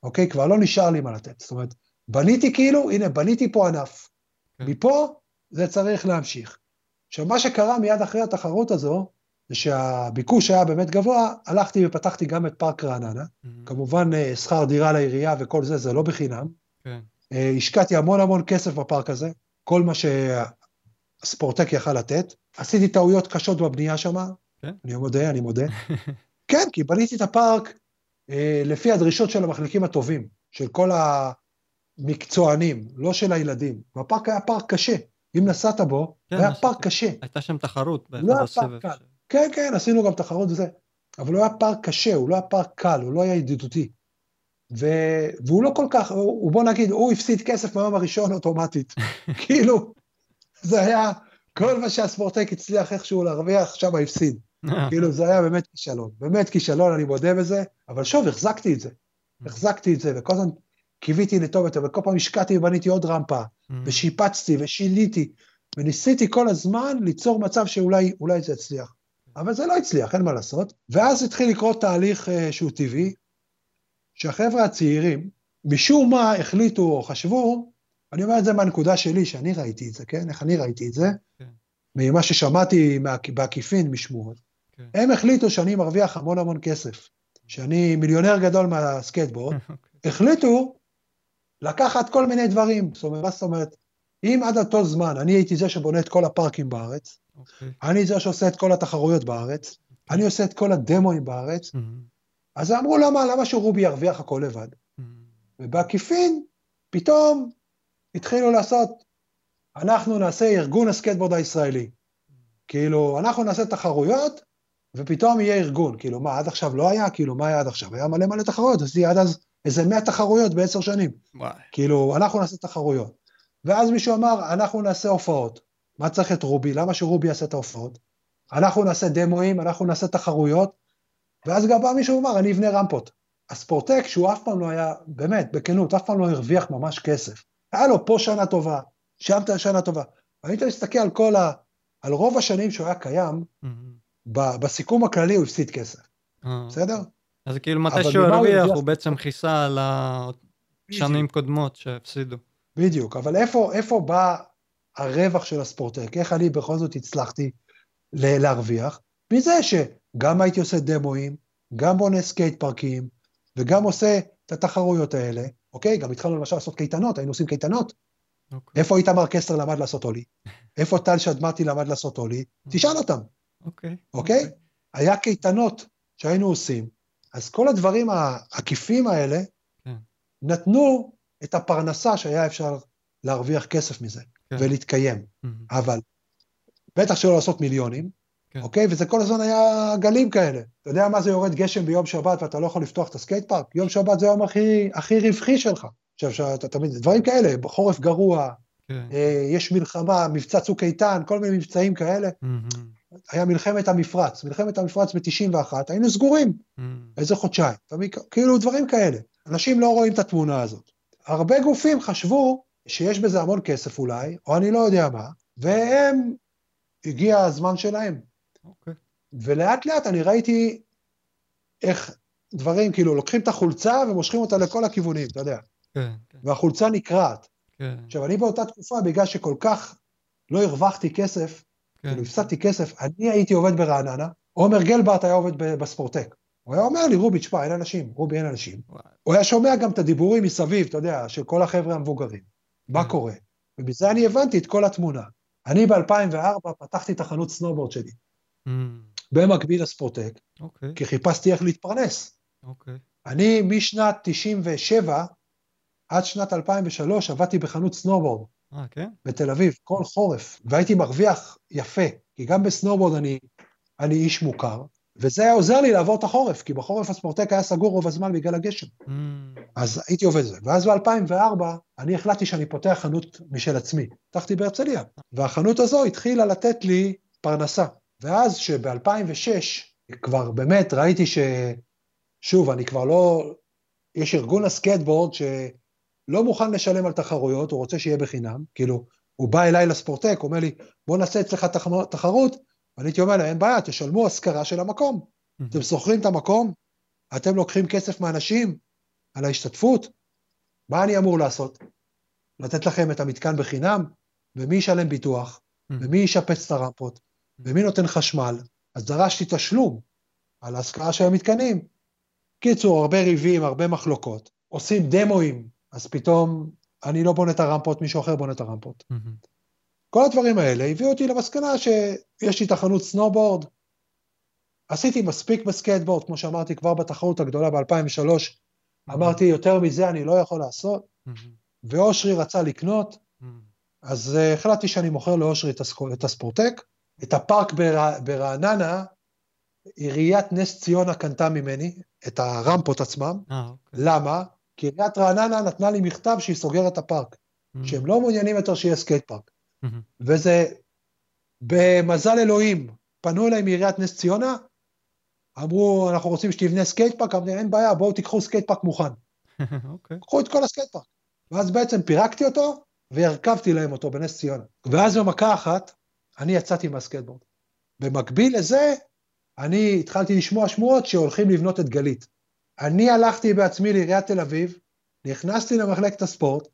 אוקיי? כבר לא נשאר לי מה לתת. זאת אומרת, בניתי כאילו, הנה, בניתי פה ענף. כן. מפה זה צריך להמשיך. עכשיו, מה שקרה מיד אחרי התחרות הזו, זה שהביקוש היה באמת גבוה, הלכתי ופתחתי גם את פארק רעננה. Mm, כמובן, אה, שכר דירה לעירייה וכל זה, זה לא בחינם. כן. אה, השקעתי המון המון כסף בפארק הזה, כל מה שהספורטק יכל לתת. עשיתי טעויות קשות בבנייה שם, כן. אני מודה, אני מודה. כן, כי בניתי את הפארק אה, לפי הדרישות של המחליקים הטובים, של כל המקצוענים, לא של הילדים. והפארק היה פארק קשה. אם נסעת בו, כן, היה. פארק קשה. הייתה שם תחרות לא היה. פארק ש- כן, כן, עשינו גם תחרות וזה. אבל הוא היה פארק קשה, הוא לא היה פארק קל, הוא לא היה ידידותי. ו... והוא לא כל כך, הוא, הוא בוא נגיד, הוא הפסיד כסף מהיום הראשון אוטומטית. כאילו, זה היה, כל מה שהספורטק הצליח איכשהו להרוויח, שם הפסיד. כאילו, זה היה באמת כישלון. באמת כישלון, אני מודה בזה, אבל שוב, החזקתי את זה. החזקתי את זה, וכל הזמן קיוויתי לטוב יותר, וכל פעם השקעתי ובניתי עוד רמפה, Mm, ושיפצתי ושיניתי, וניסיתי כל הזמן ליצור מצב שאולי אולי זה יצליח. אבל זה לא הצליח, אין מה לעשות. ואז התחיל לקרות תהליך uh, שהוא טבעי, שהחבר'ה הצעירים, משום מה החליטו או חשבו, אני אומר את זה מהנקודה שלי, שאני ראיתי את זה, כן? איך אני ראיתי את זה? כן. ממה ששמעתי בעקיפין משמועות. כן. הם החליטו שאני מרוויח המון המון כסף, שאני מיליונר גדול מהסקייטבורד, אוקיי. החליטו לקחת כל מיני דברים. זאת אומרת, מה זאת אומרת? אם עד אותו זמן אני הייתי זה שבונה את כל הפארקים בארץ, אוקיי. אני זה שעושה את כל התחרויות בארץ, אני עושה את כל הדמואים בארץ, Mm, אז אמרו למה, למה שרובי ירוויח הכל לבד? mm, ובעקיפין, פתאום התחילו לעשות, אנחנו נעשה ארגון הסקטבורד הישראלי. כאילו, אנחנו נעשה תחרויות, ופתאום יהיה ארגון. כאילו, מה, עד עכשיו לא היה? כאילו, מה היה עד עכשיו? היה מלא מלא תחרויות, עשיתי עד אז איזה 100 תחרויות בעשר שנים. וואי. כאילו, אנחנו נעשה תחרויות. ואז מישהו אמר, אנחנו נעשה הופעות. מה צריך את רובי? למה שרובי יעשה את ההופעות? אנחנו נעשה דמואים, אנחנו נעשה תחרויות, ואז גם בא מישהו ואמר, אני אבנה רמפות. הספורטק, שהוא אף פעם לא היה, באמת, בכנות, אף פעם לא הרוויח ממש כסף. היה לו פה שנה טובה, שם שנה טובה. והיית מסתכל על כל ה... על רוב השנים שהוא היה קיים, Mm, ב- בסיכום הכללי הוא הפסיד כסף, אה. בסדר? אז כאילו אבל מתי שהוא הוא הרוויח? הוא בעצם כיסה על השנים קודמות שהפסידו. בדיוק, אבל איפה, איפה בא הרווח של הספורטק? איך אני בכל זאת הצלחתי להרוויח? מזה שגם הייתי עושה דמואים, גם בונה סקייט פארקים, וגם עושה את התחרויות האלה, אוקיי? גם התחלנו למשל לעשות קייטנות, היינו עושים קייטנות. אוקיי. איפה איתמר קסטר למד לעשות ollie? איפה טל שדמתי למד לעשות ollie? תשאל אותם, אוקיי. אוקיי? היה קייטנות שהיינו עושים, אז כל הדברים העקיפים האלה כן. נתנו את הפרנסה שהיה אפשר להרוויח כסף מזה כן. ולהתקיים. אבל בטח שלא לעשות מיליונים, כן. אוקיי? וזה כל הזמן היה גלים כאלה. אתה יודע מה זה יורד גשם ביום שבת ואתה לא יכול לפתוח את הסקייט פארק? יום שבת זה היום הכי, הכי רווחי שלך. עכשיו, שאתה תמיד, דברים כאלה, בחורף גרוע, כן. אה, יש מלחמה, מבצע צוק איתן, כל מיני מבצעים כאלה. היה מלחמת המפרץ, מלחמת המפרץ ב-91, היינו סגורים, איזה חודשיים? כאילו דברים כאלה. אנשים לא רואים את התמונה הזאת. הרבה גופים חשבו שיש בזה המון כסף אולי, או אני לא יודע מה, והם, הגיע הזמן שלהם. אוקיי. ולאט לאט אני ראיתי איך דברים, כאילו, לוקחים את החולצה ומושכים אותה לכל הכיוונים, אתה יודע, כן, כן, והחולצה נקרעת. כן, עכשיו, אני באותה תקופה, בגלל שכל כך לא הרווחתי כסף, כן. כאילו הפסדתי כסף, אני הייתי עובד ברעננה, עומר גלברט היה עובד בספורטק. הוא היה אומר לי, רובי, תשמע, אין אנשים, רובי, אין אנשים. וואי. הוא היה שומע גם את הדיבורים מסביב, אתה יודע, של כל החבר'ה המבוגרים. מה. קורה? ובזה אני הבנתי את כל התמונה. אני ב-2004 פתחתי את החנות סנובורד שלי, Mm, במקביל לספורטק, אוקיי, כי חיפשתי איך להתפרנס. אוקיי. אני משנת 97 עד שנת 2003 עבדתי בחנות סנובורד אה, כן? בתל אביב, כל חורף, והייתי מרוויח יפה, כי גם בסנובורד אני, אני איש מוכר, וזה היה עוזר לי לעבור את החורף, כי בחורף הספורטק היה סגור רוב הזמן בגלל הגשם. Mm, אז הייתי עובד זה. ואז ב-2004 אני החלטתי שאני פותח חנות משל עצמי. פתחתי בהרצליה, והחנות הזו התחילה לתת לי פרנסה. ואז שב-2006 כבר באמת ראיתי ש... שוב, אני כבר לא... יש ארגון הסקטבורד שלא מוכן לשלם על תחרויות, הוא רוצה שיהיה בחינם. כאילו, הוא בא אליי לספורטק, אומר לי, בוא נעשה אצלך תח- תחרות, ואני הייתי אומר לה, אין בעיה, תשלמו השכרה של המקום. אתם שוכרים את המקום, אתם לוקחים כסף מאנשים, על ההשתתפות, מה אני אמור לעשות? לתת לכם את המתקן בחינם? ומי ישלם ביטוח? ומי ישפץ את הרמפות? ומי נותן חשמל? אז דרשתי תשלום על ההשכרה של המתקנים. קיצור, הרבה ריבים, הרבה מחלוקות. עושים דמואים, אז פתאום אני לא בונה את הרמפות, מישהו אחר בונה את הרמפות. Mm-hmm. כל הדברים האלה הביאו אותי למסקנה שיש לי את חנות סנובורד, עשיתי מספיק בסקייטבורד, כמו שאמרתי כבר בתחרות הגדולה ב-2003, אמרתי יותר מזה אני לא יכול לעשות, Mm-hmm. ואושרי רצה לקנות, Mm-hmm. אז uh, החלטתי שאני מוכר לאושרי את, הסק... את הספורטק. את הפארק בר... ברעננה, עיריית נס ציונה קנתה ממני את הרמפות עצמם. אה, אוקיי. למה? כי עיריית רעננה נתנה לי מכתב שהיא סוגרת את הפארק, Mm-hmm. שהם לא מעוניינים יותר שיהיה סקייט פארק. Mm-hmm. וזה, במזל אלוהים, פנו אליי מעיריית נס ציונה, אמרו, אנחנו רוצים שתבנה סקייט פארק, אמרתי, אין בעיה, בואו תיקחו סקייט פארק מוכן. אוקיי. קחו את כל הסקייט פארק. ואז בעצם פירקתי אותו, והרכבתי להם אותו בנס ציונה. ואז במכה אחת, אני יצאתי מהסקייטבורד. במקביל לזה, אני התחלתי לשמוע שמועות שהולכים לבנות את גלית. אני הלכתי בעצמי לעיריית תל אביב, נכנסתי למחלקת הספורט,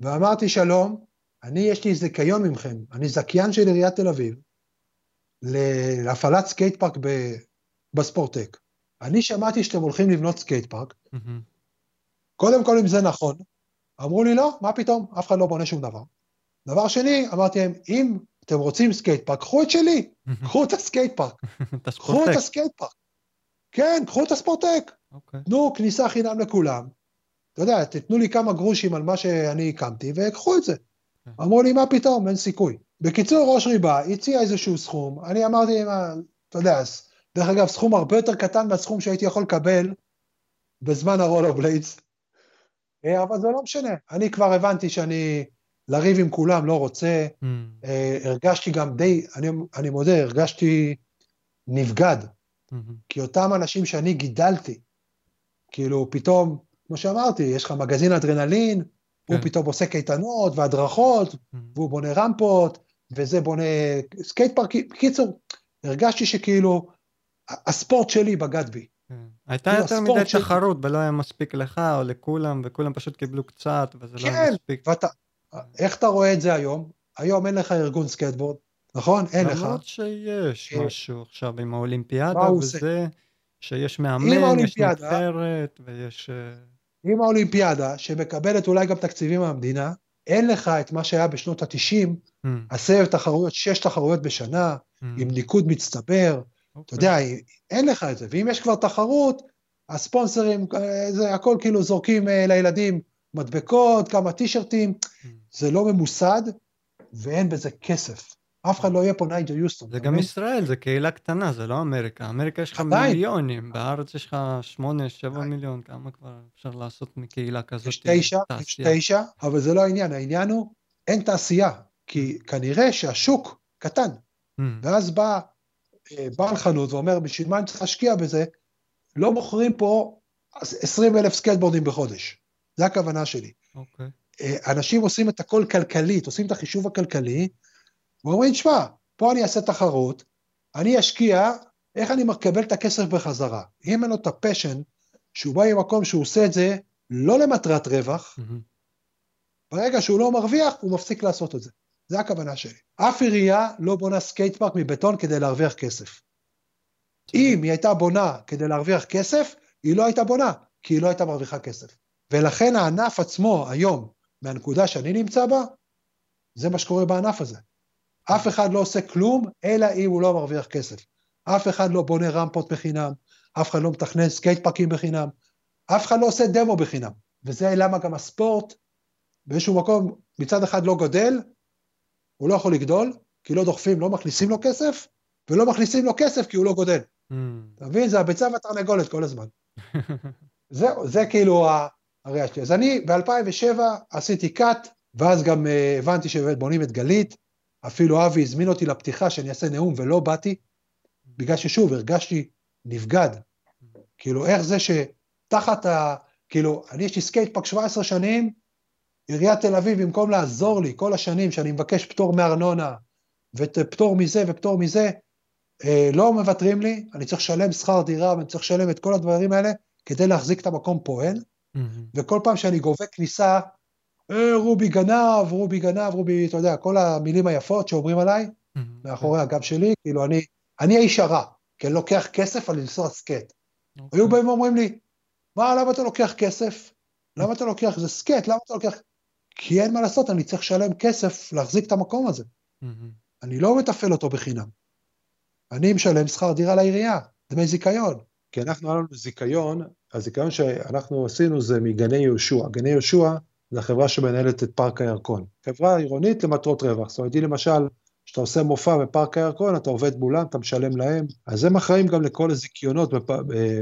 ואמרתי, שלום, אני, יש לי זיכיון ממכם, אני זכיין של עיריית תל אביב, להפעלת סקייט פארק ב- בספורטק. אני שמעתי שאתם הולכים לבנות סקייט פארק. קודם כל אם זה נכון, אמרו לי לא, מה פתאום, אף אחד לא בונה שום דבר. דבר שני, אמרתי להם, אם אתם רוצים סקייט פארק, קחו את שלי. קחו את הסקייט פארק, קחו. את הסקייט פארק. כן, קחו את הספורטק, אוקיי. תנו כניסה חינם לכולם. אתה יודע, תתנו לי כמה גרושים על מה שאני הקמתי, וקחו את זה. כן. אמרו לי, מה פתאום, אין סיכוי. בקיצור, רוש ריבה הציע איזשהו סכום, אני אמרתי, מה, אתה יודע, דרך אגב, סכום הרבה יותר קטן מהסכום שהייתי יכול לקבל בזמן הרולובליידס, אה, אבל זה לא משנה. אני כבר הבנתי שאני לריב עם כולם לא רוצה, מהמם. אה, הרגשתי גם די, אני, אני מודה, הרגשתי נבגד, מהמם. כי אותם אנשים שאני גידלתי, כאילו פתאום, כמו שאמרתי, יש לך מגזין אדרנלין, הו כן. פתאום עושה קייטנות והדרכות, מהמם. והוא בונה רמפות, וזה בונה סקייט פארק, בקיצור, הרגשתי שכאילו, הספורט שלי בגד בי. כן. הייתה כאילו, יותר מדי תחרות ולא היה מספיק לך או לכולם וכולם פשוט קיבלו קצת וזה לא היה כן, מספיק. ואתה, איך אתה רואה את זה היום? היום אין לך ארגון סקייטבורד, נכון? אין לך. למרות שיש אה, משהו עכשיו עם האולימפיאדה הוא? וזה, שיש מאמן, יש נבחרת ויש... עם האולימפיאדה, שמקבלת אולי גם תקציבים מהמדינה, אין לך את מה שהיה בשנות ה-90, אמ, עשר תחרויות, שש תחרויות בשנה, אמ, עם ניקוד מצטבר, אתה אוקיי. יודע, אין לך את זה. ואם יש כבר תחרות, הספונסרים, אה, זה הכל כאילו זורקים אה, לילדים מדבקות, כמה טישרטים, אמ. זה לא ממוסד, ואין בזה כסף. אף אחד לא יהיה פה נייג'ה יוסטון. זה גם? ישראל, זה קהילה קטנה, זה לא אמריקה. אמריקה יש לך. מיליונים, בארץ יש לך שמונה, שבע עדיין. מיליון, כמה כבר אפשר לעשות מקהילה כזאת? יש תשע, יש? תשע, אבל זה לא העניין, העניין הוא, אין תעשייה, כי כנראה שהשוק קטן, אמ, ואז בא אה, בעל חנות ואומר, בשביל מה אני צריך להשקיע בזה? לא מוכרים פה 20 אלף סקייטבורדים בחודש. זה הכוונה שלי. אוקיי. אה, אנשים עושים את הכל כלכלית, עושים את החישוב הכלכלי, ואומרים, שמע, פה אני אעשה תחרות, אני אשקיע, איך אני מקבל את הכסף בחזרה? אם אין לו את ה passion, שהוא בא ממקום שהוא עושה את זה לא למטרת רווח, אמ, ברגע שהוא לא מרוויח, הוא מפסיק לעשות את זה. זה הכוונה שלי. אף עירייה לא בונה סקייט פארק מבטון כדי להרוויח כסף. אם היא הייתה בונה כדי להרוויח כסף, היא לא הייתה בונה, כי היא לא הייתה מרוויחה כסף. ולכן הענף עצמו היום, מהנקודה שאני נמצא בה, זה מה שקורה בענף הזה. אף אחד לא עושה כלום, אלא אם הוא לא מרוויח כסף. אף אחד לא בונה רמפות בחינם, אף אחד לא מתכנן סקייט פארקים בחינם, אף אחד לא עושה דמו בחינם. וזה למה גם הספורט באיזשהו מקום מצד אחד לא גדל, הוא לא יכול לגדול, כי לא דוחפים, לא מכניסים לו כסף, ולא מכניסים לו כסף כי הוא לא גודל. אמ. אתה מבין? זה הביצה והתרנגולת כל הזמן. זהו, זה כאילו הראייה שלי. אז אני ב-2007 עשיתי cut, ואז גם uh, הבנתי שבאמת בונים את גלית, אפילו אבי הזמין אותי לפתיחה שאני אעשה נאום ולא באתי, בגלל ששוב, הרגשתי נבגד. כאילו, איך זה שתחת ה... כאילו, אני יש לי סקייט פארק 17 שנים, עיריית תל אביב, במקום לעזור לי כל השנים שאני מבקש פטור מארנונה, ופטור מזה ופטור מזה, אה, לא מוותרים לי, אני צריך לשלם שכר דירה ואני צריך לשלם את כל הדברים האלה כדי להחזיק את המקום פועל, וכל פעם שאני גובה כניסה, רובי גנב, רובי גנב, רובי, אתה יודע, כל המילים היפות שאומרים עליי, מאחורי הגב שלי, כאילו אני, אני האיש הרע, כי אני לוקח כסף על לנסוע סקייט. אוקיי. היו באים ואומרים לי, מה, למה אתה לוקח כסף? למה אתה לוקח, זה סקייט, למה אתה לוקח... כי אין מה לעשות, אני צריך לשלם כסף להחזיק את המקום הזה. אני לא מתפעל אותו בחינם. אני משלם שכר דירה לעירייה, דמי זיכיון. כי אנחנו, היה לנו זיכיון, הזיכיון שאנחנו עשינו זה מגני יהושע. גני יהושע זה החברה שמנהלת את פארק הירקון. חברה עירונית למטרות רווח. זאת אומרת, היא למשל, כשאתה עושה מופע בפארק הירקון, אתה עובד מולם, אתה משלם להם. אז הם אחראים גם לכל הזיכיונות בפ...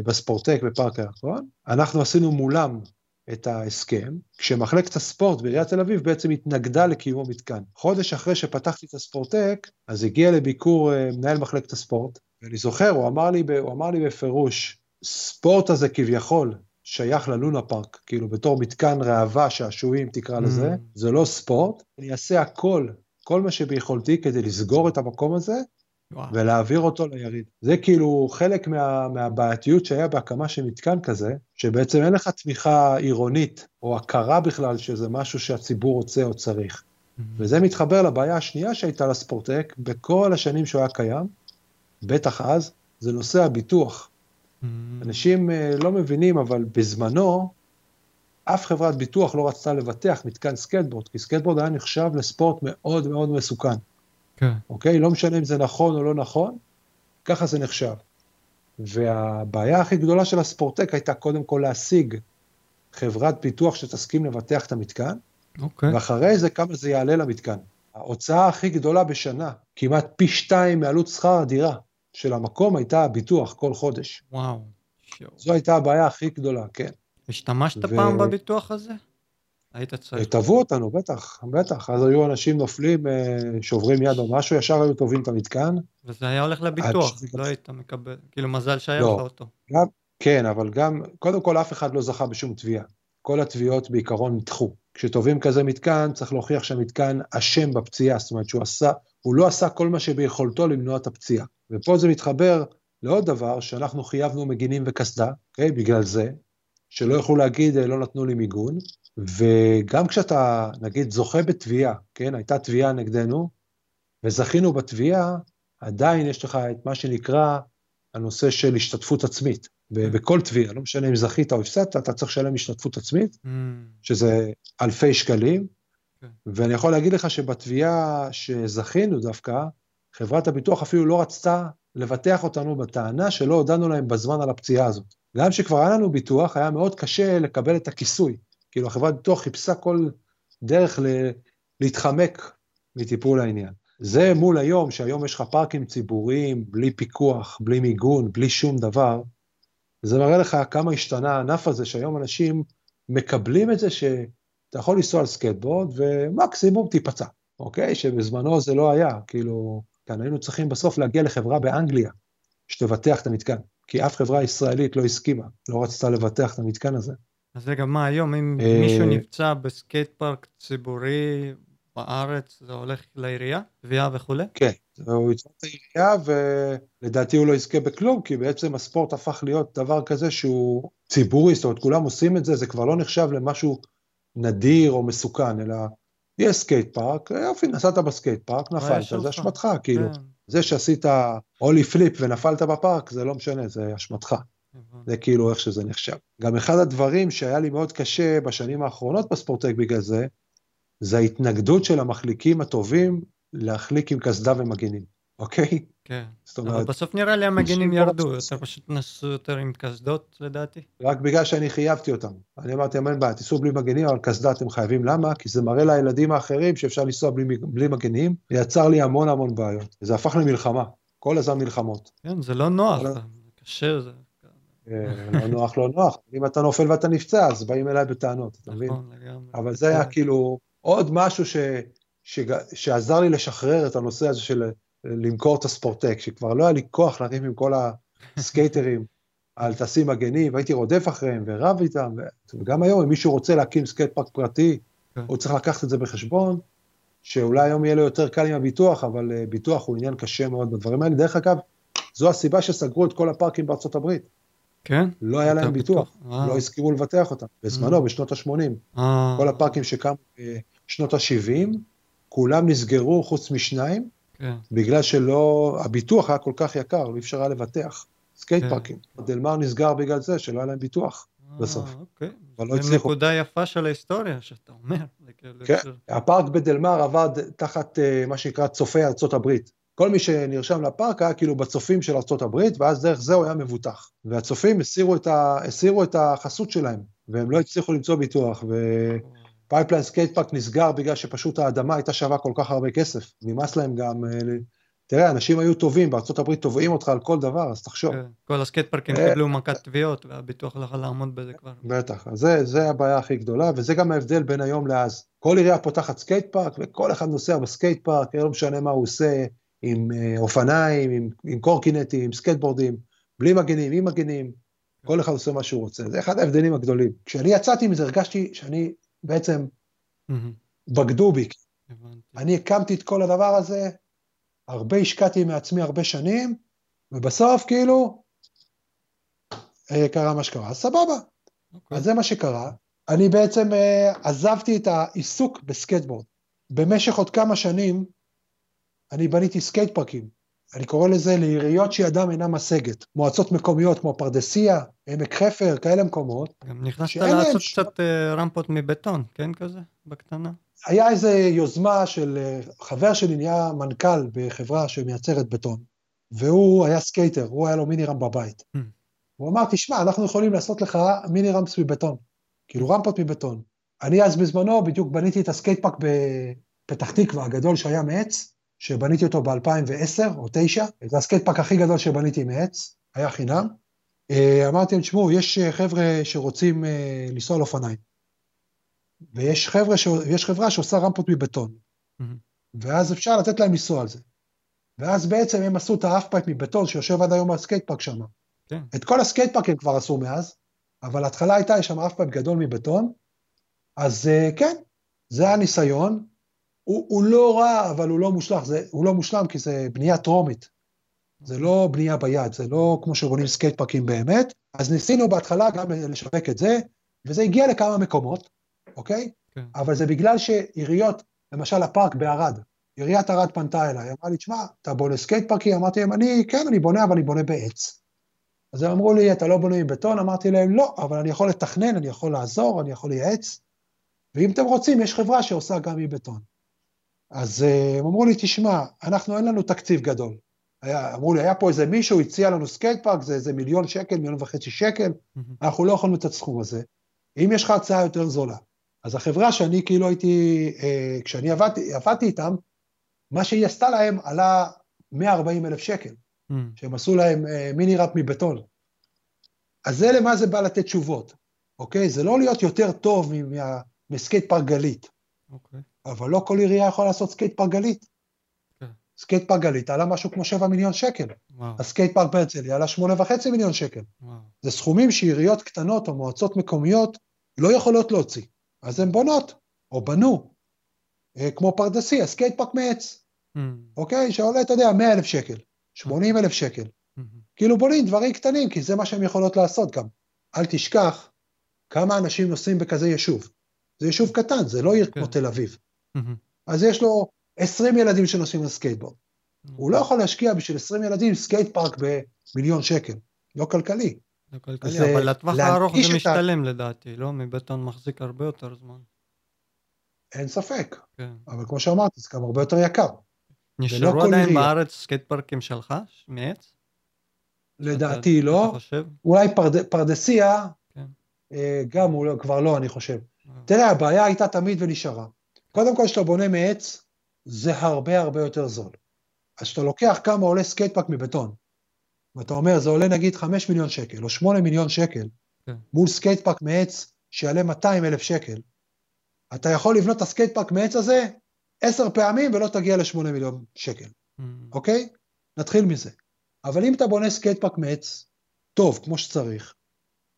בספורטק בפארק הירקון. אנחנו עשינו מולם את ההסכם, כשמחלקת הספורט בעיריית תל אביב בעצם התנגדה לקיום המתקן. חודש אחרי שפתחתי את הספורטק, אז הגיע לביקור אה, מנהל מחלקת הספורט, ואני זוכר, הוא אמר לי, הוא אמר לי בפירוש, ספורט הזה כביכול שייך ללונה פארק, כאילו בתור מתקן ראווה, שעשועים תקרא mm. לזה, זה לא ספורט, אני אעשה הכל, כל מה שביכולתי כדי לסגור את המקום הזה, וואו. ולהעביר אותו ליריד. זה כאילו חלק מה, מהבעייתיות שהיה בהקמה של מתקן כזה, שבעצם אין לך תמיכה עירונית, או הכרה בכלל שזה משהו שהציבור רוצה או צריך. Mm-hmm. וזה מתחבר לבעיה השנייה שהייתה לספורטק בכל השנים שהוא היה קיים, בטח אז, זה נושא הביטוח. Mm-hmm. אנשים uh, לא מבינים, אבל בזמנו, אף חברת ביטוח לא רצתה לבטח מתקן סקייטבורד, כי סקייטבורד היה נחשב לספורט מאוד מאוד מסוכן. כן. אוקיי? לא משנה אם זה נכון או לא נכון, ככה זה נחשב. והבעיה הכי גדולה של הספורטק הייתה קודם כל להשיג חברת ביטוח שתסכים לבטח את המתקן, אוקיי. ואחרי זה כמה זה יעלה למתקן. ההוצאה הכי גדולה בשנה, כמעט פי שתיים מעלות שכר הדירה של המקום, הייתה הביטוח כל חודש. וואו. זו הייתה הבעיה הכי גדולה, כן. השתמשת ו... פעם בביטוח הזה? היית צריך. תבעו אותנו, בטח, בטח. אז היו אנשים נופלים, אה, שוברים יד או משהו, ישר היו תובעים את המתקן. וזה היה הולך לביטוח, לא היית מקבל, כאילו מזל שהיה לא. לך אותו. גם, כן, אבל גם, קודם כל אף אחד לא זכה בשום תביעה. כל התביעות בעיקרון נדחו. כשתובעים כזה מתקן, צריך להוכיח שהמתקן אשם בפציעה, זאת אומרת שהוא עשה, הוא לא עשה כל מה שביכולתו למנוע את הפציעה. ופה זה מתחבר לעוד דבר, שאנחנו חייבנו מגינים וקסדה, okay, אוקיי? בגלל זה, שלא יכלו להגיד, אה, לא נתנו לי מיגון, וגם כשאתה, נגיד, זוכה בתביעה, כן, הייתה תביעה נגדנו, וזכינו בתביעה, עדיין יש לך את מה שנקרא הנושא של השתתפות עצמית. בכל תביעה, לא משנה אם זכית או הפסדת, אתה צריך לשלם השתתפות עצמית, mm. שזה אלפי שקלים, okay. כן. ואני יכול להגיד לך שבתביעה שזכינו דווקא, חברת הביטוח אפילו לא רצתה לבטח אותנו בטענה שלא הודענו להם בזמן על הפציעה הזאת. גם שכבר היה לנו ביטוח, היה מאוד קשה לקבל את הכיסוי. כאילו החברת ביטוח חיפשה כל דרך ל- להתחמק מטיפול העניין. זה מול היום, שהיום יש לך פארקים ציבוריים, בלי פיקוח, בלי מיגון, בלי שום דבר, זה מראה לך כמה השתנה הענף הזה, שהיום אנשים מקבלים את זה שאתה יכול לנסוע על סקייטבורד ומקסימום תיפצע, אוקיי? שבזמנו זה לא היה, כאילו, כאן היינו צריכים בסוף להגיע לחברה באנגליה שתבטח את המתקן, כי אף חברה ישראלית לא הסכימה, לא רצתה לבטח את המתקן הזה. אז רגע, מה היום, אם אה, מישהו נפצע בסקייט פארק ציבורי בארץ, זה הולך לעירייה, תביעה וכולי? כן, הוא יצטרך את העירייה, ולדעתי הוא לא יזכה בכלום, כי בעצם הספורט הפך להיות דבר כזה שהוא ציבורי, זאת אומרת, כולם עושים את זה, זה כבר לא נחשב למשהו נדיר או מסוכן, אלא יש סקייט פארק, יופי, נסעת בסקייט פארק, נפלת, זה אשמתך, כאילו. כן. זה שעשית ollie flip ונפלת בפארק, זה לא משנה, זה אשמתך. זה כאילו איך שזה נחשב. גם אחד הדברים שהיה לי מאוד קשה בשנים האחרונות בספורטק בגלל זה, זה ההתנגדות של המחליקים הטובים להחליק עם קסדה ומגינים, אוקיי? כן, אומרת, אבל בסוף נראה לי המגינים ירדו, יותר פשוט נסו יותר עם קסדות לדעתי. רק בגלל שאני חייבתי אותם. אני אמרתי, אין בעיה, תיסעו בלי מגינים, אבל קסדה אתם חייבים. למה? כי זה מראה לילדים האחרים שאפשר לנסוע בלי, בלי מגינים, יצר לי המון המון בעיות. זה הפך למלחמה, כל הזמן מלחמות. כן, זה לא נוח, זה קשה. זה... אה, לא נוח, לא נוח. אם אתה נופל ואתה נפצע, אז באים אליי בטענות, אתה מבין? נכון, אבל זה היה כאילו עוד משהו ש, ש, שעזר לי לשחרר את הנושא הזה של למכור את הספורטק, שכבר לא היה לי כוח לריב עם כל הסקייטרים על קסדות מגנים, והייתי רודף אחריהם ורב איתם, וגם היום, אם מישהו רוצה להקים סקייט פארק פרטי, כן. הוא צריך לקחת את זה בחשבון, שאולי היום יהיה לו יותר קל עם הביטוח, אבל אה, ביטוח הוא עניין קשה מאוד בדברים האלה. דרך אגב, זו הסיבה שסגרו את כל הפארקים בארצות הברית. כן? לא היה להם ביטוח, אה, לא הסכימו לבטח אותם. בזמנו, Mm. בשנות ה-80, אה, כל הפארקים שקמו בשנות ה-70, כולם נסגרו חוץ משניים, כן. בגלל שלא, הביטוח היה כל כך יקר, לא אפשר היה לבטח. סקייט כן. פארקים. דלמר נסגר בגלל זה, שלא היה להם ביטוח. בסוף. אה, אוקיי. אבל לא זו הצליחו. נקודה יפה של ההיסטוריה שאתה אומר. כן. הפארק בדלמר עבד תחת אה, מה שנקרא צופי ארצות הברית. כל מי שנרשם לפארק היה כאילו בצופים של ארצות הברית, ואז דרך זה הוא היה מבוטח. והצופים הסירו את, ה... הסירו את החסות שלהם, והם לא הצליחו למצוא ביטוח, ופייפליין סקייט פארק נסגר בגלל שפשוט האדמה הייתה שווה כל כך הרבה כסף. נמאס להם גם... אה, תראה, אנשים היו תובעים, בארצות הברית תובעים אותך על כל דבר, אז תחשוב. כן. כל הסקייט פארקים אה. קיבלו מכת תביעות, והביטוח לא יכול לעמוד בזה כבר. בטח, אז זה, זה הבעיה הכי גדולה, וזה גם ההבדל בין היום לאז. כל עירייה פותחת סקייט פארק, וכל אחד נוסע בסקייט פארק, לא משנה מה הוא עושה, עם אה, אופניים, עם, עם קורקינטים, עם סקייטבורדים, בלי מגנים, עם מגנים, כל אחד עושה מה שהוא רוצה. זה אחד ההבדלים הגדולים. כשאני יצאתי מזה, הרגשתי שאני בעצם, בגדו בי. אני הקמתי את כל הדבר הזה, הרבה השקעתי מעצמי הרבה שנים, ובסוף כאילו, אה, קרה מה שקרה. אז סבבה, אוקיי. אז זה מה שקרה. אני בעצם אה, עזבתי את העיסוק בסקייטבורד. במשך עוד כמה שנים, אני בניתי סקייט פארקים. אני קורא לזה לעיריות שידם אינה משגת. מועצות מקומיות כמו פרדסיה, עמק חפר, כאלה מקומות. גם נכנסת לעשות ש- קצת אה, רמפות מבטון, כן כזה? בקטנה? היה איזו יוזמה של אה, חבר שלי נהיה מנכ"ל בחברה שמייצרת בטון, והוא היה סקייטר, הוא היה לו mini ramp בבית. Hmm. הוא אמר, תשמע, אנחנו יכולים לעשות לך mini ramps מבטון, כאילו רמפות מבטון. אני אז בזמנו בדיוק בניתי את הסקייט פארק בפתח תקווה, הגדול שהיה מעץ, שבניתי אותו ב-2010 או 2009, זה הסקייט פארק הכי גדול שבניתי מעץ, היה חינם. אה, אמרתי להם, תשמעו, יש אה, חבר'ה שרוצים אה, לנסוע על אופניים, ויש חבר'ה, ש... חברה שעושה רמפות מבטון, Mm-hmm. ואז אפשר לתת להם לנסוע על זה. ואז בעצם הם עשו את half pipe מבטון שיושב עד היום בסקייט פארק שם. כן. את כל הסקייט פארק הם כבר עשו מאז, אבל ההתחלה הייתה, יש שם אף פייפ גדול מבטון, אז כן, זה הניסיון. הוא, הוא לא רע, אבל הוא לא מושלם, זה, הוא לא מושלם כי זה בנייה טרומית. זה לא בנייה ביד, זה לא כמו שבונים סקייט פארקים באמת. אז ניסינו בהתחלה גם לשווק את זה, וזה הגיע לכמה מקומות, אוקיי? כן. אבל זה בגלל שעיריות, למשל הפארק בערד, עיריית ערד פנתה אליי, אמרה לי, תשמע, אתה בונה סקייט פארקים? אמרתי להם, אני, כן, אני בונה, אבל אני בונה בעץ. אז הם אמרו לי, אתה לא בונה עם בטון? אמרתי להם, לא, אבל אני יכול לתכנן, אני יכול לעזור, אני יכול לייעץ, ואם אתם רוצים, יש חברה שעושה גם מבטון. אז אה, הם אמרו לי, תשמע, אנחנו אין לנו תקציב גדול. היה, אמרו לי, היה פה איזה מישהו, הציע לנו סקייט פארק, זה איזה מיליון שקל, מיליון וחצי שקל, Mm-hmm. אנחנו לא יכולים לתת סכום הזה. אם יש לך הצעה יותר זולה. אז החברה שאני כאילו הייתי, אה, כשאני עבדתי, עבדתי איתם, מה שהיא עשתה להם עלה 140 אלף שקל, Mm-hmm. שהם עשו להם אה, mini ramp מבטון. אז זה למה זה בא לתת תשובות, אוקיי? זה לא להיות יותר טוב מסקייט פארק גלית, אוקיי. אבל לא כל עירייה יכולה לעשות סקייט פארק גלית. כן. סקייט פארק גלית עלה משהו כמו 7 מיליון שקל, וואו, הסקייט פארק בהרצליה עלה 8.5 מיליון שקל. וואו. זה סכומים שעיריות קטנות או מועצות מקומיות לא יכולות להוציא. אז הן בונות, או בנו, אה, כמו פרדסיה, סקייט פארק מעץ, Mm-hmm. אוקיי? שעולה, אתה יודע, 100 אלף שקל, 80 אלף שקל. Mm-hmm. כאילו בונים דברים קטנים, כי זה מה שהן יכולות לעשות גם. אל תשכח כמה אנשים נוסעים בכזה יישוב. זה יישוב קטן, זה לא עיר כן. כמו תל אביב. אז יש לו 20 ילדים שנוסעים לסקייטבורד. הוא לא יכול להשקיע בשביל 20 ילדים סקייט פארק במיליון שקל. לא כלכלי. לא כלכלי, אבל לטווח להנגיש הארוך זה משתלם לדעתי, לא? מבטון מחזיק הרבה יותר זמן. אין ספק. כן. אבל כמו שאמרתי, זה גם הרבה יותר יקר. נשארו עדיין. בארץ סקייט פארקים שלך? מעץ? לדעתי לא. אולי פרד, פרדסיה, כן. אה, גם הוא לא, כבר לא, אני חושב. אה, תראה, הבעיה הייתה תמיד ונשארה. קודם כל, כשאתה בונה מעץ, זה הרבה הרבה יותר זול. אז כשאתה לוקח כמה עולה סקייטפארק מבטון, ואתה אומר, זה עולה נגיד 5 מיליון שקל, או 8 מיליון שקל, כן. מול סקייטפארק מעץ שיעלה 200 אלף שקל, אתה יכול לבנות את הסקייטפארק מעץ הזה עשר פעמים ולא תגיע ל-8 מיליון שקל. Mm-hmm. אוקיי? נתחיל מזה. אבל אם אתה בונה סקייטפארק מעץ, טוב, כמו שצריך,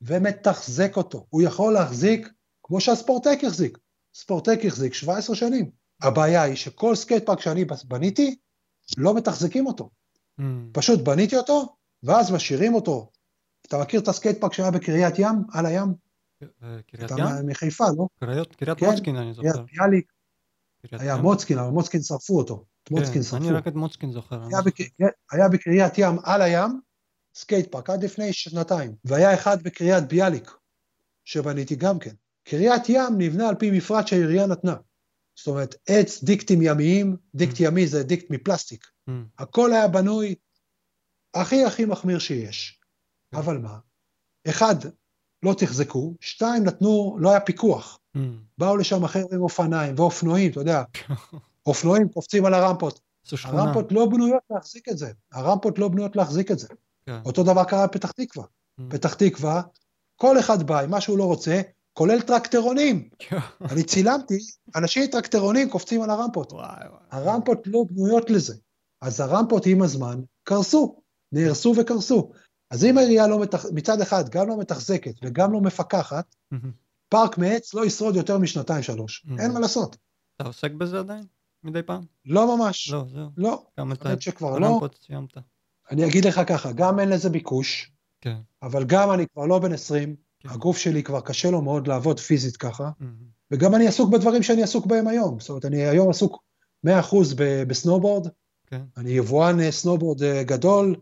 ומתחזק אותו, הוא יכול להחזיק כמו שהספורטק החזיק. ספורטק החזיק 17 שנים. הבעיה היא שכל סקייטפארק שאני בניתי, לא מתחזקים אותו. Mm-hmm. פשוט בניתי אותו, ואז משאירים אותו אתה מכיר את הסקייט פארק שהיה בקריית ים, על הים? אה, קריית אתה ים? מחיפה, לא? קריות- קריית כן, מוצקין אני קריית זוכר. ביאליק, קריית היה ים. מוצקין, אבל מוצקין שרפו אותו. כן, מוצקין שרפו. אני רק את מוצקין זוכר. היה. בק... היה בקריית ים על הים, סקייט פארק, עד לפני שנתיים. והיה אחד בקריית ביאליק, שבניתי גם כן. קריית ים נבנה על פי מפרט שהעירייה נתנה. זאת אומרת, עץ, דיקטים ימיים, דיקט Mm. ימי זה דיקט מפלסטיק. Mm, הכל היה בנוי הכי הכי מחמיר שיש. כן. אבל מה? אחד, לא תחזקו, שתיים, נתנו, לא היה פיקוח. mm. באו לשם חבר'ה עם אופניים ואופנועים, אתה יודע, אופנועים קופצים על הרמפות. הרמפות לא בנויות להחזיק את זה. הרמפות לא בנויות להחזיק את זה. כן. אותו דבר קרה בפתח תקווה. Mm. פתח תקווה, כל אחד בא עם מה שהוא לא רוצה, כולל טרקטרונים. אני צילמתי, אנשים טרקטרונים קופצים על הרמפות. הרמפות לא בנויות לזה. אז הרמפות עם הזמן קרסו, נהרסו וקרסו. אז אם העירייה לא מתח... מצד אחד גם לא מתחזקת וגם לא מפקחת. פארק מעץ לא ישרוד יותר משנתיים-שלוש. אין מה לעשות. אתה עוסק בזה עדיין? מדי פעם? לא ממש. לא, זהו. לא. גם את האמת שכבר לא. סיימת. אני אגיד לך ככה, גם אין לזה ביקוש, כן. אבל גם אני כבר לא בן 20, כן. הגוף שלי כבר קשה לו מאוד לעבוד פיזית ככה, Mm. וגם אני עסוק בדברים שאני עסוק בהם היום. זאת אומרת, אני היום עסוק 100% ב- בסנובורד, כן. אני יבואן אה, סנובורד אה, גדול,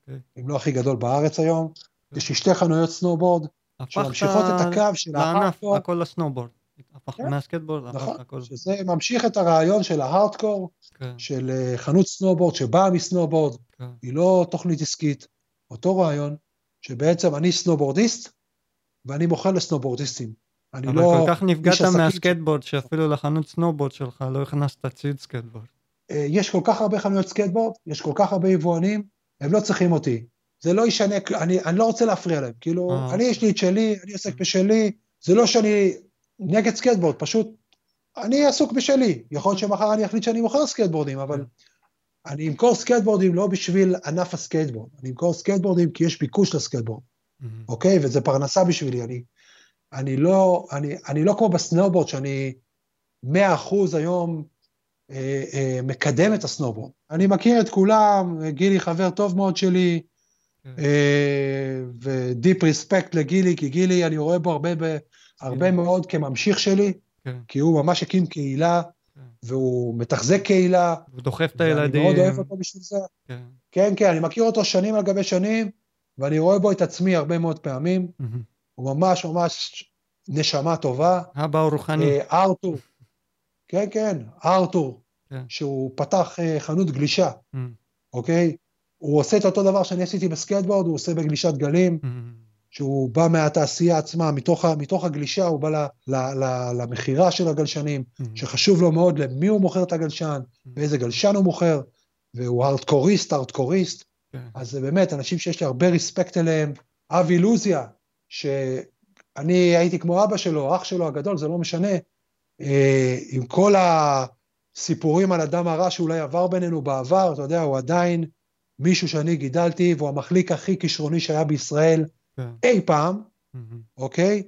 אוקיי. אם לא הכי גדול בארץ היום. יש לי שתי חנויות סנובורד, שממשיכות את הקו של לענף, ההארדקור, הכל לסנובורד. הפכת כן. מהסקייטבורד, הפכת נכון, הכל. שזה ממשיך את הרעיון של ההארדקור, כן, של אה, חנות סנובורד שבאה מסנובורד, כן. היא לא תוכנית עסקית, אותו רעיון, שבעצם אני סנובורדיסט, ואני מוכר לסנובורדיסטים. אני אבל לא... כל כך נפגעת מהסקטבורד, שאפילו לחנות סנובורד שלך לא הכנסת ציוד סקטבורד. אה, יש כל כך הרבה חנויות סקייטבורד, יש כל כך הרבה יבואנים, הם לא צריכים אותי. זה לא ישנה, אני, אני לא רוצה להפריע להם. כאילו, אה. אני יש לי את שלי, אני עוסק בשלי, זה לא שאני נגד סקייטבורד, פשוט אני עסוק בשלי. יכול להיות שמחר אני אחליט שאני מוכר סקייטבורדים, אבל אני אמכור סקייטבורדים לא בשביל ענף הסקייטבורד, אני אמכור סקייטבורדים כי יש ביקוש לסקייטבורד, מממ. אוקיי? וזה פרנסה בשבילי, אני, אני, לא, אני, אני לא כמו בסנובורד, שאני 100% היום אה, אה, מקדם את הסנובורד. אני מכיר את כולם, גילי חבר טוב מאוד שלי, כן. אה, ודיפ ריספקט לגילי, כי גילי, אני רואה בו הרבה, ב, הרבה מאוד כממשיך שלי, כן, כי הוא ממש הקים קהילה, כן. והוא מתחזק קהילה, הוא דוחף את ואני הילדים. מאוד אוהב אותו בשביל זה. כן. כן, כן, אני מכיר אותו שנים על גבי שנים, ואני רואה בו את עצמי הרבה מאוד פעמים. הוא ממש ממש נשמה טובה. אבא הוא רוחני. אה, ארתור, כן, כן, ארתור, כן. שהוא פתח אה, חנות גלישה. אוקיי? הוא עושה את אותו דבר שאני עשיתי בסקייטבורד, הוא עושה בגלישת גלים. שהוא בא מהתעשייה עצמה, מתוך, מתוך הגלישה, הוא בא ל- ל- ל- למכירה של הגלשנים, מממ. שחשוב לו מאוד למי הוא מוכר את הגלשן, ואיזה גלשן הוא מוכר, והוא ארטקוריסט, ארטקוריסט, כן. אז זה באמת אנשים שיש לי הרבה ריספקט אליהם. אבי לוזיה, שאני הייתי כמו אבא שלו, אח שלו הגדול, זה לא משנה, אה, עם כל הסיפורים על הדם הרע שאולי עבר בינינו בעבר, אתה יודע, הוא עדיין מישהו שאני גידלתי, והוא המחליק הכי כישרוני שהיה בישראל כן. אי פעם. אוקיי?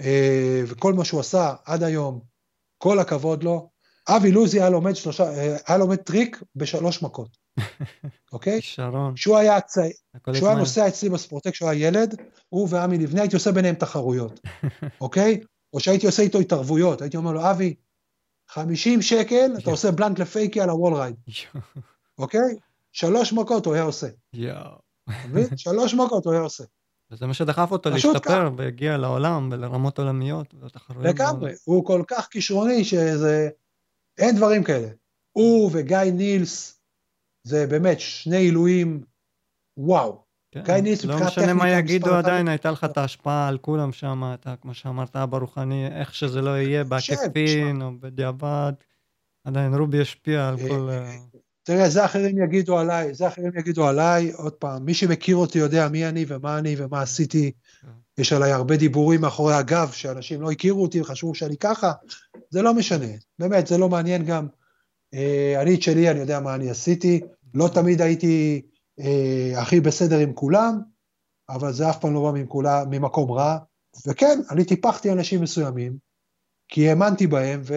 אה, וכל מה שהוא עשה עד היום, כל הכבוד לו. אבי לוזי היה לומד, שלושה, אה, היה לומד טריק בשלוש מכות, אוקיי? כישרון. כשהוא היה צעיר, כשהוא היה. נוסע אצלי בספורטק, כשהוא היה ילד, הוא ועמי לבנה, הייתי עושה ביניהם תחרויות, אוקיי? או שהייתי עושה איתו התערבויות, הייתי אומר לו, אבי, 50 שקל, אתה עושה blunt ל fakie על ה wall ride, אוקיי? שלוש מכות הוא היה עושה, יואו. שלוש מכות הוא היה עושה. וזה מה שדחף אותו להשתפר והגיע לעולם ולרמות עולמיות ולתחרויות. לגמרי, הוא כל כך כישרוני שזה... אין דברים כאלה. הוא וגיא נילס, זה באמת שני עילויים, וואו. כן, גיא ניס לא משנה מה יגידו עדיין. הייתה לך את ההשפעה על כולם שם, אתה, כמו שאמרת, אבא רוחני, איך שזה לא יהיה, חושב, בעקיפין או בדיעבד, עדיין רובי השפיע על אה, כל... אה, אה, תראה, זה אחרים יגידו עליי, זה אחרים יגידו עליי, עוד פעם, מי שמכיר אותי יודע מי אני ומה אני ומה עשיתי. כן. יש עליי הרבה דיבורים מאחורי הגב, שאנשים לא הכירו אותי וחשבו שאני ככה, זה לא משנה, באמת, זה לא מעניין גם. אה, אני את שלי, אני יודע מה אני עשיתי, לא תמיד הייתי אה, הכי בסדר עם כולם, אבל זה אף פעם לא בא ממכולה, ממקום רע. וכן, אני טיפחתי אנשים מסוימים, כי האמנתי בהם, ו...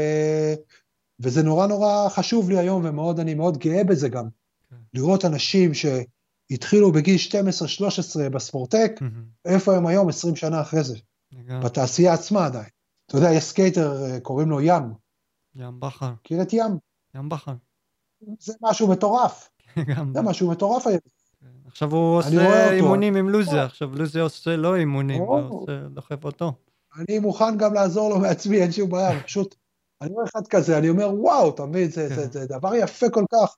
וזה נורא נורא חשוב לי היום, ומאוד, אני מאוד גאה בזה גם. כן. לראות אנשים ש... התחילו בגיל 12-13 בספורטק, מממ. איפה הם היום 20 שנה אחרי זה? לגמרי. בתעשייה עצמה עדיין. אתה יודע, יש skater, אה, קוראים לו ים, ים בכר, מכיר את ים? ים בכר. זה משהו מטורף. זה משהו מטורף היום. עכשיו הוא עושה. אימונים עם לוזי, עכשיו לוזי עושה לו אימונים. הוא דוחף אותו. אני מוכן גם לעזור לו מעצמי, אין שום בעיה, פשוט, אני רואה אחד כזה, אני אומר, וואו, אתה מבין, זה, כן. זה דבר יפה כל כך,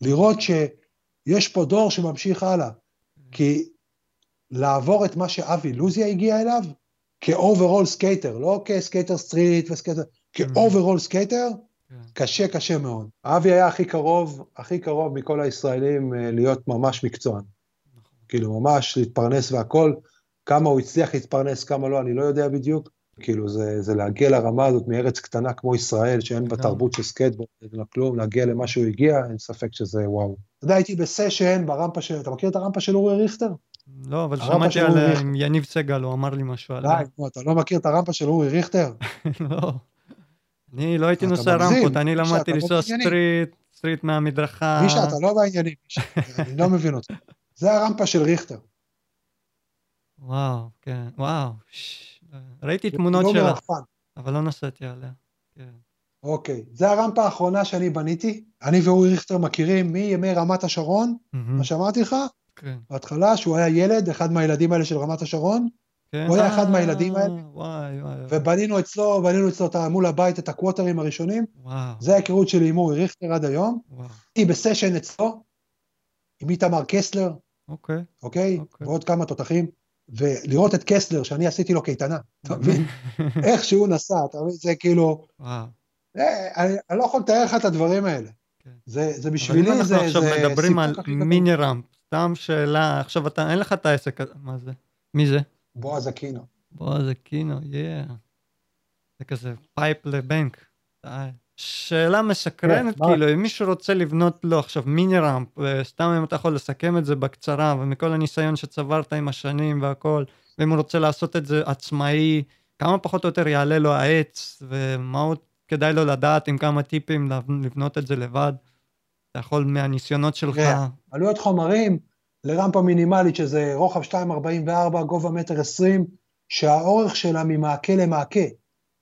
לראות שיש פה דור שממשיך הלאה. כי לעבור את מה שאבי לוזיה הגיע אליו, כאוברול סקייטר, לא כסקייטר סטריט וסקייטר, כאוברול סקייטר, כן. קשה, קשה מאוד. אבי היה הכי קרוב, הכי קרוב מכל הישראלים אה, להיות ממש מקצוען. נכון. כאילו, ממש להתפרנס והכל. כמה הוא הצליח להתפרנס, כמה לא, אני לא יודע בדיוק. כאילו, זה, זה להגיע לרמה הזאת מארץ קטנה כמו ישראל, שאין בה לגמרי. תרבות של סקייטבורד, אין לה כלום, להגיע למה שהוא הגיע, אין ספק שזה וואו. אתה יודע, הייתי ב session ברמפה של, אתה מכיר את הרמפה של אורי ריכטר? לא, אבל שמעתי על אה, יניב סגל, הוא אמר לי משהו די, עליה. נו, אתה לא מכיר את הרמפה של אורי ריכטר? לא. אני לא הייתי נוסע רמפות, אני למדתי לא לנסוע. street, street מהמדרכה. מישה, אתה לא בעניינים, אני לא מבין אותך. זה הרמפה של ריכטר. וואו, כן, וואו. ראיתי תמונות לא שלה. אבל לא נסעתי עליה. כן. אוקיי, זה הרמפה האחרונה שאני בניתי. אני ואורי ריכטר מכירים מימי רמת השרון, מה שאמרתי לך, כן. בהתחלה, שהוא היה ילד, אחד מהילדים האלה של רמת השרון, כן. הוא היה אחד אה, מהילדים האלה. וואי, וואי, ובנינו אצלו, בנינו אצלו מול הבית את הקווטרים הראשונים. וואו, זה ההיכרות שלי עם אורי ריכטר עד היום. וואו. הייתי בסשן אצלו, עם איתמר קסלר, אוקיי. אוקיי? אוקיי. ועוד כמה תותחים. ולראות את קסלר, שאני עשיתי לו קייטנה, אתה מבין? איך שהוא נסע, אתה מבין? זה כאילו. אה, אני לא יכול לתאר לך את הדברים האלה. כן. זה זה אבל אם בשבילי, אנחנו עכשיו מדברים על. מיני ראמפ, סתם שאלה, עכשיו אתה, אין לך את העסק מה זה? מי זה? בועז אקינו. בוא, זה קינו, יא. זה כזה פייפ לבנק. די. שאלה מסקרנת, כן? כאילו, אם מישהו רוצה לבנות לו עכשיו מיני ראמפ, וסתם אם אתה יכול לסכם את זה בקצרה, ומכל הניסיון שצברת עם השנים והכל, ואם הוא רוצה לעשות את זה עצמאי, כמה פחות או יותר יעלה לו העץ, ומה עוד כדאי לו לדעת עם כמה טיפים לבנות את זה לבד. אתה יכול מהניסיונות שלך. עלויות חומרים לרמפה מינימלית שזה רוחב 2.44, גובה מטר 20, שהאורך שלה ממעקה למעקה,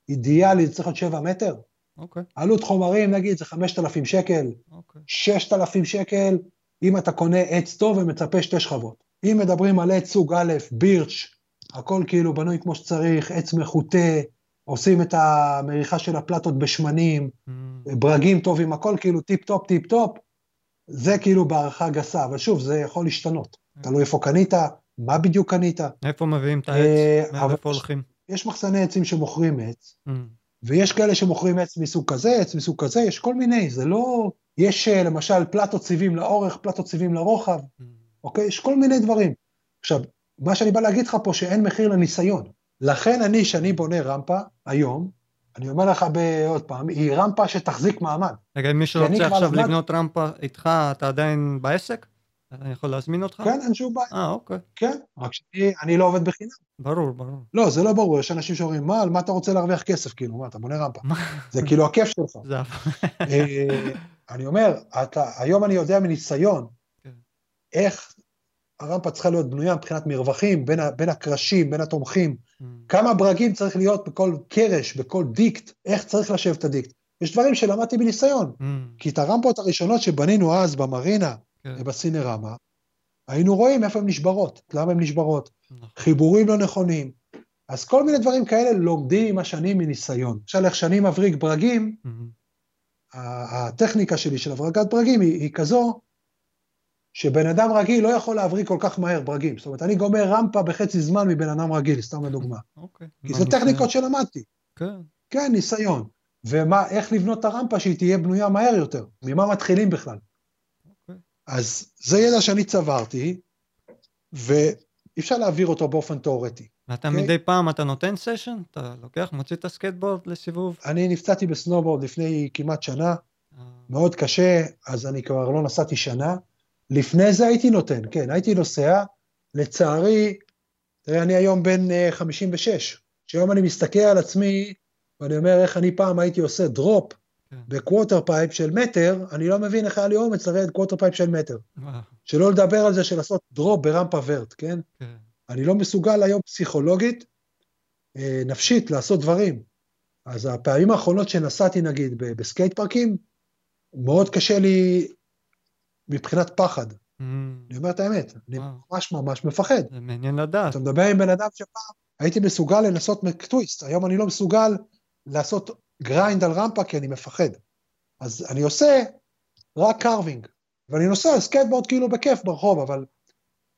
אידיאלי, זה צריך להיות 7 מטר. אוקיי, עלות חומרים נגיד זה 5,000 שקל, אוקיי. 6,000 שקל, אם אתה קונה עץ טוב ומצפה שתי שכבות. אם מדברים על עץ סוג א', בירץ', הכל כאילו בנוי כמו שצריך, עץ מחוטא, עושים את המריחה של הפלטות בשמנים, מממ, ברגים טובים, הכל כאילו טיפ טופ, טיפ טופ, זה כאילו בהערכה גסה, אבל שוב, זה יכול להשתנות. תלוי איפה קנית, מה בדיוק קנית. איפה מביאים את אה, העץ? מאיפה הולכים? יש מחסני עצים שמוכרים עץ, מממ, ויש כאלה שמוכרים עץ מסוג כזה, עץ מסוג כזה, יש כל מיני, זה לא... יש אה, למשל פלטות סיבים לאורך, פלטות סיבים לרוחב, מממ. אוקיי? יש כל מיני דברים. עכשיו, מה שאני בא להגיד לך פה, שאין מחיר לניסיון. לכן אני, שאני בונה רמפה, היום, אני אומר לך עוד פעם, היא רמפה שתחזיק מעמד. רגע, אם מישהו רוצה עכשיו למד- לבנות רמפה איתך, אתה עדיין בעסק? אני יכול להזמין אותך? כן, אין שום בעיה, אה, אוקיי. כן, רק שאני אני לא עובד בחינם. ברור, ברור. לא, זה לא ברור, יש אנשים שאומרים, מה, על מה אתה רוצה להרוויח כסף? כאילו, מה, אתה בונה רמפה. זה כאילו הכיף שלך. זה... אה, אני אומר, אתה, היום אני יודע מניסיון, כן. איך הרמפה צריכה להיות בנויה מבחינת מרווחים, בין, ה- בין הקרשים, בין התומכים, Mm, כמה ברגים צריך להיות בכל קרש, בכל דיקט, איך צריך לשבת את הדיקט. יש דברים שלמדתי מניסיון, mm, כי את הרמפות הראשונות שבנינו אז במרינה כן, ובסינרמה, היינו רואים איפה הן נשברות, למה הן נשברות, נכון. חיבורים לא נכונים. אז כל מיני דברים כאלה לומדים עם השנים מניסיון. למשל, איך שאני מבריג ברגים, Mm, ה- הטכניקה שלי של הברגת ברגים היא, היא כזו, שבן אדם רגיל לא יכול להבריג כל כך מהר ברגים. זאת אומרת, אני גומר רמפה בחצי זמן מבן אדם רגיל, סתם לדוגמה. אוקיי. כי זה? טכניקות שלמדתי. כן, כן, ניסיון. ומה, איך לבנות את הרמפה שהיא תהיה בנויה מהר יותר. ממה מתחילים בכלל. אוקיי. אז זה ידע שאני צברתי, ואי אפשר להעביר אותו באופן תיאורטי. ואתה אוקיי. מדי פעם אתה נותן session? אתה לוקח, מוציא את הסקייטבורד לסיבוב? אני נפצעתי בסנובורד לפני כמעט שנה, אה, מאוד קשה, אז אני כבר לא נסעתי שנה. לפני זה הייתי נותן, כן, הייתי נוסע. לצערי, תראה, אני היום בן אה, 56, שהיום אני מסתכל על עצמי, ואני אומר איך אני פעם הייתי עושה drop, כן. ב quarter pipe של מטר, אני לא מבין איך היה לי אומץ לרדת quarter pipe של מטר. וואו. שלא לדבר על זה של לעשות drop ברמפה vert, כן? כן. אני לא מסוגל היום פסיכולוגית, אה, נפשית, לעשות דברים. אז הפעמים האחרונות שנסעתי, נגיד, בסקייט פארקים, מאוד קשה לי מבחינת פחד. מממ. אני אומר את האמת, וואו. אני ממש ממש מפחד. זה מעניין לדעת. אתה מדבר עם בן אדם שפעם הייתי מסוגל לנסות טוויסט, היום אני לא מסוגל לעשות grind על רמפה כי אני מפחד. אז אני עושה רק carving, ואני נוסע סקייטבורד כאילו בכיף ברחוב, אבל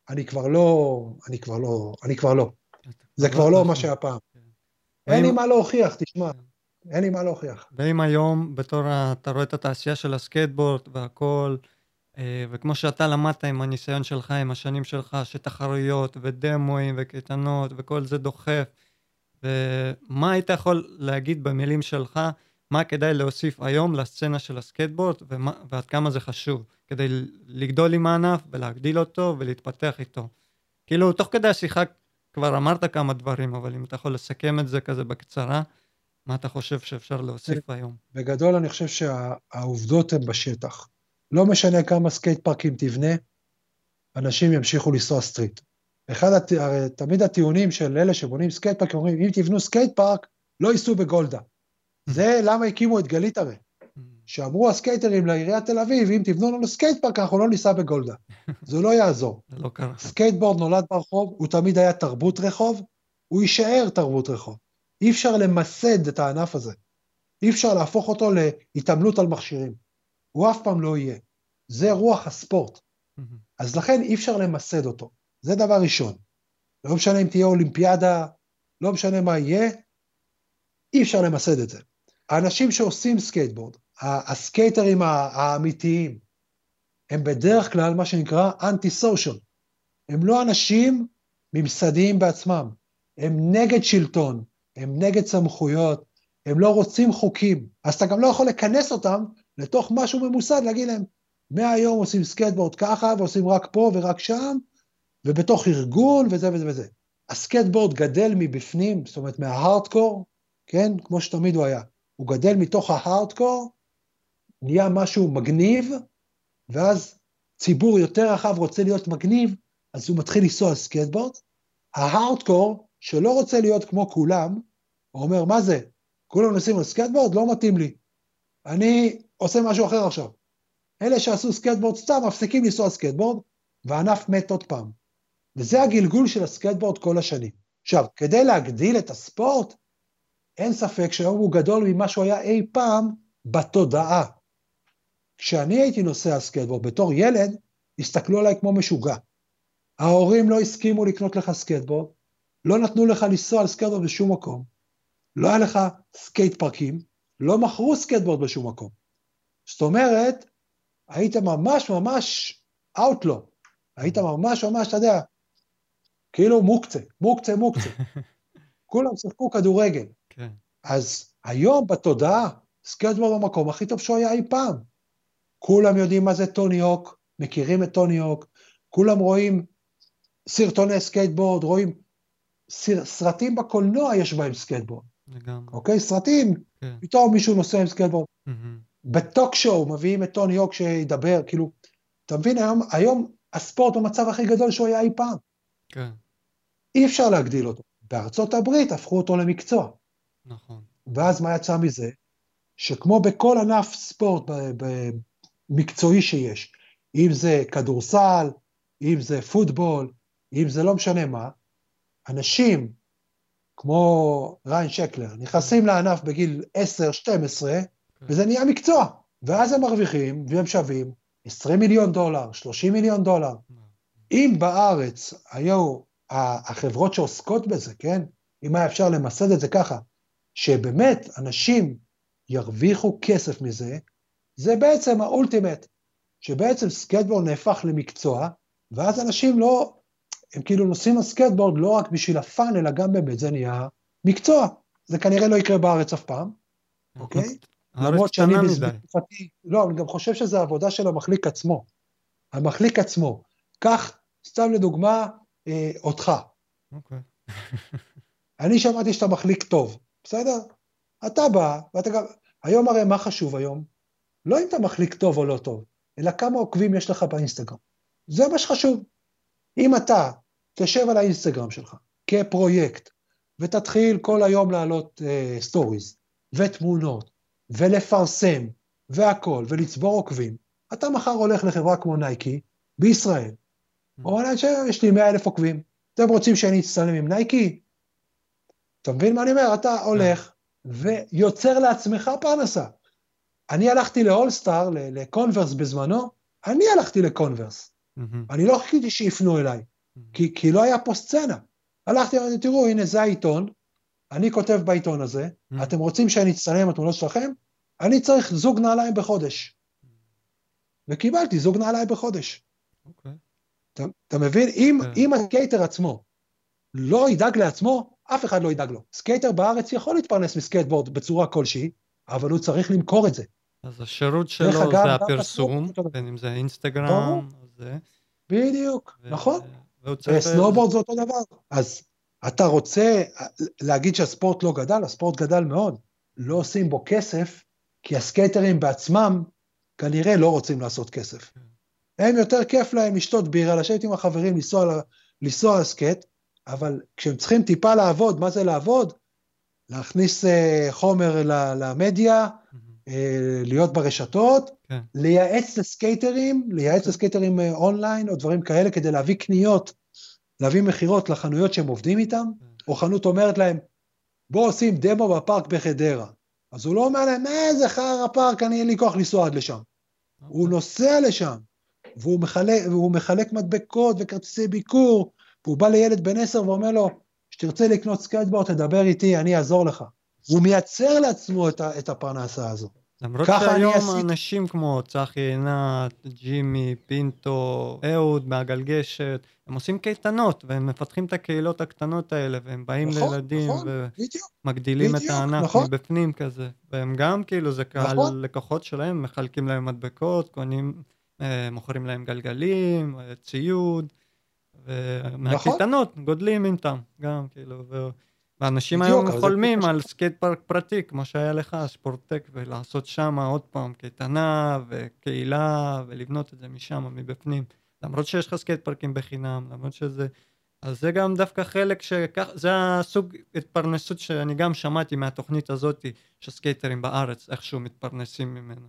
אני כבר לא, אני כבר לא, אני כבר לא. זה כבר לא מה שהיה פעם. כן. אין לי מה להוכיח, תשמע. אין לי מה להוכיח. ואם היום, בתור אתה רואה את התעשייה של הסקייטבורד והכל, אה, וכמו שאתה למדת עם הניסיון שלך, עם השנים שלך, שתחרויות ודמואים וקייטנות וכל זה דוחף, ומה היית יכול להגיד במילים שלך, מה כדאי להוסיף היום לסצנה של הסקייטבורד, ומה, ועד כמה זה חשוב, כדי לגדול עם הענף ולהגדיל אותו ולהתפתח איתו. כאילו, תוך כדי השיחה כבר אמרת כמה דברים, אבל אם אתה יכול לסכם את זה כזה בקצרה, מה אתה חושב שאפשר להוסיף היום? בגדול אני חושב שהעובדות הן בשטח. לא משנה כמה סקייט פארקים תבנה, אנשים ימשיכו לנסוע street. אחד, הת... הרי תמיד הטיעונים של אלה שבונים סקייט פארק, אומרים, אם תבנו סקייט פארק, לא ייסעו בגולדה. זה למה הקימו את גלית הרי. שאמרו הסקייטרים לעיריית תל אביב, אם תבנו לנו סקייט פארק, אנחנו לא ניסע בגולדה. זה לא יעזור. לא קרה. סקייטבורד נולד ברחוב, הוא תמיד היה תרבות רחוב, הוא יישאר תרבות רחוב. אי אפשר למסד את הענף הזה. אי אפשר להפוך אותו להתעמלות על מכשירים. הוא אף פעם לא יהיה. זה רוח הספורט. אז לכן אי אפשר למסד אותו. זה דבר ראשון. לא משנה אם תהיה אולימפיאדה, לא משנה מה יהיה, אי אפשר למסד את זה. האנשים שעושים סקייטבורד, הסקייטרים האמיתיים, הם בדרך כלל מה שנקרא anti social. הם לא אנשים ממסדיים בעצמם, הם נגד שלטון, הם נגד סמכויות, הם לא רוצים חוקים, אז אתה גם לא יכול לכנס אותם לתוך משהו ממוסד, להגיד להם, מהיום עושים סקייטבורד ככה, ועושים רק פה ורק שם, ובתוך ארגון וזה וזה וזה. הסקייטבורד גדל מבפנים, זאת אומרת מההארדקור, כן? כמו שתמיד הוא היה. הוא גדל מתוך ההארדקור, נהיה משהו מגניב, ואז ציבור יותר רחב רוצה להיות מגניב, אז הוא מתחיל לנסוע על סקייטבורד. ההארדקור, שלא רוצה להיות כמו כולם, הוא אומר, מה זה? כולם נוסעים על סקייטבורד? לא מתאים לי. אני עושה משהו אחר עכשיו. אלה שעשו סקייטבורד סתם מפסיקים לנסוע סקייטבורד, והענף מת עוד פעם. וזה הגלגול של הסקייטבורד כל השנים. עכשיו, כדי להגדיל את הספורט, אין ספק שהיום הוא גדול ממה שהוא היה אי פעם בתודעה. כשאני הייתי נוסע סקייטבורד בתור ילד, הסתכלו עליי כמו משוגע. ההורים לא הסכימו לקנות לך סקייטבורד, לא נתנו לך לנסוע על סקייטבורד בשום מקום, לא היה לך סקייט פארקים, לא מכרו סקייטבורד בשום מקום. זאת אומרת, היית ממש ממש outlaw, היית ממש ממש, אתה יודע, כאילו מוקצה, מוקצה, מוקצה. כולם שיחקו כדורגל. כן. אז היום בתודעה, סקייטבורד במקום הכי טוב שהוא היה אי פעם. כולם יודעים מה זה טוני הוק, מכירים את טוני הוק, כולם רואים סרטוני סקייטבורד, רואים סרטים בקולנוע יש בהם סקייטבורד. לגמרי. אוקיי? סרטים, כן. פתאום מישהו נוסע עם סקייטבורד. Mm-hmm. ב talk show מביאים את טוני הוק שידבר, כאילו, אתה מבין, היום, היום הספורט במצב הכי גדול שהוא היה אי פעם. כן. אי אפשר להגדיל אותו. בארצות הברית הפכו אותו למקצוע. נכון. ואז מה יצא מזה? שכמו בכל ענף ספורט מקצועי שיש, אם זה כדורסל, אם זה פוטבול, אם זה לא משנה מה, אנשים כמו ריין שקלר נכנסים לענף בגיל 10-12, כן. וזה נהיה מקצוע. ואז הם מרוויחים והם שווים 20 מיליון דולר, 30 מיליון דולר. אם בארץ היו החברות שעוסקות בזה, כן? אם היה אפשר למסד את זה ככה, שבאמת אנשים ירוויחו כסף מזה, זה בעצם ה ultimate, שבעצם סקייטבורד נהפך למקצוע, ואז אנשים לא, הם כאילו נוסעים על סקייטבורד לא רק בשביל ה fun, אלא גם באמת זה נהיה מקצוע. זה כנראה לא יקרה בארץ אף פעם, אוקיי? למרות שאני בתקופתי, לא, אני גם חושב שזו עבודה של המחליק עצמו. המחליק עצמו. קח, סתם לדוגמה, אה, אותך. אוקיי. אני שמעתי שאתה מחליק טוב, בסדר? אתה בא, ואתה גם, היום הרי מה חשוב היום? לא אם אתה מחליק טוב או לא טוב, אלא כמה עוקבים יש לך באינסטגרם. זה מה שחשוב. אם אתה תשב על האינסטגרם שלך כפרויקט, ותתחיל כל היום להעלות סטוריז, uh, ותמונות, ולפרסם, והכול, ולצבור עוקבים, אתה מחר הולך לחברה כמו נייקי, בישראל, או יש לי 100 אלף עוקבים, אתם רוצים שאני אצטלם עם נייקי? אתה מבין מה אני אומר? אתה הולך ויוצר לעצמך פרנסה. אני הלכתי לאולסטאר, לקונברס בזמנו, אני הלכתי לקונברס. אני לא חיכיתי שיפנו אליי, כי, כי לא היה פה סצנה. הלכתי, אמרתי, תראו, הנה זה העיתון, אני כותב בעיתון הזה, אתם רוצים שאני אצטלם התמונות שלכם? אני צריך זוג נעליים בחודש. וקיבלתי זוג נעליים בחודש. Okay. אוקיי. אתה, אתה מבין? אם, okay. כן. אם הסקייטר עצמו לא ידאג לעצמו, אף אחד לא ידאג לו. סקייטר בארץ יכול להתפרנס מסקייטבורד בצורה כלשהי, אבל הוא צריך למכור את זה. אז השירות שלו זה הפרסום, בין אם זה אינסטגרם, זה. בדיוק, ו... נכון. סנובורד זה אותו דבר. אז אתה רוצה להגיד שהספורט לא גדל? הספורט גדל מאוד. לא עושים בו כסף, כי הסקייטרים בעצמם כנראה לא רוצים לעשות כסף. הם יותר כיף להם לשתות בירה, לשבת עם החברים, לנסוע, לנסוע לסקייט, אבל כשהם צריכים טיפה לעבוד, מה זה לעבוד? להכניס אה, חומר למדיה, אה, להיות ברשתות, כן. לייעץ לסקייטרים, לייעץ כן. לסקייטרים אה, אונליין או דברים כאלה כדי להביא קניות, להביא מכירות לחנויות שהם עובדים איתם, כן. או חנות אומרת להם, בואו עושים דמו בפארק בחדרה. אז הוא לא אומר להם, מה זה חרא פארק, אני אין לי כוח לנסוע עד לשם. Okay. הוא אוקיי. נוסע לשם, והוא מחלק, והוא מחלק מדבקות וכרטיסי ביקור, והוא בא לילד בן עשר ואומר לו, כשתרצה לקנות סקייטבורד, תדבר איתי, אני אעזור לך. הוא מייצר לעצמו את, ה, את הפרנסה הזו. למרות שהיום אנשים כמו צחי עינת, ג'ימי, פינטו, אהוד מהגלגשת, הם עושים קייטנות והם מפתחים את הקהילות הקטנות האלה והם באים נכון, לילדים נכון, ומגדילים בדיוק, את הענף נכון. מבפנים כזה והם גם כאילו זה קהל נכון. לקוחות שלהם מחלקים להם מדבקות קונים אה, מוכרים להם גלגלים אה, ציוד ומהקייטנות נכון. גודלים איתם גם כאילו ו... ואנשים היום חולמים על סקייט פארק פרטי כמו שהיה לך ספורטק ולעשות שם עוד פעם קייטנה וקהילה ולבנות את זה משם מבפנים. למרות שיש לך סקייט פארקים בחינם, למרות שזה... אז זה גם דווקא חלק שכך, זה הסוג התפרנסות שאני גם שמעתי מהתוכנית הזאת, שסקייטרים בארץ איכשהו מתפרנסים ממנו.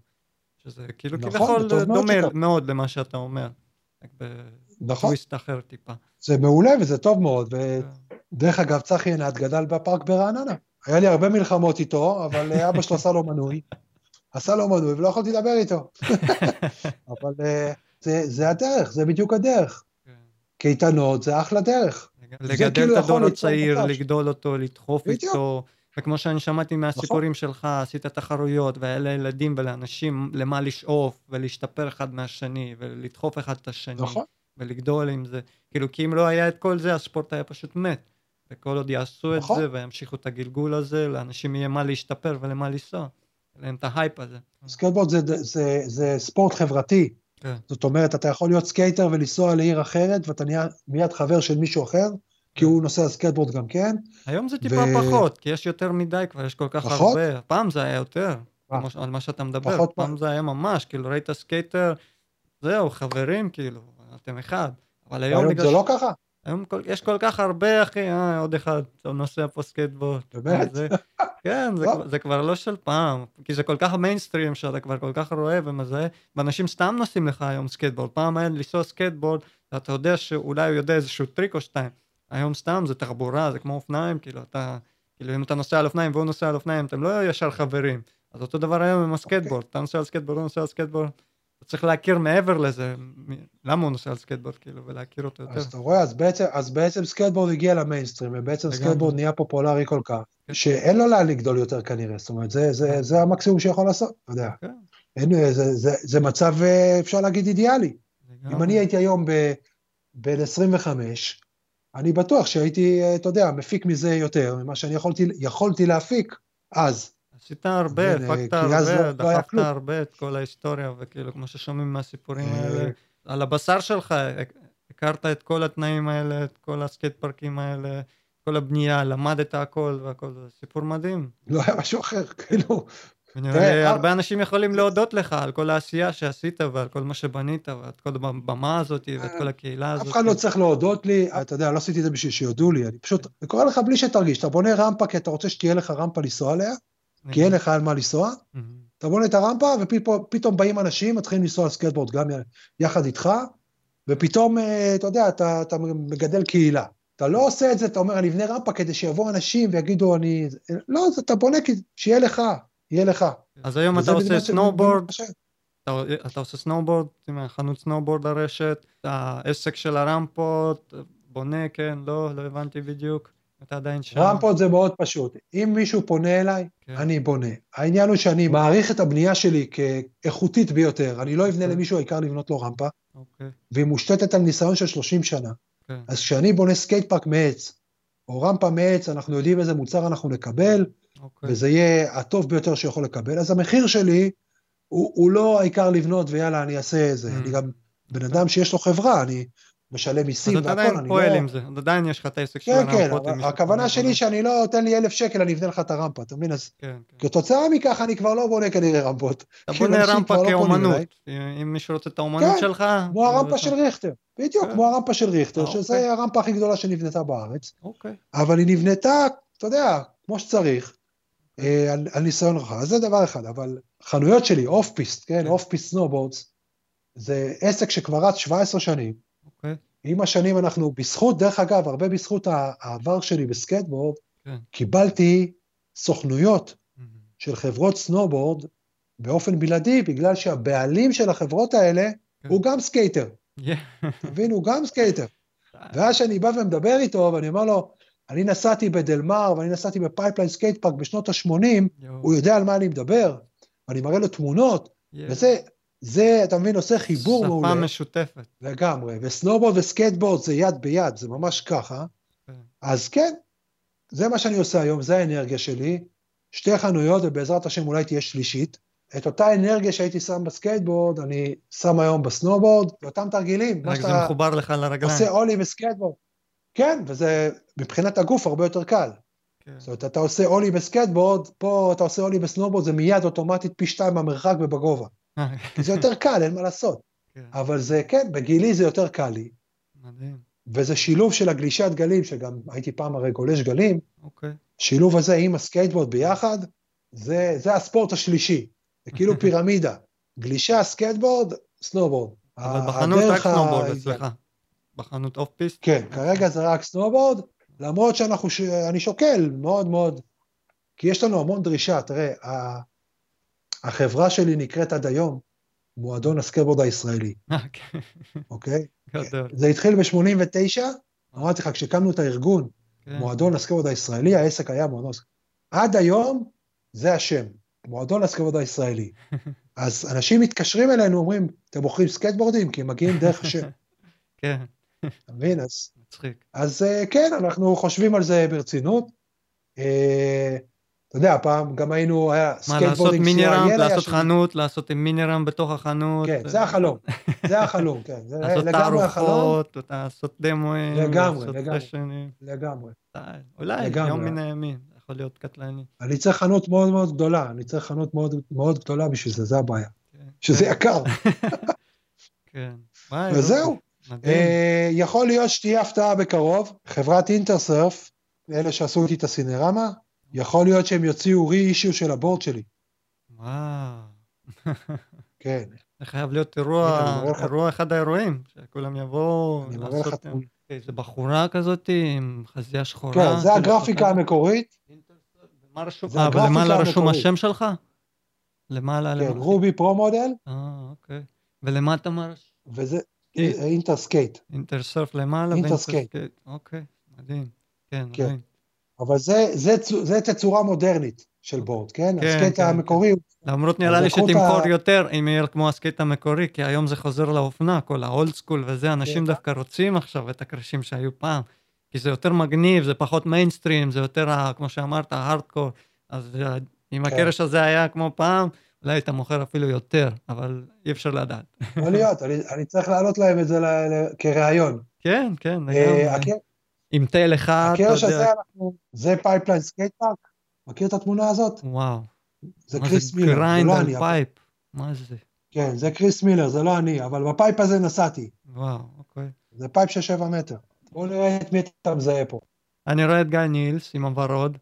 שזה כאילו נכון, כביכול דומה מאוד, מאוד למה שאתה אומר. נכון. בטוויסט אחר טיפה. זה מעולה וזה טוב מאוד, ודרך אגב צחי עינת גדל בפארק ברעננה. היה לי הרבה מלחמות איתו, אבל אבא שלו עשה לו מנוי. עשה לו מנוי ולא יכולתי לדבר איתו. אבל אה, זה, זה הדרך, זה בדיוק הדרך. כן. קייטנות זה אחלה דרך. לגדל כאילו את הדור הצעיר, לגדול אותו, לדחוף בדיוק. איתו. וכמו שאני שמעתי מהסיפורים נכון. שלך, עשית תחרויות, והיה לילדים ולאנשים למה לשאוף, ולהשתפר אחד מהשני, ולדחוף אחד את השני, נכון. ולגדול עם זה. כאילו, כי אם לא היה את כל זה, הספורט היה פשוט מת. וכל עוד יעשו נכון. את זה, וימשיכו את הגלגול הזה, לאנשים יהיה מה להשתפר ולמה לנסוע. להם את ההייפ הזה. סקייטבורד זה, זה, זה, זה ספורט חברתי. כן. זאת אומרת, אתה יכול להיות סקייטר ולנסוע לעיר אחרת, ואתה נהיה מיד חבר של מישהו אחר, כי הוא נוסע סקייטבורד גם כן. היום זה טיפה ו... פחות, כי יש יותר מדי כבר, יש כל כך פחות? הרבה. פעם זה היה יותר, כמו, על מה שאתה מדבר. פעם פעם זה היה ממש, כאילו ראית סקייטר, זהו, חברים, כאילו, אתם אחד. אבל היום... היום זה ש... לא ככה? היום כל, יש כל כך הרבה, אחי, אה, עוד אחד, אתה נוסע פה סקייטבורד. באמת? זה, כן, זה, כבר, זה כבר לא של פעם, כי זה כל כך מיינסטרים שאתה כבר כל כך רואה ומזהה, ואנשים סתם נוסעים לך היום סקייטבורד. פעם היה לנסוע סקייטבורד, ואתה יודע שאולי הוא יודע איזשהו טריק או שתיים. היום סתם זה תחבורה, זה כמו אופניים, כאילו אתה, כאילו אם אתה נוסע על אופניים והוא נוסע על אופניים, אתם לא ישר חברים. אז אותו דבר היום עם הסקייטבורד, okay. אתה נוסע על סקייטבורד, הוא נוסע על סקייטבורד. אתה צריך להכיר מעבר לזה, למה הוא נוסע על סקייטבורד, כאילו, ולהכיר אותו יותר. אז אתה רואה, אז בעצם, אז בעצם סקייטבורד הגיע למיינסטרים, ובעצם סקייטבורד נהיה פופולרי כל כך, כן. שאין לו לאן לגדול יותר כנראה, זאת אומרת, זה, זה, זה המקסימום שיכול לעשות, אתה יודע. כן. אין, זה, זה, זה מצב, אה, אפשר להגיד, אידיאלי. אם אני הייתי היום בן 25, אני בטוח שהייתי, אה, אתה יודע, מפיק מזה יותר ממה שאני יכולתי, יכולתי להפיק אז. עשית הרבה, הפקת הרבה, לא, לא דחפת הרבה את כל ההיסטוריה, וכאילו, כמו ששומעים מהסיפורים אה, האלה, על הבשר שלך, הכרת את כל התנאים האלה, את כל הסקייט פארקים האלה, כל הבנייה, למדת הכל והכל, זה סיפור מדהים. לא היה משהו אחר, כאילו, לי אה- הרבה אנשים יכולים להודות לך על כל העשייה שעשית ועל כל מה שבנית ועל כל הבמה הזאת ואת כל הקהילה הזאת. אף אחד לא צריך להודות לי, אתה יודע, לא עשיתי את זה בשביל שיודו לי, אני פשוט, זה קורה לך בלי שתרגיש, אתה בונה רמפה כי אתה רוצה שתהיה לך רמפה לנסוע עליה, כי אין לך על מה לנסוע, מהמם. אתה בונה את הרמפה ופתאום באים אנשים, מתחילים לנסוע על סקייטבורד גם יחד איתך, ופתאום, אה, אתה יודע, אתה, אתה מגדל קהילה. אתה לא עושה את זה, אתה אומר, אני אבנה רמפה כדי שיבואו אנשים ויגידו, אני... לא, אתה בונה כי שיהיה לך, יהיה לך. אז היום אתה עושה סנואובורד, אתה, אתה עושה סנואובורד, חנות סנואובורד לרשת, העסק של הרמפות, בונה, כן, לא, לא הבנתי בדיוק, אתה עדיין שם. רמפות זה מאוד פשוט. אם מישהו פונה אליי, כן. אני בונה. העניין הוא שאני מעריך את הבנייה שלי כאיכותית ביותר. אני לא אבנה כן. למישהו, העיקר לבנות לו רמפה, אוקיי, והיא מושתתת על ניסיון של 30 שנה. כן. אז כשאני בונה סקייט פארק מעץ, או רמפה מעץ, אנחנו יודעים איזה מוצר אנחנו נקבל, אוקיי. וזה יהיה הטוב ביותר שיכול לקבל. אז המחיר שלי הוא, הוא לא העיקר לבנות ויאללה, אני אעשה איזה. Mm. אני גם בן אדם שיש לו חברה, אני משלם אז מיסים אתה והכל, עדיין אני פועל לא... עם זה, עדיין יש לך את העסק של כן, כן, הרמפות. אבל מישהו הכוונה שלי. שאני לא, תן לי אלף שקל, אני אבנה לך את הרמפה, אתה מבין? אז כן, כן. כתוצאה מכך אני כבר לא בונה כנראה רמפות. אתה בונה רמפה לא כאומנות. אם מישהו רוצה את האומנות כן, שלך. כמו אז הרמפה אתה- של ריכטר, בדיוק, כן. כמו הרמפה של ריכטר, אה, שזה אוקיי. הרמפה הכי גדולה שנבנתה בארץ, אוקיי, אבל היא נבנתה, אתה יודע, כמו שצריך, אה, על, ניסיון רחב, אז זה דבר אחד, אבל חנויות שלי, Off Piste, כן, כן. Off Piste Snowboards, זה עסק שכבר רץ 17 שנים, עם השנים אנחנו, בזכות, דרך אגב, הרבה בזכות העבר שלי בסקייטבורד, כן. קיבלתי סוכנויות מהמם. של חברות סנובורד באופן בלעדי, בגלל שהבעלים של החברות האלה כן. הוא גם סקייטר. אתה מבין? הוא גם סקייטר. ואז שאני בא ומדבר איתו, ואני אומר לו, אני נסעתי בדלמר, ואני נסעתי בפייפליין סקייט פארק בשנות ה-80, יואו. הוא יודע על מה אני מדבר, ואני מראה לו תמונות, יא. וזה, זה, אתה מבין, עושה חיבור שפה מעולה. משותפת. לגמרי, וסנובורד וסקייטבורד זה יד ביד, זה ממש ככה. כן. אז כן, זה מה שאני עושה היום, זה האנרגיה שלי. שתי חנויות, ובעזרת השם אולי תהיה שלישית. את אותה אנרגיה שהייתי שם בסקייטבורד, אני שם היום בסנובורד, ואותם תרגילים. רק זה מחובר לך לרגליים. עושה אולי בסקייטבורד. כן, וזה מבחינת הגוף הרבה יותר קל. כן. זאת אומרת, אתה עושה ollie בסקייטבורד, פה אתה עושה ollie בסנובורד, זה מיד אוטומטית פי שתיים במרחק ובגובה. אה, כי זה יותר קל, אין מה לעשות. כן, אבל זה, כן, בגילי זה יותר קל לי. מדהים. וזה שילוב של הגלישת גלים, שגם הייתי פעם הרי גולש גלים, אוקיי. שילוב הזה עם הסקייטבורד ביחד, זה, זה הספורט השלישי. זה כאילו פירמידה. גלישה, סקייטבורד, סנובורד. אבל בחנות רק סנובורד אצלך. בחנות Off Piste? כן, כרגע זה רק סנובורד, למרות שאנחנו, ש... אני שוקל מאוד מאוד, כי יש לנו המון דרישה, תראה. החברה שלי נקראת עד היום מועדון הסקייטבורד הישראלי, אה, כן, אוקיי? זה התחיל ב-89, אמרתי לך, כשהקמנו את הארגון, כן. מועדון הסקייטבורד הישראלי, העסק היה מועדון הסקייטבורד. עד היום זה השם, מועדון הסקייטבורד הישראלי. אז אנשים מתקשרים אלינו, אומרים, אתם מוכרים סקייטבורדים? כי הם מגיעים דרך השם, כן, אתה מבין? אז, מצחיק. אז אה, כן, אנחנו חושבים על זה ברצינות. אתה יודע, פעם גם היינו, היה מה, לעשות skateboarding ramp, ילד היה לעשות שם- חנות, לעשות עם mini ramp בתוך החנות. כן, זה החלום, זה החלום, כן, זה לעשות תערוכות, לעשות דמוים, לגמרי, לעשות לגמרי. לגמרי. אולי. יום מן הימים, יכול להיות קטלני. אני צריך חנות מאוד מאוד גדולה, אני צריך חנות מאוד מאוד גדולה בשביל זה, זה הבעיה. כן. שזה יקר. כן. וזהו. אה, יכול להיות שתהיה הפתעה בקרוב, חברת אינטרסרף, אלה שעשו איתי את הסינרמה, יכול להיות שהם יוציאו רי-אישיו של הבורד שלי, וואו. כן. זה חייב להיות אירוע, אירוע אחד האירועים, שכולם יבואו לעשות... תמונה. איזה בחורה כזאת עם חזייה שחורה. כן, זה כאילו, הגרפיקה המקורית, אה, הגרפיקה ולמעלה רשום. השם שלך? למעלה, כן, למעלה. רובי pro model, אה, אוקיי. ולמטה מה רשום? וזה כן. Interskate. Intersurf למעלה Interskate. ו Interskate. אוקיי, מדהים. כן, כן. מדהים. אבל זה, זה, צ- זה תצורה מודרנית של board, כן? כן, הסקייט כן, המקורי הוא למרות נראה לי שתמכור ה- יותר אם יהיה כמו הסקייט המקורי, כי היום זה חוזר לאופנה, כל ה old school וזה, אנשים כן. דווקא רוצים עכשיו את הקרשים שהיו פעם, כי זה יותר מגניב, זה פחות מיינסטרים, זה יותר, ה- כמו שאמרת, הארדקור, אז אה, אם כן. הקרש הזה היה כמו פעם, אולי היית מוכר אפילו יותר, אבל אי אפשר לדעת. יכול להיות, אני, אני צריך להעלות להם את זה ל, ל, כראיון. כן, כן, אה, לגמרי. עם תל אחד, אתה הקרש יודע, הזה, אנחנו, זה Pipeline Skate Park, מכיר את התמונה הזאת? וואו, זה קריס מילר, זה לא אני. pipe? מה זה? כן, זה קריס מילר, זה לא אני, אבל ב pipe הזה נסעתי. וואו, אוקיי. זה pipe של 7 מטר. בואו נראה את מי אתה מזהה פה. אני רואה את גיא נילס עם הוורוד.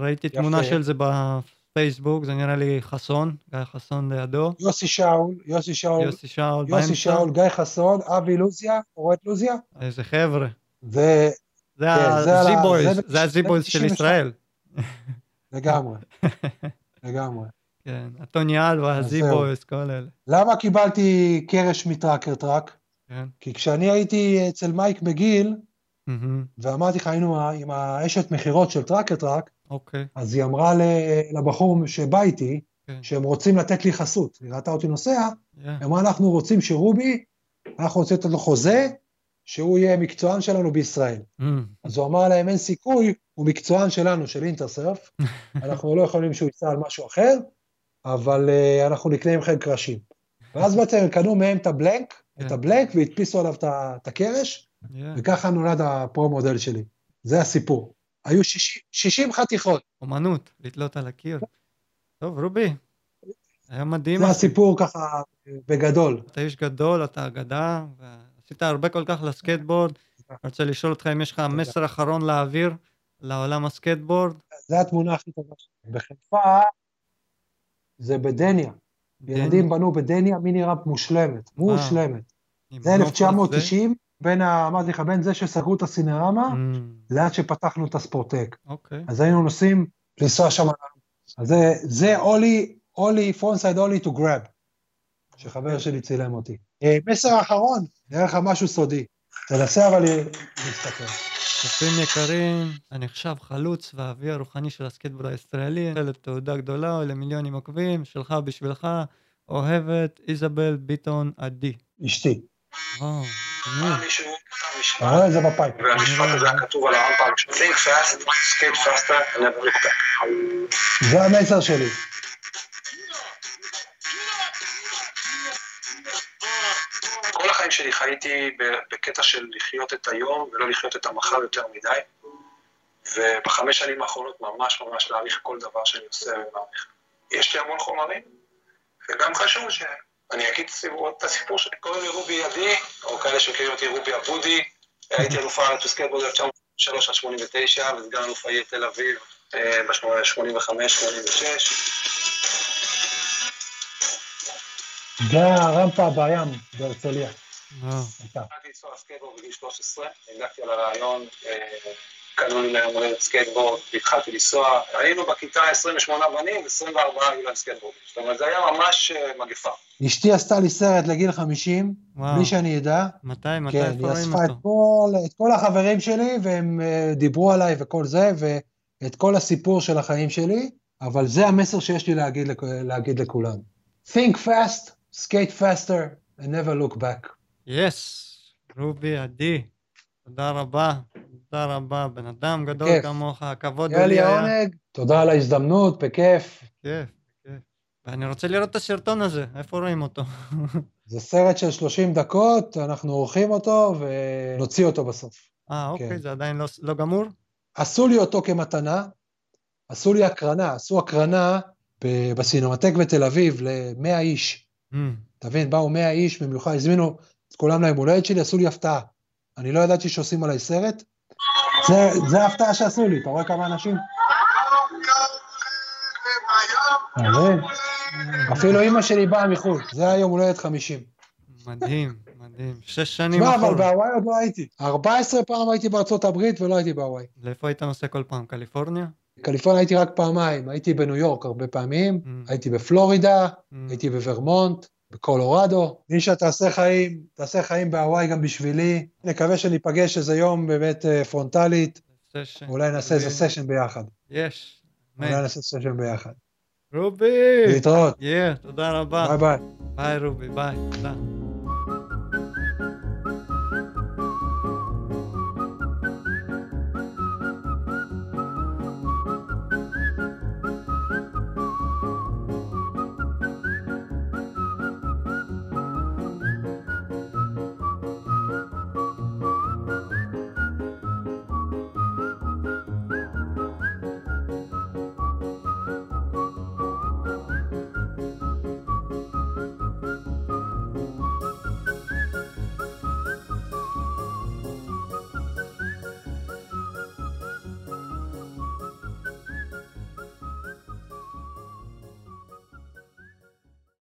ראיתי יפה. תמונה של זה בפייסבוק, זה נראה לי חסון, גיא חסון לידו. יוסי שאול, יוסי שאול, יוסי שאול יוסי באמצע. שאול, גיא חסון, אבי לוזיה, רואה את לוזיה? איזה חבר'ה. זה זה כן, ה Z-Boys, זה ה Z-Boys של 92. ישראל. לגמרי, לגמרי. כן, הטוני אז ה Z-Boys, כל אלה. למה קיבלתי קרש מ Tracker Truck? כן. כי כשאני הייתי אצל מייק מהמם, ואמרתי לך, היינו עם האשת מכירות של Tracker Truck, אוקיי. אז היא אמרה לבחור שבא איתי, כן. שהם רוצים לתת לי חסות. היא ראתה אותי נוסע. היא אמרה, אנחנו רוצים שרובי, אנחנו רוצים לתת לו חוזה, שהוא יהיה מקצוען שלנו בישראל. אמ, אז הוא אמר להם, אין סיכוי, הוא מקצוען שלנו, של Intersurf, אנחנו לא יכולים שהוא ייסע על משהו אחר, אבל uh, אנחנו נקנה מכם קרשים. ואז בעצם הם קנו מהם את ה blank, את כן. ה blank, והדפיסו עליו את הקרש, yeah. וככה נולד ה pro model שלי. זה הסיפור. היו 60, 60 חתיכות, אומנות, לתלות על הקיר. טוב, רובי, היה מדהים. זה. הסיפור ככה בגדול. אתה איש גדול, אתה אגדה, ועשית הרבה כל כך לסקטבורד. אני רוצה לשאול אותך אם יש לך מסר אחרון להעביר לעולם הסקטבורד. זו התמונה הכי טובה שלי. בחיפה זה בדניה. ילדים בנו בדניה מיני ראפ מושלמת, מושלמת. זה נוף 1990, בין ה... אמרתי לך, בין זה שסגרו את הסינרמה, אמ, לעד שפתחנו את הספורטק. אוקיי. אז היינו נוסעים לנסוע שם. אז זה אולי, אולי, פרונסייד אולי טו גראב, שחבר שלי צילם אותי. אה, מסר האחרון, נראה לך משהו סודי. תנסה אבל להסתכל. צופים יקרים, הנחשב חלוץ והאבי הרוחני של הסקטבורד הישראלי, לתעודה גדולה למיליונים עוקבים, שלך בשבילך, אוהבת איזבל ביטון עדי. אשתי. וואו, תמיד. מישהו אתה רואה את זה בפייפ. והמשפט הזה היה כתוב על הרמפה, think fast, skate faster, never look back. זה המסר שלי. כל החיים שלי חייתי בקטע של לחיות את היום ולא לחיות את המחר יותר מדי, ובחמש שנים האחרונות ממש ממש להעריך כל דבר שאני עושה ומעריך. יש לי המון חומרים, וגם חשוב שאני אגיד את הסיפור שלי. קוראים לי רובי עדי, או כאלה שמכירים אותי רובי אבודי, הייתי אלוף הארץ בסקייטבורד 1983 עד 89, וסגן אלוף העיר תל אביב אה, ב-85-86. זה הרמפה בים בהרצליה. הייתה. התחלתי לנסוע סקייטבורד בגיל 13, הגעתי על הרעיון, אה, קנו לי ליום הולדת סקייטבורד, והתחלתי לנסוע, היינו בכיתה 28 בנים, 24 היו להם סקייטבורד. זאת אומרת, זה היה ממש אה, מגפה. אשתי עשתה לי סרט לגיל 50, וואו. בלי שאני אדע. מתי, מתי, כן, איפה היא רואים אספה את? כל, את כל החברים שלי, והם אה, דיברו עליי וכל זה, ואת כל הסיפור של החיים שלי, אבל זה המסר שיש לי להגיד לכולם. Think fast, skate faster, and never look back. יס, רובי עדי, תודה רבה, תודה רבה, בן אדם גדול בכיף. כמוך, הכבוד היה לי לי היה. העונג, תודה על ההזדמנות, בכיף. כיף, כיף. ואני רוצה לראות את הסרטון הזה, איפה רואים אותו? זה סרט של 30 דקות, אנחנו עורכים אותו ונוציא אותו בסוף. אה, אוקיי, כן. זה עדיין לא, לא גמור? עשו לי אותו כמתנה, עשו לי הקרנה, עשו הקרנה ב- בסינמטק בתל אביב ל-100 איש. אמ, אתה מבין, באו 100 איש במיוחד, הזמינו את כולם ליום הולדת שלי, עשו לי הפתעה. אני לא ידעתי שעושים עליי סרט. זה, זה ההפתעה שעשו לי, אתה רואה כמה אנשים? אפילו אימא שלי באה מחו"ל, זה היה יום הולדת 50. מדהים, מדהים. שש שנים תשמע, אבל אחורה. בהוואי עוד לא הייתי. 14 פעם הייתי בארצות הברית ולא הייתי בהוואי. לאיפה היית נוסע כל פעם? קליפורניה? קליפורניה הייתי רק פעמיים, הייתי בניו יורק הרבה פעמים, Mm. הייתי בפלורידה, אמ, הייתי בוורמונט, בקולורדו. נישה, תעשה חיים, תעשה חיים בהוואי גם בשבילי. נקווה שניפגש איזה יום באמת אה, פרונטלית, session. אולי נעשה איזה. session ביחד. יש. אולי נעשה session ביחד. רובי! להתראות, יא, תודה רבה. ביי ביי. ביי רובי, ביי. תודה.